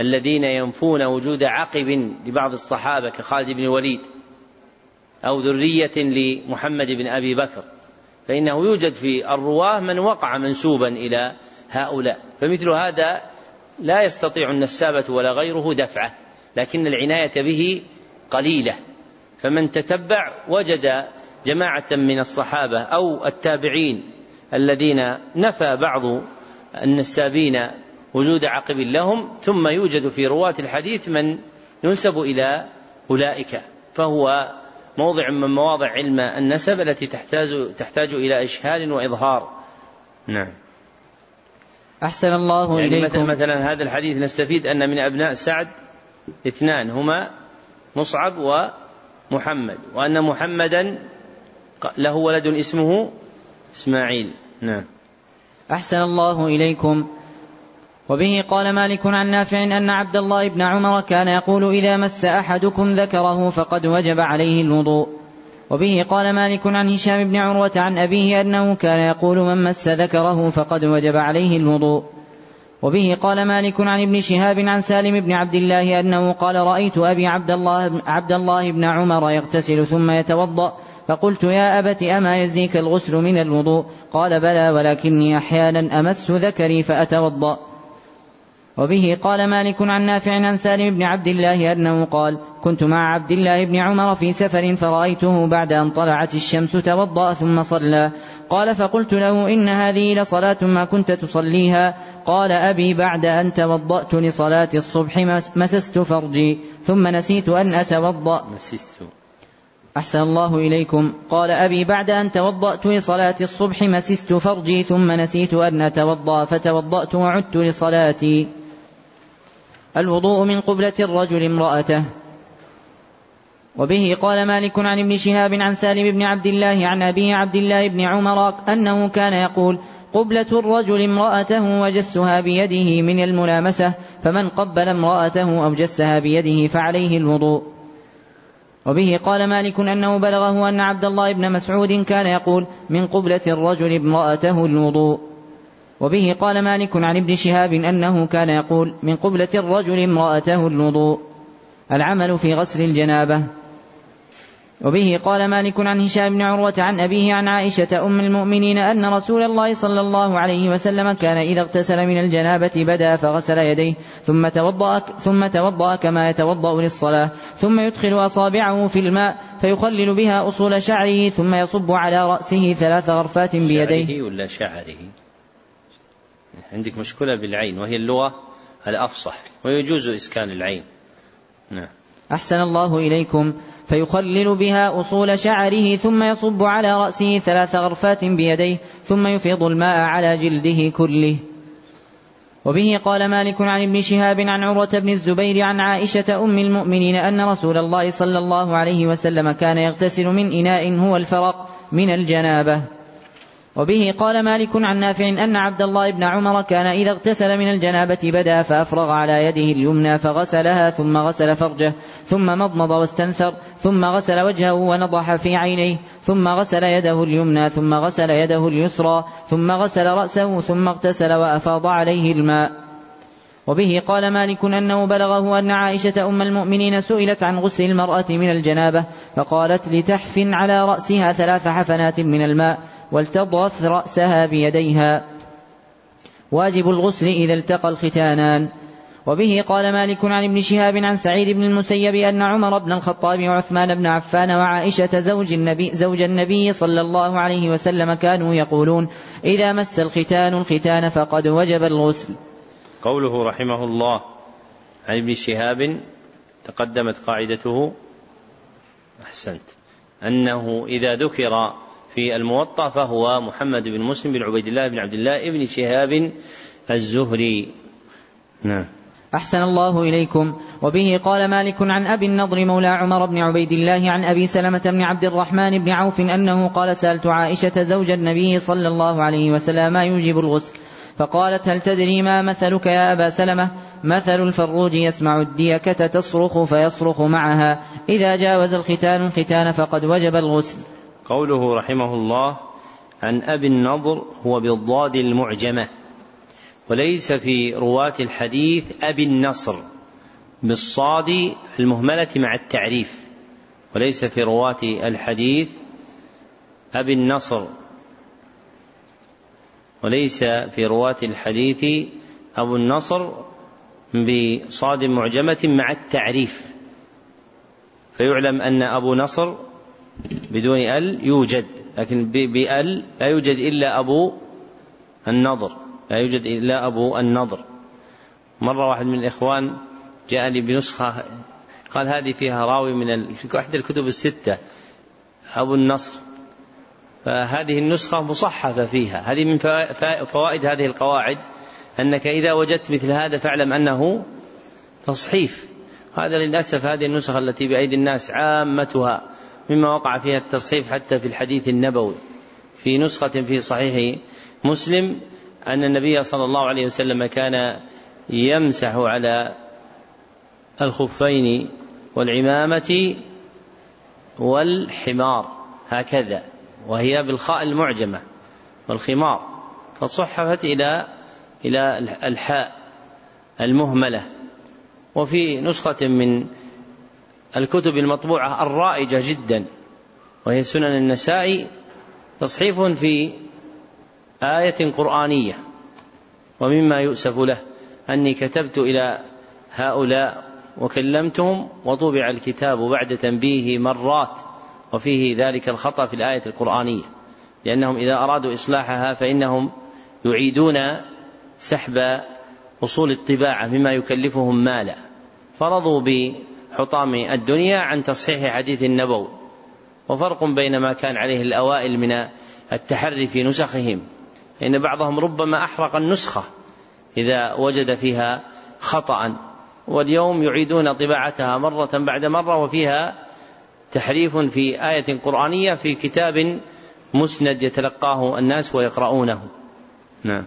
الذين ينفون وجود عقب لبعض الصحابة كخالد بن الوليد. أو ذرية لمحمد بن أبي بكر. فإنه يوجد في الرواة من وقع منسوبا إلى هؤلاء. فمثل هذا لا يستطيع النسابة ولا غيره دفعه لكن العناية به قليلة. فمن تتبع وجد جماعة من الصحابة أو التابعين الذين نفى بعض النسابين وجود عقب لهم ثم يوجد في رواة الحديث من ينسب إلى أولئك فهو موضع من مواضع علم النسب التي تحتاج تحتاج إلى إشهال وإظهار. نعم. أحسن الله يعني إليكم. مثلا مثلا هذا الحديث نستفيد أن من أبناء سعد اثنان هما مصعب ومحمد وأن محمدا له ولد اسمه إسماعيل. نعم. أحسن الله إليكم. وبه قال مالك عن نافع أن عبد الله بن عمر كان يقول إذا مس أحدكم ذكره فقد وجب عليه الوضوء. وبه قال مالك عن هشام بن عروة عن أبيه أنه كان يقول من مس ذكره فقد وجب عليه الوضوء. وبه قال مالك عن ابن شهاب عن سالم بن عبد الله أنه قال رأيت أبي عبد الله, عبد الله بن عمر يغتسل ثم يتوضأ فقلت يا أبت أما يزيك الغسل من الوضوء؟ قال بلى ولكني أحيانا أمس ذكري فأتوضأ. وبه قال مالك عن نافع عن سالم بن عبد الله أنه قال كنت مع عبد الله بن عمر في سفر فرأيته بعد أن طلعت الشمس توضأ ثم صلى. قال فقلت له إن هذه لصلاة ما كنت تصليها. قال أبي بعد أن توضأت لصلاة الصبح مسست فرجي ثم نسيت أن أتوضأ. مسست. أحسن الله إليكم. قال أبي بعد أن توضأت لصلاة الصبح مسست فرجي ثم نسيت أن أتوضأ فتوضأت وعدت لصلاتي. الوضوء من قبلة الرجل امرأته. وبه قال مالك عن ابن شهاب عن سالم بن عبد الله عن أبي عبد الله بن عمر أنه كان يقول قبلة الرجل امرأته وجسها بيده من الملامسة فمن قبل امرأته أو جسها بيده فعليه الوضوء. وبه قال مالك أنه بلغه أن عبد الله بن مسعود كان يقول من قبلة الرجل امرأته الوضوء. وبه قال مالك عن ابن شهاب أنه كان يقول من قبلة الرجل امرأته الوضوء العمل في غسل الجنابة. وبه قال مالك عن هشام بن عروة عن أبيه عن عائشة أم المؤمنين أن رسول الله صلى الله عليه وسلم كان إذا اغتسل من الجنابة بدا فغسل يديه ثم توضأ ثم توضأ كما يتوضأ للصلاة ثم يدخل أصابعه في الماء فيخلل بها أصول شعره ثم يصب على رأسه ثلاث غرفات بيديه. شعره ولا شعره؟ عندك مشكلة بالعين وهي اللغة الأفصح ويجوز إسكان العين. نعم. أحسن الله إليكم. فيخلل بها أصول شعره ثم يصب على رأسه ثلاث غرفات بيديه ثم يفيض الماء على جلده كله. وبه قال مالك عن ابن شهاب عن عروة بن الزبير عن عائشة أم المؤمنين أن رسول الله صلى الله عليه وسلم كان يغتسل من إناء هو الفرق من الجنابة. وبه قال مالك عن نافع أن عبد الله بن عمر كان إذا اغتسل من الجنابة بدا فأفرغ على يده اليمنى فغسلها ثم غسل فرجه ثم مضمض واستنثر ثم غسل وجهه ونضح في عينيه ثم غسل يده اليمنى ثم غسل يده اليسرى ثم غسل رأسه ثم اغتسل وأفاض عليه الماء. وبه قال مالك أنه بلغه أن عائشة أم المؤمنين سئلت عن غسل المرأة من الجنابة فقالت لتحف على رأسها ثلاث حفنات من الماء ولتضغث رأسها بيديها. واجب الغسل إذا التقى الختانان. وبه قال مالك عن ابن شهاب عن سعيد بن المسيب أن عمر بن الخطاب وعثمان بن عفان وعائشة زوج النبي, زوج النبي صلى الله عليه وسلم كانوا يقولون إذا مس الختان الختان فقد وجب الغسل. قوله رحمه الله عن ابن شهاب تقدمت قاعدته أحسنت أنه إذا ذكر في الموطأ فهو محمد بن مسلم بن عبيد الله بن عبد الله بن شهاب الزهري. نعم. أحسن الله إليكم. وبه قال مالك عن أبي النضر مولى عمر بن عبيد الله عن أبي سلمة بن عبد الرحمن بن عوف أنه قال سألت عائشة زوج النبي صلى الله عليه وسلم ما يوجب الغسل؟ فقالت هل تدري ما مثلك يا أبا سلمة؟ مثل الفروج يسمع الديكة تصرخ فيصرخ معها. إذا جاوز الختان الختان فقد وجب الغسل. قوله رحمه الله عن أبي النضر هو بالضاد المعجمة. وليس في رواة الحديث أبي النصر بالصاد المهملة مع التعريف. وليس في رواة الحديث أبي النصر. وليس في رواة الحديث أبو النصر بصاد معجمة مع التعريف. فيعلم أن أبو نصر بدون ال يوجد لكن بال لا يوجد إلا أبو النضر لا يوجد إلا أبو النضر. مرة واحد من الإخوان جاءني بنسخة قال هذه فيها راوي من في احدى الكتب الستة أبو النصر. فهذه النسخة مصحفة فيها. هذه من فوائد هذه القواعد أنك إذا وجدت مثل هذا فاعلم أنه تصحيف. هذا للأسف هذه النسخ التي بأيدي الناس عامتها مما وقع فيها التصحيف حتى في الحديث النبوي. في نسخة في صحيح مسلم أن النبي صلى الله عليه وسلم كان يمسح على الخفين والعمامة والحمار. هكذا. وهي بالخاء المعجمة والخمار فصحفت إلى إلى الحاء المهملة. وفي نسخة من الكتب المطبوعة الرائجة جدا وهي سنن النسائي تصحيف في آية قرآنية. ومما يؤسف له أني كتبت إلى هؤلاء وكلمتهم وطبع الكتاب بعد تنبيه مرات. وفيه ذلك الخطأ في الآية القرآنية لأنهم إذا أرادوا إصلاحها فإنهم يعيدون سحب أصول الطباعة مما يكلفهم مالا. فرضوا حطام الدنيا عن تصحيح حديث النبوي وفرق بين ما كان عليه الأوائل من التحري في نسخهم فإن بعضهم ربما أحرق النسخة إذا وجد فيها خطأ واليوم يعيدون طباعتها مرة بعد مرة وفيها تحريف في آية قرآنية في كتاب مسند يتلقاه الناس ويقرؤونه. نعم.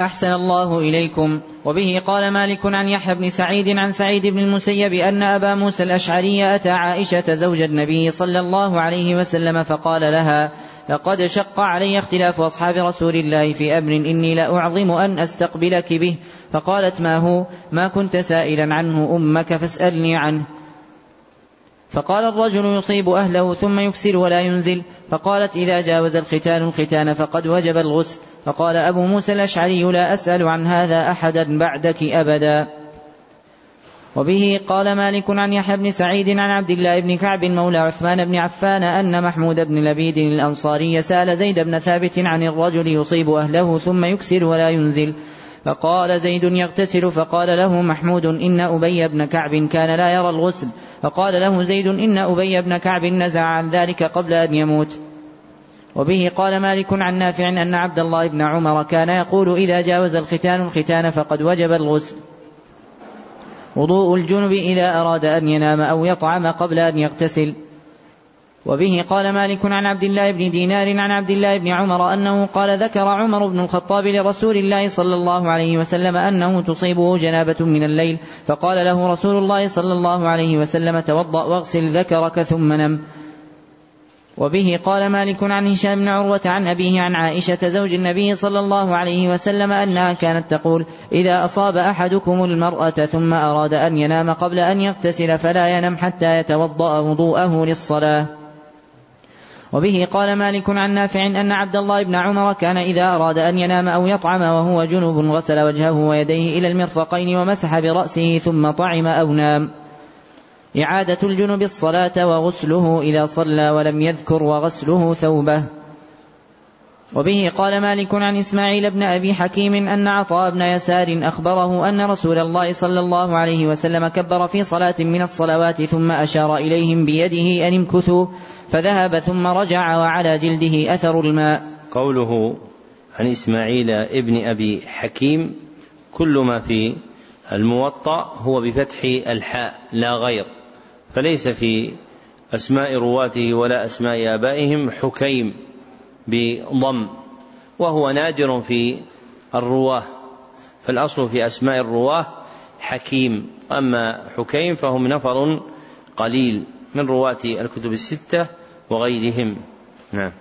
أحسن الله إليكم. وبه قال مالك عن يحيى بن سعيد عن سعيد بن المسيب أن أبا موسى الأشعري أتى عائشة زوج النبي صلى الله عليه وسلم فقال لها لقد شق علي اختلاف أصحاب رسول الله في أمر إني لأعظم أن أستقبلك به. فقالت ما هو؟ ما كنت سائلا عنه أمك فاسألني عنه. فقال الرجل يصيب أهله ثم يكسر ولا ينزل. فقالت إذا جاوز الختان الختان فقد وجب الغسل. فقال أبو موسى الأشعري لا أسأل عن هذا أحدا بعدك أبدا. وبه قال مالك عن يحيى بن سعيد عن عبد الله بن كعب مولى عثمان بن عفان أن محمود بن لبيد الأنصاري سأل زيد بن ثابت عن الرجل يصيب أهله ثم يكسر ولا ينزل. فقال زيد يغتسل فقال له محمود إن أبي بن كعب كان لا يرى الغسل. فقال له زيد إن أبي بن كعب نزع عن ذلك قبل أن يموت. وبه قال مالك عن نافع أن عبد الله بن عمر كان يقول إذا جاوز الختان الختان فقد وجب الغسل. وضوء الجنب إذا أراد أن ينام أو يطعم قبل أن يغتسل. وبه قال مالك عن عبد الله بن دينار عن عبد الله بن عمر أنه قال ذكر عمر بن الخطاب لرسول الله صلى الله عليه وسلم أنه تصيبه جنابة من الليل فقال له رسول الله صلى الله عليه وسلم توضأ واغسل ذكرك ثم نم. وبه قال مالك عن هشام بن عروة عن أبيه عن عائشة زوج النبي صلى الله عليه وسلم أنها كانت تقول إذا أصاب أحدكم المرأة ثم أراد أن ينام قبل أن يغتسل فلا ينم حتى يتوضأ وضوءه للصلاة. وبه قال مالك عن نافع أن عبد الله بن عمر كان إذا أراد أن ينام أو يطعم وهو جنوب غسل وجهه ويديه إلى المرفقين ومسح برأسه ثم طعم أو نام. إعادة الجنب الصلاة وغسله إذا صلى ولم يذكر وغسله ثوبه. وبه قال مالك عن إسماعيل بن أبي حكيم أن عطاء بن يسار أخبره أن رسول الله صلى الله عليه وسلم كبر في صلاة من الصلوات ثم أشار إليهم بيده أن امكثوا فذهب ثم رجع وعلى جلده أثر الماء. قوله عن إسماعيل ابن أبي حكيم كل ما في الموطأ هو بفتح الحاء لا غير. فليس في أسماء رواته ولا أسماء آبائهم حكيم بضم وهو نادر في الرواة. فالأصل في أسماء الرواة حكيم أما حكيم فهم نفر قليل. من رواة الكتب الستة وغيرهم. نعم.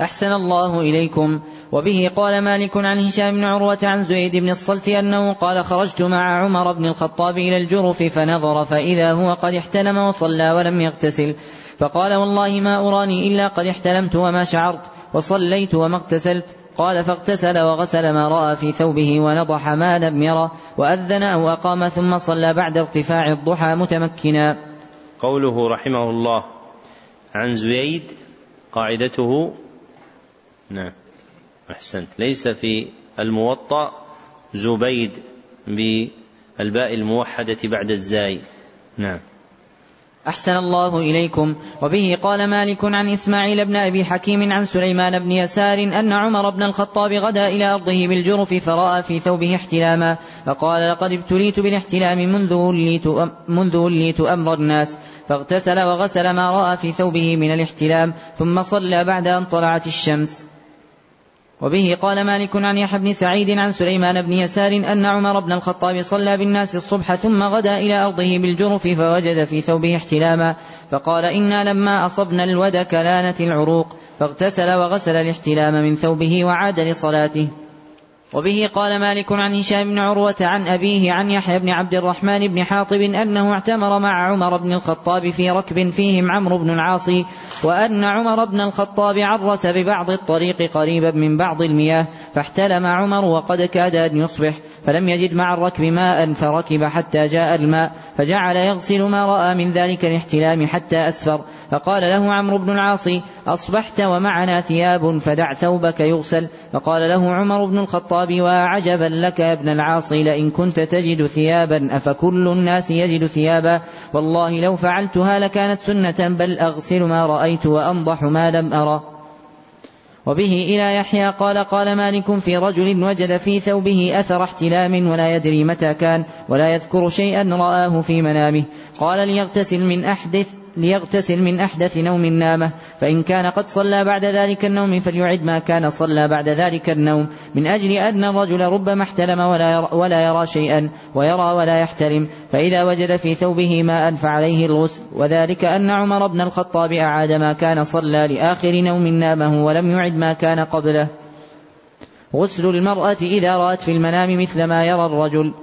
أحسن الله إليكم. وبه قال مالك عن هشام بن عروة عن زيد بن الصلت أنه قال خرجت مع عمر بن الخطاب إلى الجرف فنظر فإذا هو قد احتلم وصلى ولم يغتسل. فقال والله ما أراني إلا قد احتلمت وما شعرت وصليت وما اغتسلت. قال فاغتسل وغسل ما رأى في ثوبه ونضح ما لم يرى وأذن أو أقام ثم صلى بعد ارتفاع الضحى متمكنا. قوله رحمه الله عن زيد قاعدته. نعم. أحسنت. ليس في الموطأ زبيد بالباء الموحدة بعد الزاي. نعم. أحسن الله إليكم. وبه قال مالك عن إسماعيل بن أبي حكيم عن سليمان بن يسار أن عمر بن الخطاب غدا إلى أرضه بالجرف فرأى في ثوبه احتلاما فقال لقد ابتليت بالاحتلام منذ وليت, منذ وليت أمر الناس. فاغتسل وغسل ما رأى في ثوبه من الاحتلام ثم صلى بعد أن طلعت الشمس. وبه قال مالك عن يحيى بن سعيد عن سليمان بن يسار أن عمر بن الخطاب صلى بالناس الصبح ثم غدا إلى أرضه بالجرف فوجد في ثوبه احتلاما فقال إنا لما أصبنا الودك كلانت العروق فاغتسل وغسل الاحتلام من ثوبه وعاد لصلاته. وبه قال مالك عن هشام بن عروة عن أبيه عن يحيى بن عبد الرحمن بن حاطب أنه اعتمر مع عمر بن الخطاب في ركب فيهم عمرو بن العاص وأن عمر بن الخطاب عرس ببعض الطريق قريبا من بعض المياه فاحتلم عمر وقد كاد أن يصبح فلم يجد مع الركب ماء فركب حتى جاء الماء فجعل يغسل ما رأى من ذلك الاحتلام حتى أسفر فقال له عمرو بن العاص أصبحت ومعنا ثياب فدع ثوبك يغسل فقال له عمر بن الخطاب وعجبا لك يا ابن العاص لئن كنت تجد ثيابا أفكل الناس يجد ثيابا؟ والله لو فعلتها لكانت سنة بل أغسل ما رأيت وأنضح ما لم أرى وبه إلى يحيى قال قال مالك في رجل وجد في ثوبه أثر احتلام ولا يدري متى كان ولا يذكر شيئا رآه في منامه. قال ليغتسل من أحدث ليغتسل من أحدث نوم نامه فإن كان قد صلى بعد ذلك النوم فليعد ما كان صلى بعد ذلك النوم من أجل أن الرجل ربما احتلم ولا يرى, ولا يرى شيئا ويرى ولا يحتلم فإذا وجد في ثوبه ماء فعليه الغسل وذلك أن عمر بن الخطاب أعاد ما كان صلى لآخر نوم نامه ولم يعد ما كان قبله. غسل المرأة إذا رأت في المنام مثل ما يرى الرجل.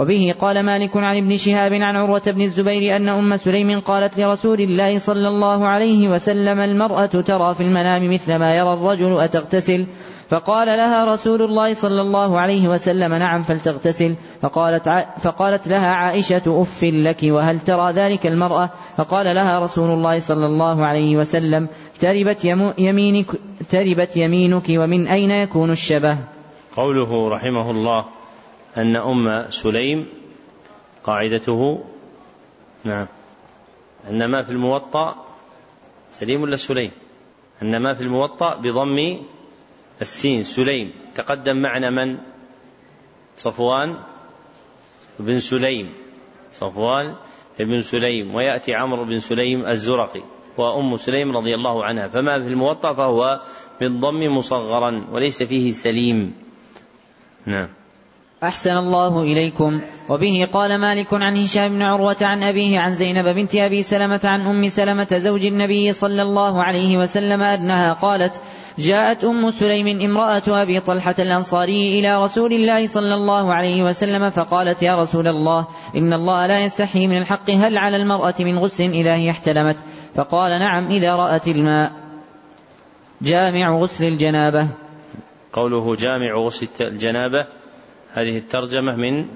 وبه قال مالك عن ابن شهاب عن عروة بن الزبير أن أم سليم قالت لرسول الله صلى الله عليه وسلم المرأة ترى في المنام مثل ما يرى الرجل أتغتسل؟ فقال لها رسول الله صلى الله عليه وسلم نعم فلتغتسل. فقالت, فقالت لها عائشة أف لك وهل ترى ذلك المرأة؟ فقال لها رسول الله صلى الله عليه وسلم تربت يمينك, تربت يمينك ومن أين يكون الشبه؟ قوله رحمه الله أن أم سليم قاعدته نعم أن ما في الموطأ سليم ولا سليم؟ أن ما في الموطأ بضم السين سليم. تقدم معنا من؟ صفوان بن سليم. صفوان بن سليم. ويأتي عمرو بن سليم الزرقي. وأم سليم رضي الله عنها. فما في الموطأ فهو بالضم مصغرا وليس فيه سليم. نعم. أحسن الله إليكم. وبه قال مالك عن هشام بن عروة عن أبيه عن زينب بنت أبي سلمة عن أم سلمة زوج النبي صلى الله عليه وسلم أنها قالت جاءت أم سليم امرأة أبي طلحة الأنصاري إلى رسول الله صلى الله عليه وسلم فقالت يا رسول الله إن الله لا يستحي من الحق هل على المرأة من غسل إذا هي احتلمت؟ فقال نعم إذا رأت الماء. جامع غسل الجنابة. قوله جامع غسل الجنابة هذه الترجمة من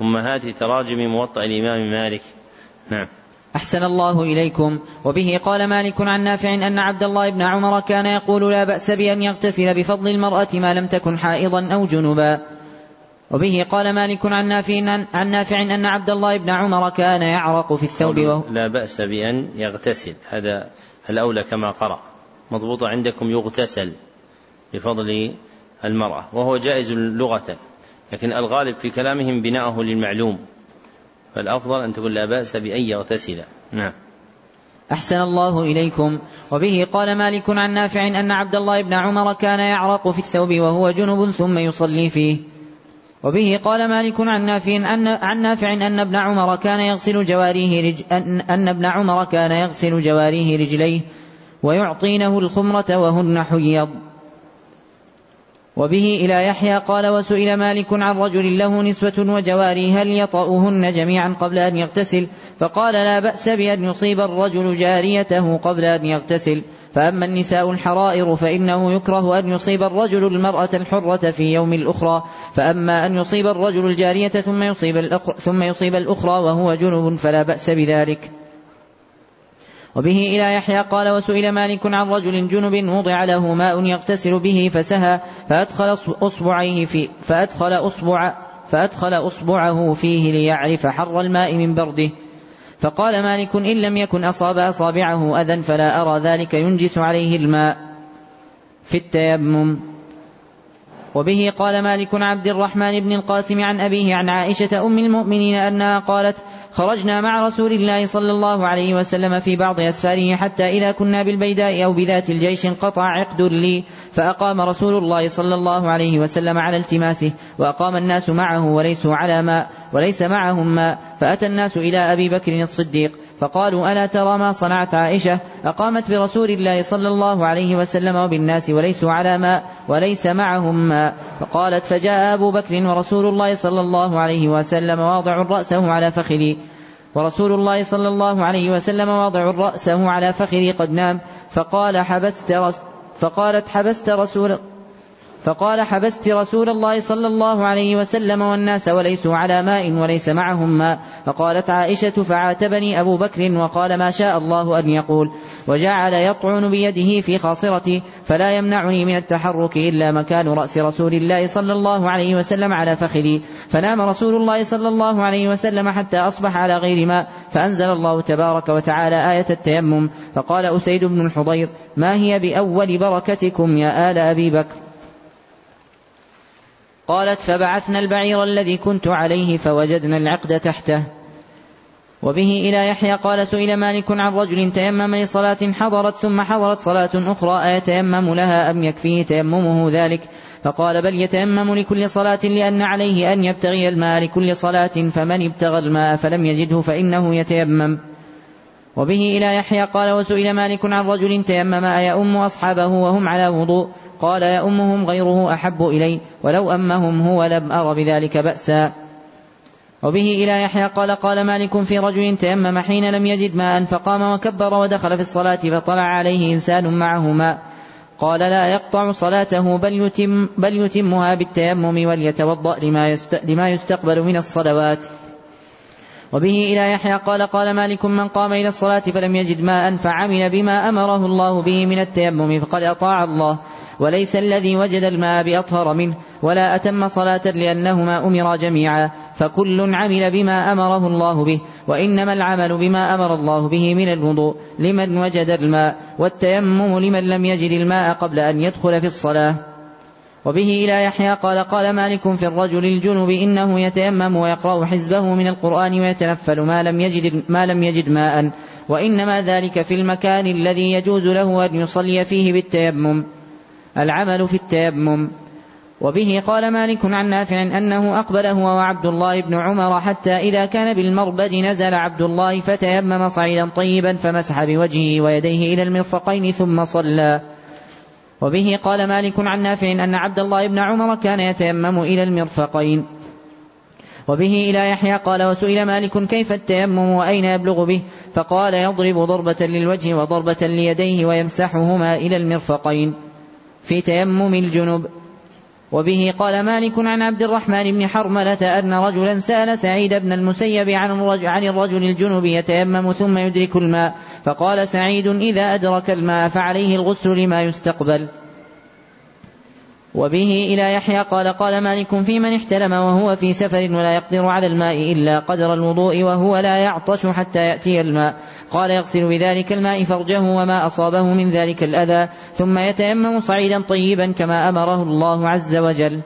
أمهات تراجم موطأ الإمام مالك. نعم. أحسن الله إليكم. وبه قال مالك عن نافع أن عبد الله بن عمر كان يقول لا بأس بأن يغتسل بفضل المرأة ما لم تكن حائضا أو جنبا. وبه قال مالك عن نافع عن نافع أن عبد الله بن عمر كان يعرق في الثوب وهو لا بأس بأن يغتسل. هذا الأولى كما قرأ. مضبوط عندكم يغتسل بفضل المرأة. وهو جائز لغة. لكن الغالب في كلامهم بناءه للمعلوم. فالأفضل أن تقول لا بأس بأن يغتسل. نعم. أحسن الله إليكم. وبه قال مالك عن نافع أن عبد الله بن عمر كان يعرق في الثوب وهو جنب ثم يصلي فيه. وبه قال مالك عن نافع أن عن نافع أن ابن عمر كان يغسل جواريه رج أن, أن ابن عمر كان يغسل جواريه رجليه ويعطينه الخمرة وهن حيض. وبه إلى يحيى قال وسئل مالك عن رجل له نسوة وجواري هل يطأهن جميعا قبل أن يغتسل؟ فقال لا بأس بأن يصيب الرجل جاريته قبل أن يغتسل. فأما النساء الحرائر فإنه يكره أن يصيب الرجل المرأة الحرة في يوم الأخرى. فأما أن يصيب الرجل الجارية ثم يصيب الأخرى, ثم يصيب الأخرى وهو جنب فلا بأس بذلك. وبه إلى يحيى قال وسئل مالك عن رجل جنب وضع له ماء يغتسل به فسهى فأدخل أصبعيه في فأدخل أصبع فأدخل أصبعه فيه ليعرف حر الماء من برده. فقال مالك إن لم يكن أصاب أصابعه أذى فلا أرى ذلك ينجس عليه الماء. في التيمم. وبه قال مالك عبد الرحمن بن القاسم عن أبيه عن عائشة أم المؤمنين أنها قالت خرجنا مع رسول الله صلى الله عليه وسلم في بعض أسفاره حتى إذا كنا بالبيداء أو بذات الجيش انقطع عقد لي فأقام رسول الله صلى الله عليه وسلم على التماسه وأقام الناس معه وليسوا على ماء. وليس معهم ماء فأتى الناس إلى أبي بكر الصديق فقالوا ألا ترى ما صنعت عائشة؟ أقامت برسول الله صلى الله عليه وسلم وبالناس وليسوا على ماء وليس معهم ماء فقالت فجاء أبو بكر ورسول الله صلى الله عليه وسلم واضع رأسه على فخذي. ورسول الله صلى الله عليه وسلم واضع رأسه على فخذي قد نام. فقال حبست رس فقالت حبست رسول فقال حبست رسول الله صلى الله عليه وسلم والناس وليسوا على ماء وليس معهم ماء. فقالت عائشة فعاتبني أبو بكر وقال ما شاء الله أن يقول. وجعل يطعن بيده في خاصرتي فلا يمنعني من التحرك إلا مكان رأس رسول الله صلى الله عليه وسلم على فخذي. فنام رسول الله صلى الله عليه وسلم حتى أصبح على غير ماء. فأنزل الله تبارك وتعالى آية التيمم. فقال أسيد بن الحضير ما هي بأول بركتكم يا آل أبي بكر؟ قالت فبعثنا البعير الذي كنت عليه فوجدنا العقد تحته. وبه إلى يحيى قال سئل مالك عن رجل تيمم لصلاة حضرت ثم حضرت صلاة أخرى أيتيمم لها أم يكفيه تيممه ذلك؟ فقال بل يتيمم لكل صلاة لأن عليه أن يبتغي الماء لكل صلاة فمن ابتغى الماء فلم يجده فإنه يتيمم. وبه إلى يحيى قال وسئل مالك عن رجل تيمم أيؤم أصحابه وهم على وضوء؟ قال يؤمهم غيره أحب إلي ولو أمهم هو لم أر بذلك بأسا. وبه إلى يحيى قال قال مالك في رجل تيمم حين لم يجد ماء فقام وكبر ودخل في الصلاة فطلع عليه إنسان معه ماء قال لا يقطع صلاته بل, يتم بل يتمها بالتيمم وليتوضأ لما, لما يستقبل من الصلوات. وبه إلى يحيى قال قال مالك من قام إلى الصلاة فلم يجد ماء فعمل بما أمره الله به من التيمم فقد أطاع الله. وليس الذي وجد الماء بأطهر منه ولا أتم صلاة لأنهما أمرا جميعا فكل عمل بما أمره الله به وإنما العمل بما أمر الله به من الوضوء لمن وجد الماء والتيمم لمن لم يجد الماء قبل أن يدخل في الصلاة. وبه إلى يحيى قال قال مالك في الرجل الجنب إنه يتيمم ويقرأ حزبه من القرآن ويتنفل ما لم يجد ما لم يجد ماء وإنما ذلك في المكان الذي يجوز له أن يصلي فيه بالتيمم. العمل في التيمم. وبه قال مالك عن نافع أنه أقبل هو وعبد الله بن عمر حتى إذا كان بالمربد نزل عبد الله فتيمم صعيدا طيبا فمسح بوجهه ويديه إلى المرفقين ثم صلى. وبه قال مالك عن نافع أن عبد الله بن عمر كان يتيمم إلى المرفقين. وبه إلى يحيى قال وسئل مالك كيف التيمم وأين يبلغ به؟ فقال يضرب ضربة للوجه وضربة ليديه ويمسحهما إلى المرفقين. في تيمم الجنب وبه قال مالك عن عبد الرحمن بن حرملة أن رجلا سأل سعيد بن المسيب عن الرجل, الجنب يتيمم ثم يدرك الماء فقال سعيد إذا أدرك الماء فعليه الغسل لما يستقبل. وبه إلى يحيى قال قال مالك في من احتلم وهو في سفر ولا يقدر على الماء إلا قدر الوضوء وهو لا يعطش حتى يأتي الماء. قال يغسل بذلك الماء فرجه وما أصابه من ذلك الأذى ثم يتيمم صعيدا طيبا كما أمره الله عز وجل.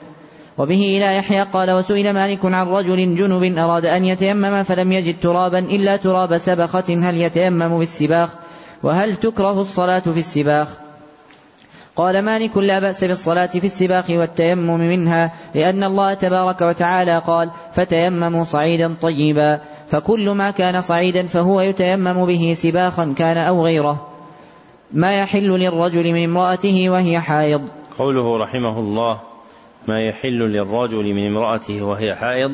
وبه إلى يحيى قال وسئل مالك عن رجل جنب أراد أن يتيمم فلم يجد ترابا إلا تراب سبخة هل يتيمم بالسباخ؟ وهل تكره الصلاة في السباخ؟ قال مالك لا بأس بالصلاة في السباق والتيمم منها لأن الله تبارك وتعالى قال فتيمموا صعيدا طيبا فكل ما كان صعيدا فهو يتيمم به سباخا كان أو غيره. ما يحل للرجل من امرأته وهي حائض. قوله رحمه الله ما يحل للرجل من امرأته وهي حائض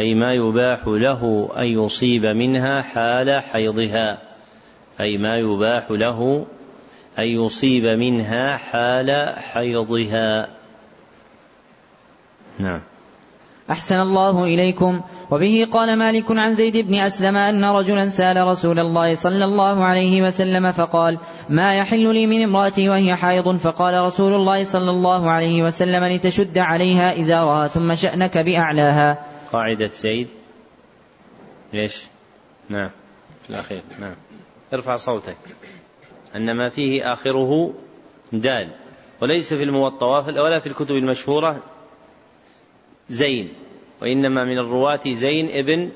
أي ما يباح له أن يصيب منها حال حيضها أي ما يباح له أن يصيب منها حال حيضها. نعم. أحسن الله إليكم. وبه قال مالك عن زيد بن أسلم أن رجلا سأل رسول الله صلى الله عليه وسلم فقال ما يحل لي من امرأتي وهي حائض؟ فقال رسول الله صلى الله عليه وسلم لتشد عليها إزارها ثم شأنك بأعلاها. قاعدة زيد. ليش نعم. في الأخير. نعم. ارفع صوتك. أن ما فيه آخره دال وليس في الموطأ ولا في الكتب المشهورة زين وإنما من الرواة زين ابن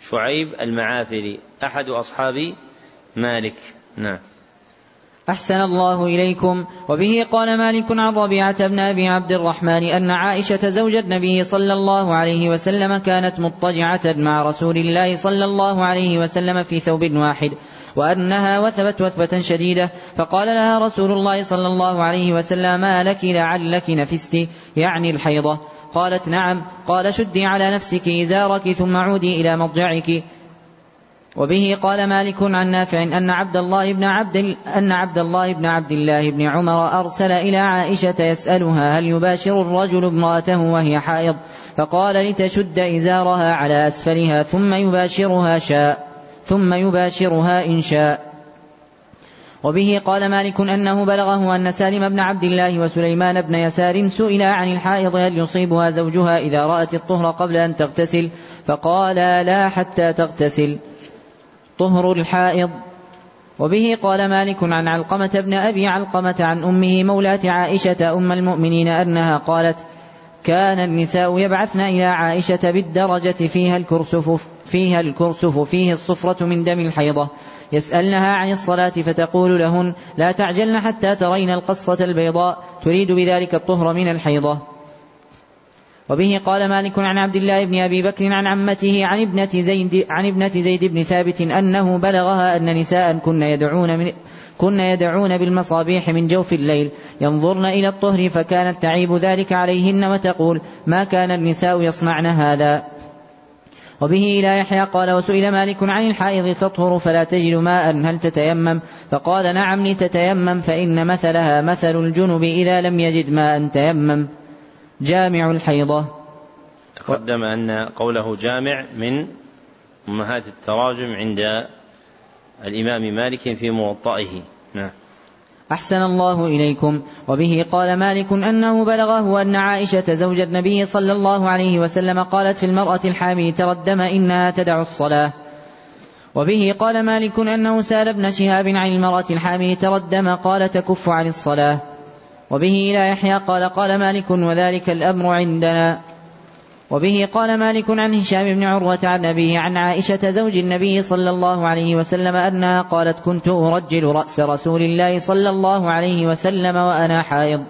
شعيب المعافري أحد أصحاب مالك. نعم. أحسن الله إليكم. وبه قال مالك عن ربيعة بن أبي عبد الرحمن أن عائشة زوج النبي صلى الله عليه وسلم كانت مضطجعة مع رسول الله صلى الله عليه وسلم في ثوب واحد وأنها وثبت وثبة شديدة فقال لها رسول الله صلى الله عليه وسلم ما لك لعلك نفست؟ يعني الحيضة. قالت نعم. قال شدي على نفسك إزارك ثم عودي إلى مضجعك. وبه قال مالك عن نافع أن عبد الله بن عبد أن عبد الله بن عبد الله بن عمر أرسل إلى عائشة يسألها هل يباشر الرجل امرأته وهي حائض؟ فقال لتشد إزارها على أسفلها ثم يباشرها شاء ثم يباشرها إن شاء. وبه قال مالك أنه بلغه أن سالم بن عبد الله وسليمان بن يسار سئلا عن الحائض هل يصيبها زوجها إذا رأت الطهر قبل أن تغتسل؟ فقالا لا حتى تغتسل. طهر الحائض. وبه قال مالك عن علقمة بن أبي علقمة عن أمه مولاة عائشة أم المؤمنين أنها قالت كان النساء يبعثن إلى عائشة بالدرجة فيها الكرسف فيها الكرسف فيه الصفرة من دم الحيضة. يسألنها عن الصلاة فتقول لهن لا تعجلن حتى ترين القصة البيضاء تريد بذلك الطهر من الحيضة. وبه قال مالك عن عبد الله بن أبي بكر عن عمته عن ابنة زيد عن ابنة زيد بن ثابت أنه بلغها أن نساء كن يدعون من كن يدعون بالمصابيح من جوف الليل ينظرن إلى الطهر فكانت تعيب ذلك عليهن وتقول ما كان النساء يصنعن هذا وبه إلى يحيى قال وسئل مالك عن الحائض تطهر فلا تجد ماء هل تتيمم فقال نعم لتتيمم فإن مثلها مثل الجنب إذا لم يجد ماء تيمم جامع الحيضة. تقدم أن قوله جامع من أمهات التراجم عند الإمام مالك في موطئه. نعم. أحسن الله إليكم. وبه قال مالك أنه بلغه أن عائشة زوج النبي صلى الله عليه وسلم قالت في المرأة الحامل تردم إنها تدع الصلاة. وبه قال مالك أنه سال ابن شهاب عن المرأة الحامل تردم قال تكف عن الصلاة. وبه إلى يحيى قال قال مالك وذلك الأمر عندنا. وبه قال مالك عن هشام بن عروة عن أبيه عن عائشة زوج النبي صلى الله عليه وسلم أنها قالت كنت أرجل رأس رسول الله صلى الله عليه وسلم وأنا حائض.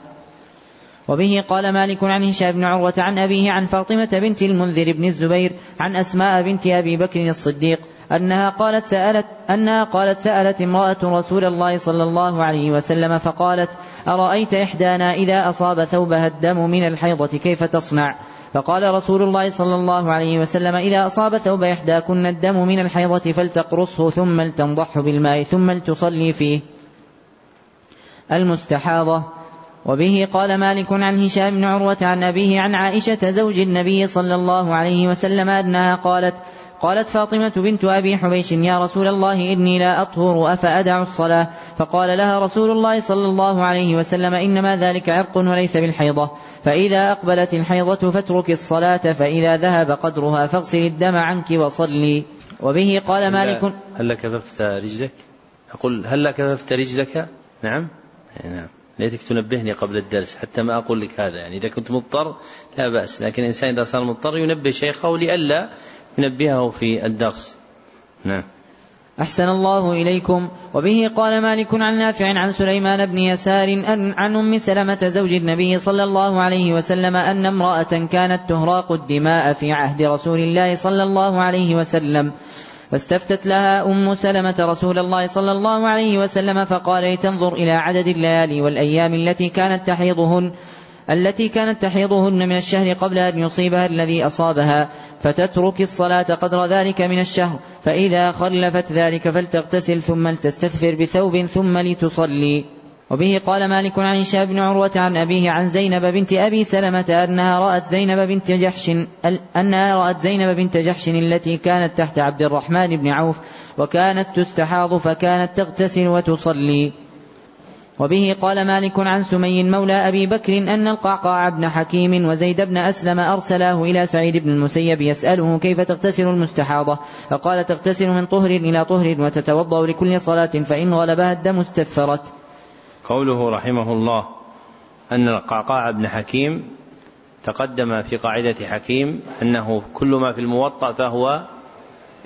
وبه قال مالك عن هشام بن عروة عن أبيه عن فاطمة بنت المنذر بن الزبير عن أسماء بنت أبي بكر الصديق أنها قالت سألت أنها قالت سألت امرأة رسول الله صلى الله عليه وسلم فقالت أرأيت إحدانا إذا أصاب ثوبها الدم من الحيضة كيف تصنع؟ فقال رسول الله صلى الله عليه وسلم إذا أصاب ثوب إحداكن الدم من الحيضة فلتقرصه ثم لتنضح بالماء ثم لتصلي فيه المستحاضة وبه قال مالك عن هشام بن عروة عن أبيه عن عائشة زوج النبي صلى الله عليه وسلم أنها قالت قالت فاطمة بنت أبي حبيش يا رسول الله إني لا أطهر أفأدع الصلاة. فقال لها رسول الله صلى الله عليه وسلم إنما ذلك عرق وليس بالحيضة فإذا أقبلت الحيضة فاترك الصلاة فإذا ذهب قدرها فاغسل الدم عنك وصلي. وبه قال مالك هل كففت رجلك؟ أقول هل كففت رجلك؟ نعم. نعم. ليتك تنبهني قبل الدرس حتى ما أقول لك هذا. يعني إذا كنت مضطر لا بأس لكن الإنسان إذا صار مضطر ينبه شيخه لئلا ينبهه في الدرس. نعم. أحسن الله إليكم. وبه قال مالك عن نافع عن سليمان بن يسار أن عن أم سلمة زوج النبي صلى الله عليه وسلم أن امرأة كانت تهراق الدماء في عهد رسول الله صلى الله عليه وسلم. فاستفتت لها أم سلمة رسول الله صلى الله عليه وسلم فقال لتنظر إلى عدد الليالي والأيام التي كانت تحيضهن. التي كانت تحيضهن من الشهر قبل أن يصيبها الذي أصابها فتترك الصلاة قدر ذلك من الشهر فإذا خلفت ذلك فلتغتسل ثم لتستثفر بثوب ثم لتصلي. وبه قال مالك عن هشام بن عروة عن أبيه عن زينب بنت أبي سلمة أنها رأت زينب بنت جحش أنها رأت زينب بنت جحش التي كانت تحت عبد الرحمن بن عوف وكانت تستحاض فكانت تغتسل وتصلي. وبه قال مالك عن سمي مولى أبي بكر أن القعقاع بن حكيم وزيد بن أسلم أرسلاه إلى سعيد بن المسيب يسأله كيف تغتسل المستحاضة فقال تغتسل من طهر إلى طهر وتتوضأ لكل صلاة فإن غلبها الدم استثفرت قوله رحمه الله أن القعقاع بن حكيم تقدم في قاعدة حكيم أنه كل ما في الموطأ فهو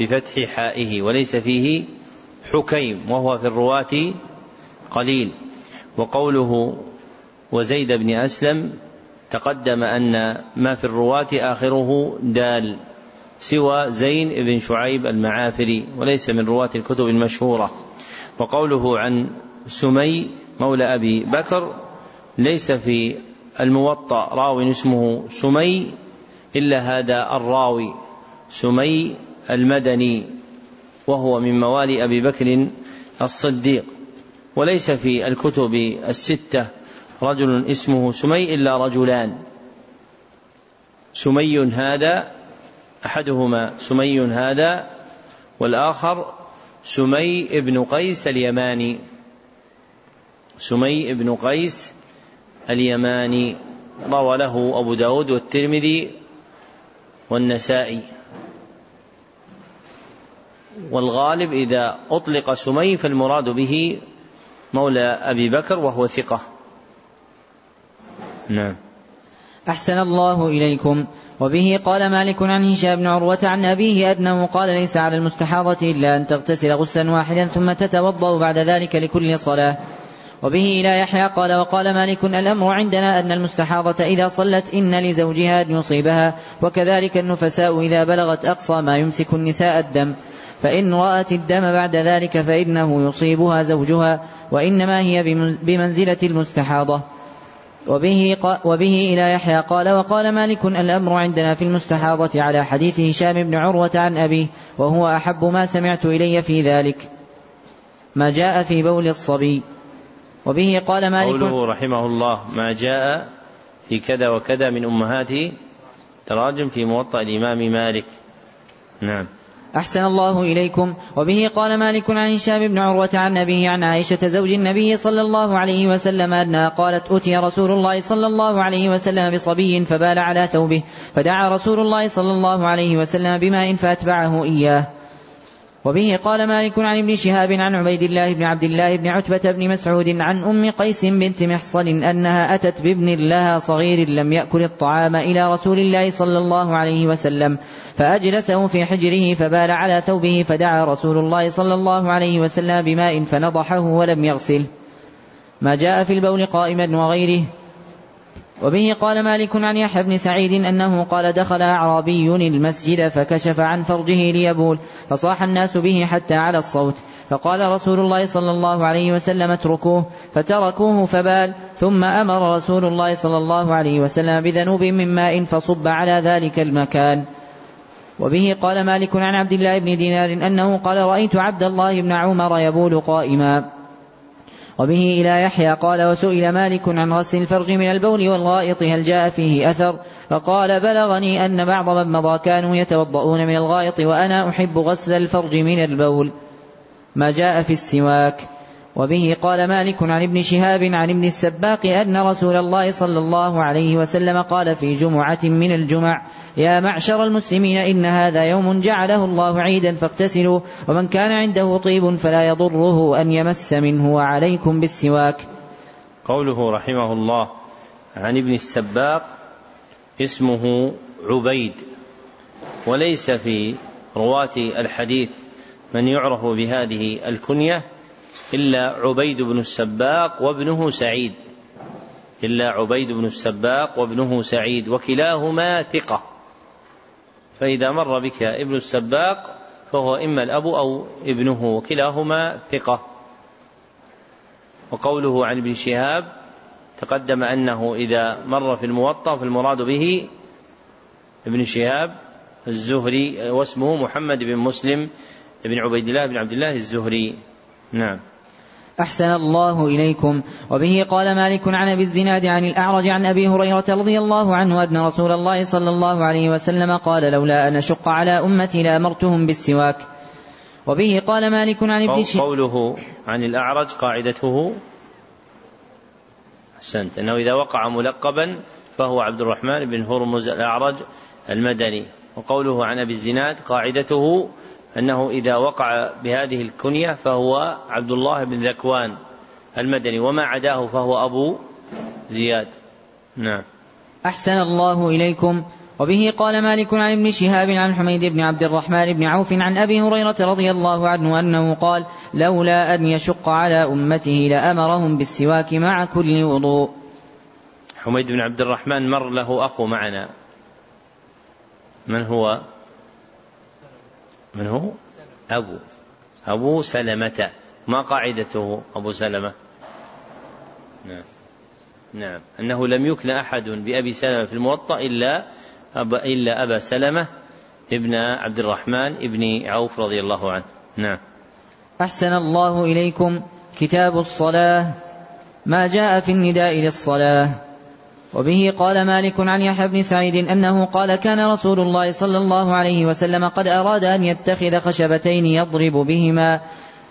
بفتح حائه وليس فيه حكيم وهو في الرواة قليل. وقوله وزيد بن أسلم تقدم أن ما في الرواة آخره دال سوى زين بن شعيب المعافري وليس من رواة الكتب المشهورة. وقوله عن سمي مولى أبي بكر ليس في الموطأ راوي اسمه سمي إلا هذا الراوي سمي المدني وهو من موالي أبي بكر الصديق. وليس في الكتب الستة رجل اسمه سمي إلا رجلان. سمي هذا أحدهما سمي هذا والآخر سمي ابن قيس اليماني. سمي ابن قيس اليماني. روى له أبو داود والترمذي والنسائي. والغالب إذا أطلق سمي فالمراد به مولى أبي بكر وهو ثقة. نعم. أحسن الله إليكم. وبه قال مالك عن هشام بن عروة عن أبيه أنه قال ليس على المستحاضة إلا أن تغتسل غسلا واحدا ثم تتوضأ بعد ذلك لكل صلاة. وبه إلى يحيى قال وقال مالك الأمر عندنا أن المستحاضة إذا صلت إن لزوجها أن يصيبها وكذلك النفساء إذا بلغت أقصى ما يمسك النساء الدم. فإن رأت الدم بعد ذلك فإنه يصيبها زوجها وإنما هي بمنزلة المستحاضة. وبه, وبه إلى يحيى قال وقال مالك الأمر عندنا في المستحاضة على حديث هشام بن عروة عن أبيه وهو أحب ما سمعت إلي في ذلك. ما جاء في بول الصبي. وبه قال مالك قوله رحمه الله ما جاء في كذا وكذا من أمهات تراجم في موطأ الإمام مالك. نعم. أحسن الله إليكم. وبه قال مالك عن هشام بن عروة عن أبيه عن عائشة زوج النبي صلى الله عليه وسلم أنها قالت أتي رسول الله صلى الله عليه وسلم بصبي فبال على ثوبه فدعا رسول الله صلى الله عليه وسلم بماء فأتبعه إياه. وبه قال مالك عن ابن شهاب عن عبيد الله بن عبد الله بن عتبة بن مسعود عن أم قيس بنت محصن أنها أتت بابن لها صغير لم يأكل الطعام إلى رسول الله صلى الله عليه وسلم فأجلسه في حجره فبال على ثوبه فدعا رسول الله صلى الله عليه وسلم بماء فنضحه ولم يغسله ما جاء في البول قائما وغيره. وبه قال مالك عن يحيى بن سعيد أنه قال دخل أعرابي المسجد فكشف عن فرجه ليبول فصاح الناس به حتى على الصوت فقال رسول الله صلى الله عليه وسلم اتركوه فتركوه فبال ثم أمر رسول الله صلى الله عليه وسلم بذنوب من ماء فصب على ذلك المكان. وبه قال مالك عن عبد الله بن دينار أنه قال رأيت عبد الله بن عمر يبول قائما. وبه إلى يحيى قال وسئل مالك عن غسل الفرج من البول والغائط هل جاء فيه أثر؟ فقال بلغني أن بعض من مضى كانوا يتوضؤون من الغائط وأنا أحب غسل الفرج من البول. ما جاء في السواك. وبه قال مالك عن ابن شهاب عن ابن السباق أن رسول الله صلى الله عليه وسلم قال في جمعة من الجمع يا معشر المسلمين إن هذا يوم جعله الله عيدا فاغتسلوا ومن كان عنده طيب فلا يضره أن يمس منه وعليكم بالسواك. قوله رحمه الله عن ابن السباق اسمه عبيد وليس في رواة الحديث من يعرف بهذه الكنية إلا عبيد بن السباق وابنه سعيد. إلا عبيد بن السباق وابنه سعيد وكلاهما ثقة. فإذا مر بك ابن السباق فهو إما الأب أو ابنه وكلاهما ثقة. وقوله عن ابن شهاب تقدم أنه إذا مر في الموطأ فالمراد به ابن شهاب الزهري واسمه محمد بن مسلم بن عبيد الله بن عبد الله الزهري. نعم. أحسن الله إليكم. وبه قال مالك عن أبي الزناد عن الأعرج عن أبي هريرة رضي الله عنه أن رسول الله صلى الله عليه وسلم قال لولا أن أشق على أمتي لأمرتهم بالسواك. وبه قال مالك عن ابن شهاب. قوله عن الأعرج قاعدته أحسنت. أنه إذا وقع ملقبا فهو عبد الرحمن بن هرمز الأعرج المدني. وقوله عن أبي الزناد قاعدته أنه إذا وقع بهذه الكنية فهو عبد الله بن ذكوان المدني وما عداه فهو أبو زياد. نعم. أحسن الله إليكم. وبه قال مالك عن ابن شهاب عن حميد بن عبد الرحمن بن عوف عن أبي هريرة رضي الله عنه أنه قال لولا أن يشق على أمته لأمرهم بالسواك مع كل وضوء. حميد بن عبد الرحمن مر له أخو معنا. من هو؟ من هو؟ أبو. أبو سلمة. ما قاعدته أبو سلمة؟ نعم. نعم. أنه لم يكن أحد بأبي سلمة في الموطأ إلا أبا إلا أبا سلمة ابن عبد الرحمن ابن عوف رضي الله عنه. نعم. أحسن الله إليكم كتاب الصلاة. ما جاء في النداء للصلاة. وبه قال مالك عن يحيى بن سعيد أنه قال كان رسول الله صلى الله عليه وسلم قد أراد أن يتخذ خشبتين يضرب بهما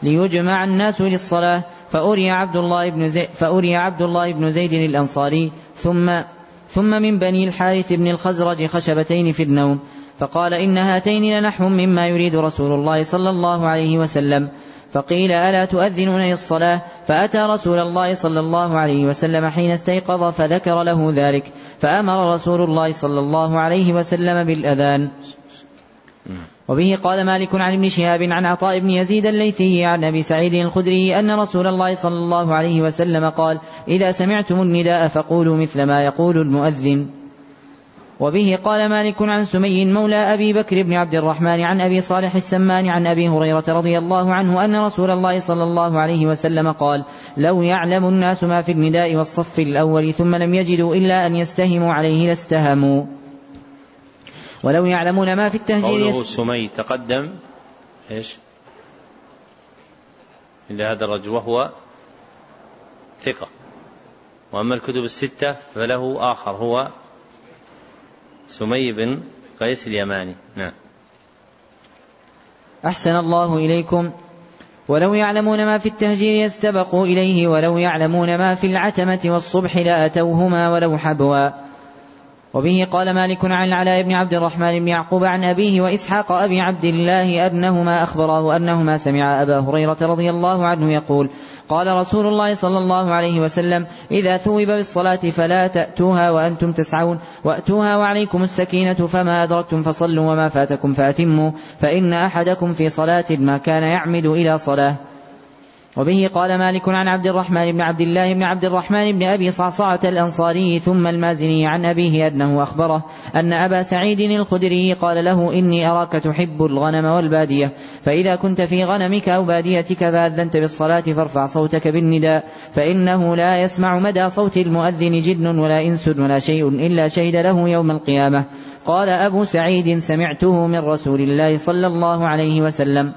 ليجمع الناس للصلاة فأري عبد الله بن زيد فأري عبد الله بن زيد الأنصاري ثم ثم من بني الحارث بن الخزرج خشبتين في النوم فقال إن هاتين لنحو مما يريد رسول الله صلى الله عليه وسلم. فقيل ألا تؤذنون للصلاة؟ فأتى رسول الله صلى الله عليه وسلم حين استيقظ فذكر له ذلك فأمر رسول الله صلى الله عليه وسلم بالأذان. وبه قال مالك عن ابن شهاب عن عطاء بن يزيد الليثي عن أبي سعيد الخدري أن رسول الله صلى الله عليه وسلم قال إذا سمعتم النداء فقولوا مثل ما يقول المؤذن. وبه قال مالك عن سمي مولى أبي بكر بن عبد الرحمن عن أبي صالح السمان عن أبي هريرة رضي الله عنه أن رسول الله صلى الله عليه وسلم قال لو يعلم الناس ما في النداء والصف الأول ثم لم يجدوا إلا أن يستهموا عليه لاستهموا ولو يعلمون ما في التهجير قوله سمي تقدم إيش؟ إلى هذا الرجل وهو ثقة وأما الكتب الستة فله آخر هو سمي بن قيس اليماني. نعم. أحسن الله إليكم. ولو يعلمون ما في التهجير يستبقوا إليه ولو يعلمون ما في العتمة والصبح لأتوهما ولو حبوا. وبه قال مالك عن العلاء بن عبد الرحمن بن يعقوب عن أبيه وإسحاق أبي عبد الله أنهما أخبراه أنهما سمع أبا هريرة رضي الله عنه يقول قال رسول الله صلى الله عليه وسلم إذا ثوب بالصلاة فلا تأتوها وأنتم تسعون وأتوها وعليكم السكينة فما أدركتم فصلوا وما فاتكم فأتموا فإن أحدكم في صلاة ما كان يعمد إلى صلاة وبه قال مالك عن عبد الرحمن بن عبد الله بن عبد الرحمن بن أبي صعصعة الأنصاري ثم المازني عن أبيه أنه أخبره أن أبا سعيد الخدري قال له إني أراك تحب الغنم والبادية فإذا كنت في غنمك أو باديتك فأذنت بالصلاة فارفع صوتك بالنداء فإنه لا يسمع مدى صوت المؤذن جن ولا إنس ولا شيء إلا شهد له يوم القيامة. قال أبو سعيد سمعته من رسول الله صلى الله عليه وسلم.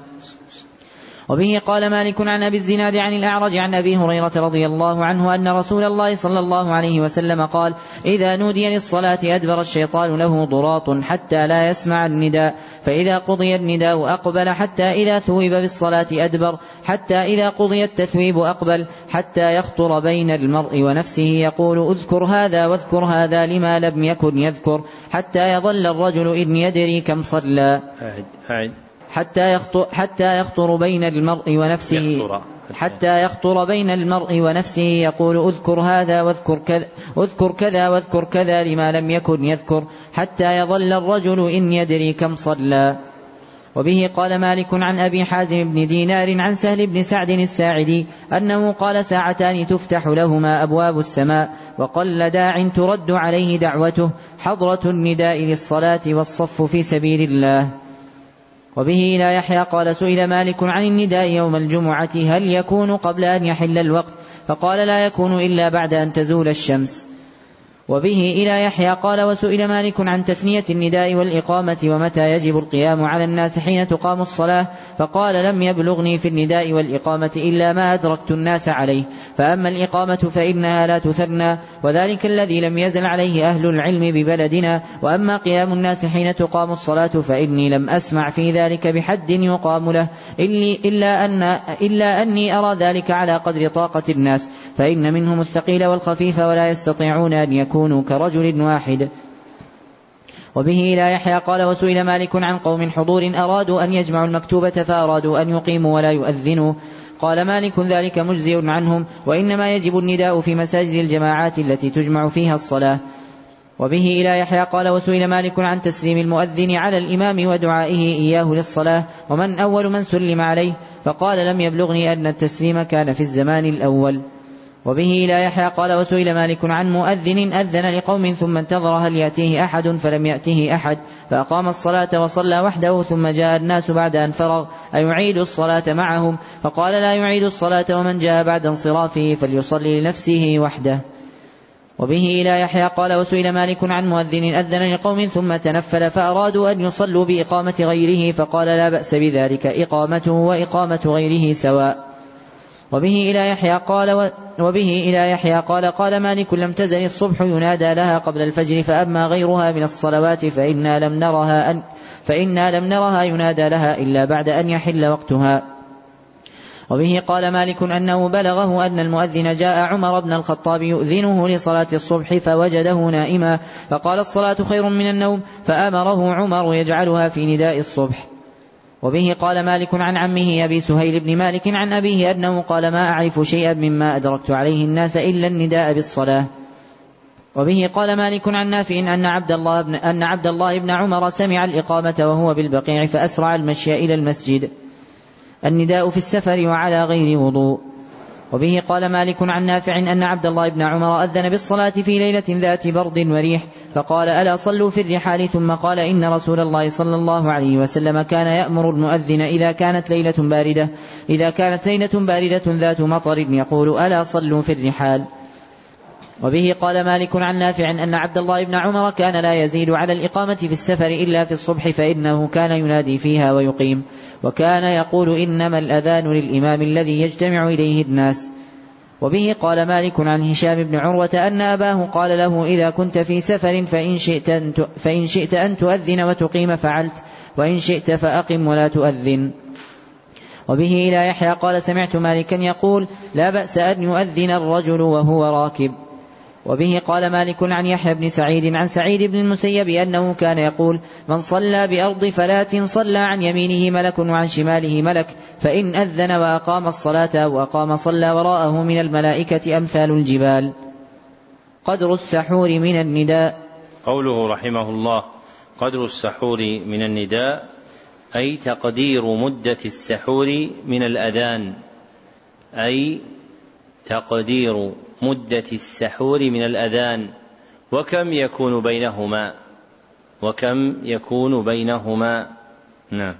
وبه قال مالك عن أبي الزناد عن الأعرج عن أبي هريرة رضي الله عنه أن رسول الله صلى الله عليه وسلم قال إذا نودي للصلاة أدبر الشيطان له ضراط حتى لا يسمع النداء فإذا قضي النداء أقبل حتى إذا ثوب بالصلاة أدبر حتى إذا قضي التثويب أقبل حتى يخطر بين المرء ونفسه يقول اذكر هذا واذكر هذا لما لم يكن يذكر حتى يظل الرجل إن يدري كم صلى. أعد أعد. حتى يخطر, حتى يخطر بين المرء ونفسه. يخطر. حتى يخطر بين المرء ونفسه. يقول اذكر هذا واذكر كذا اذكر كذا واذكر كذا لما لم يكن يذكر حتى يظل الرجل إن يدري كم صلى. وبه قال مالك عن أبي حازم بن دينار عن سهل بن سعد الساعدي أنه قال ساعتان تفتح لهما أبواب السماء وقل داع ترد عليه دعوته حضرة النداء للصلاة والصف في سبيل الله. وبه إلى يحيى قال سئل مالك عن النداء يوم الجمعة هل يكون قبل أن يحل الوقت؟ فقال لا يكون إلا بعد أن تزول الشمس. وبه إلى يحيى قال وسئل مالك عن تثنية النداء والإقامة ومتى يجب القيام على الناس حين تقام الصلاة؟ فقال لم يبلغني في النداء والإقامة إلا ما أدركت الناس عليه. فأما الإقامة فإنها لا تثنى وذلك الذي لم يزل عليه أهل العلم ببلدنا. وأما قيام الناس حين تقام الصلاة فإني لم أسمع في ذلك بحد يقام له. إلا, أن إلا أني أرى ذلك على قدر طاقة الناس. فإن منهم الثقيل والخفيف ولا يستطيعون أن يكونوا كرجل واحد. وبه إلى يحيى قال وسئل مالك عن قوم حضور أرادوا أن يجمعوا المكتوبة فأرادوا أن يقيموا ولا يؤذنوا. قال مالك ذلك مجزئ عنهم وإنما يجب النداء في مساجد الجماعات التي تجمع فيها الصلاة. وبه إلى يحيى. قال وسئل مالك عن تسليم المؤذن على الإمام ودعائه إياه للصلاة ومن أول من سلم عليه؟ فقال لم يبلغني أن التسليم كان في الزمان الأول. وبه إلى يحيى قال وسئل مالك عن مؤذن أذن لقوم ثم انتظر هل يأتيه أحد فلم يأته أحد. فأقام الصلاة وصلى وحده ثم جاء الناس بعد أن فرغ. أيعيد الصلاة معهم؟ فقال لا يعيد الصلاة ومن جاء بعد انصرافه فليصلي لنفسه وحده. وبه إلى يحيى قال وسئل مالك عن مؤذن أذن لقوم ثم تنفل فأرادوا أن يصلوا بإقامة غيره فقال لا بأس بذلك. إقامته وإقامة غيره سواء. وبه إلى يحيى قال وبه إلى يحيى قال قال مالك لم تزل الصبح ينادى لها قبل الفجر فأما غيرها من الصلوات فإنا لم نرها أن فإنا لم نرها ينادى لها إلا بعد أن يحل وقتها. وبه قال مالك أنه بلغه أن المؤذن جاء عمر بن الخطاب يؤذنه لصلاة الصبح فوجده نائما فقال الصلاة خير من النوم فأمره عمر يجعلها في نداء الصبح. وبه قال مالك عن عمه أبي سهيل بن مالك عن أبيه أنه قال ما أعرف شيئا مما أدركت عليه الناس إلا النداء بالصلاة. وبه قال مالك عن نافع أن عبد الله بن أن عبد الله بن عمر سمع الإقامة وهو بالبقيع فأسرع المشي إلى المسجد. النداء في السفر وعلى غير وضوء. وبه قال مالك عن نافع أن عبد الله بن عمر أذن بالصلاة في ليلة ذات برد وريح فقال ألا صلوا في الرحال؟ ثم قال إن رسول الله صلى الله عليه وسلم كان يأمر المؤذن إذا كانت ليلة باردة إذا كانت ليلة باردة ذات مطر يقول ألا صلوا في الرحال؟ وبه قال مالك عن نافع أن عبد الله بن عمر كان لا يزيد على الإقامة في السفر إلا في الصبح فإنه كان ينادي فيها ويقيم. وكان يقول إنما الأذان للإمام الذي يجتمع إليه الناس. وبه قال مالك عن هشام بن عروة أن أباه قال له إذا كنت في سفر فإن شئت أن, فإن شئت أن تؤذن وتقيم فعلت وإن شئت فأقم ولا تؤذن. وبه إلى يحيى قال سمعت مالكا يقول لا بأس أن يؤذن الرجل وهو راكب. وبه قال مالك عن يحيى بن سعيد عن سعيد بن المسيب أنه كان يقول من صلى بأرض فلاة صلى عن يمينه ملك وعن شماله ملك فإن أذن وأقام الصلاة أو أقام صلى وراءه من الملائكة أمثال الجبال. قدر السحور من النداء. قوله رحمه الله قدر السحور من النداء أي تقدير مدة السحور من الأذان أي تقدير مدة السحور من الأذان وكم يكون بينهما؟ وكم يكون بينهما؟ نعم.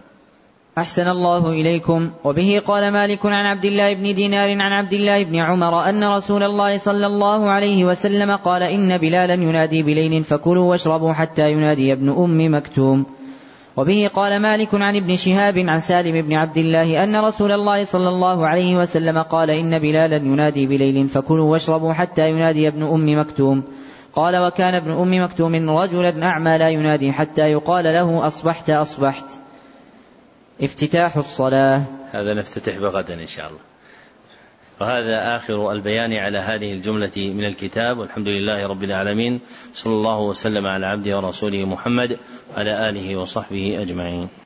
أحسن الله إليكم. وبه قال مالك عن عبد الله بن دينار عن عبد الله بن عمر أن رسول الله صلى الله عليه وسلم قال إن بلالا ينادي بليل فكلوا واشربوا حتى ينادي ابن أم مكتوم. وبه قال مالك عن ابن شهاب عن سالم بن عبد الله أن رسول الله صلى الله عليه وسلم قال إن بلالا ينادي بليل فكلوا واشربوا حتى ينادي ابن أم مكتوم. قال وكان ابن أم مكتوم رجلا أعمى لا ينادي حتى يقال له أصبحت أصبحت. افتتاح الصلاة. هذا نفتتح بغدا إن شاء الله. وهذا آخر البيان على هذه الجملة من الكتاب والحمد لله رب العالمين صلى الله وسلم على عبده ورسوله محمد وعلى آله وصحبه أجمعين.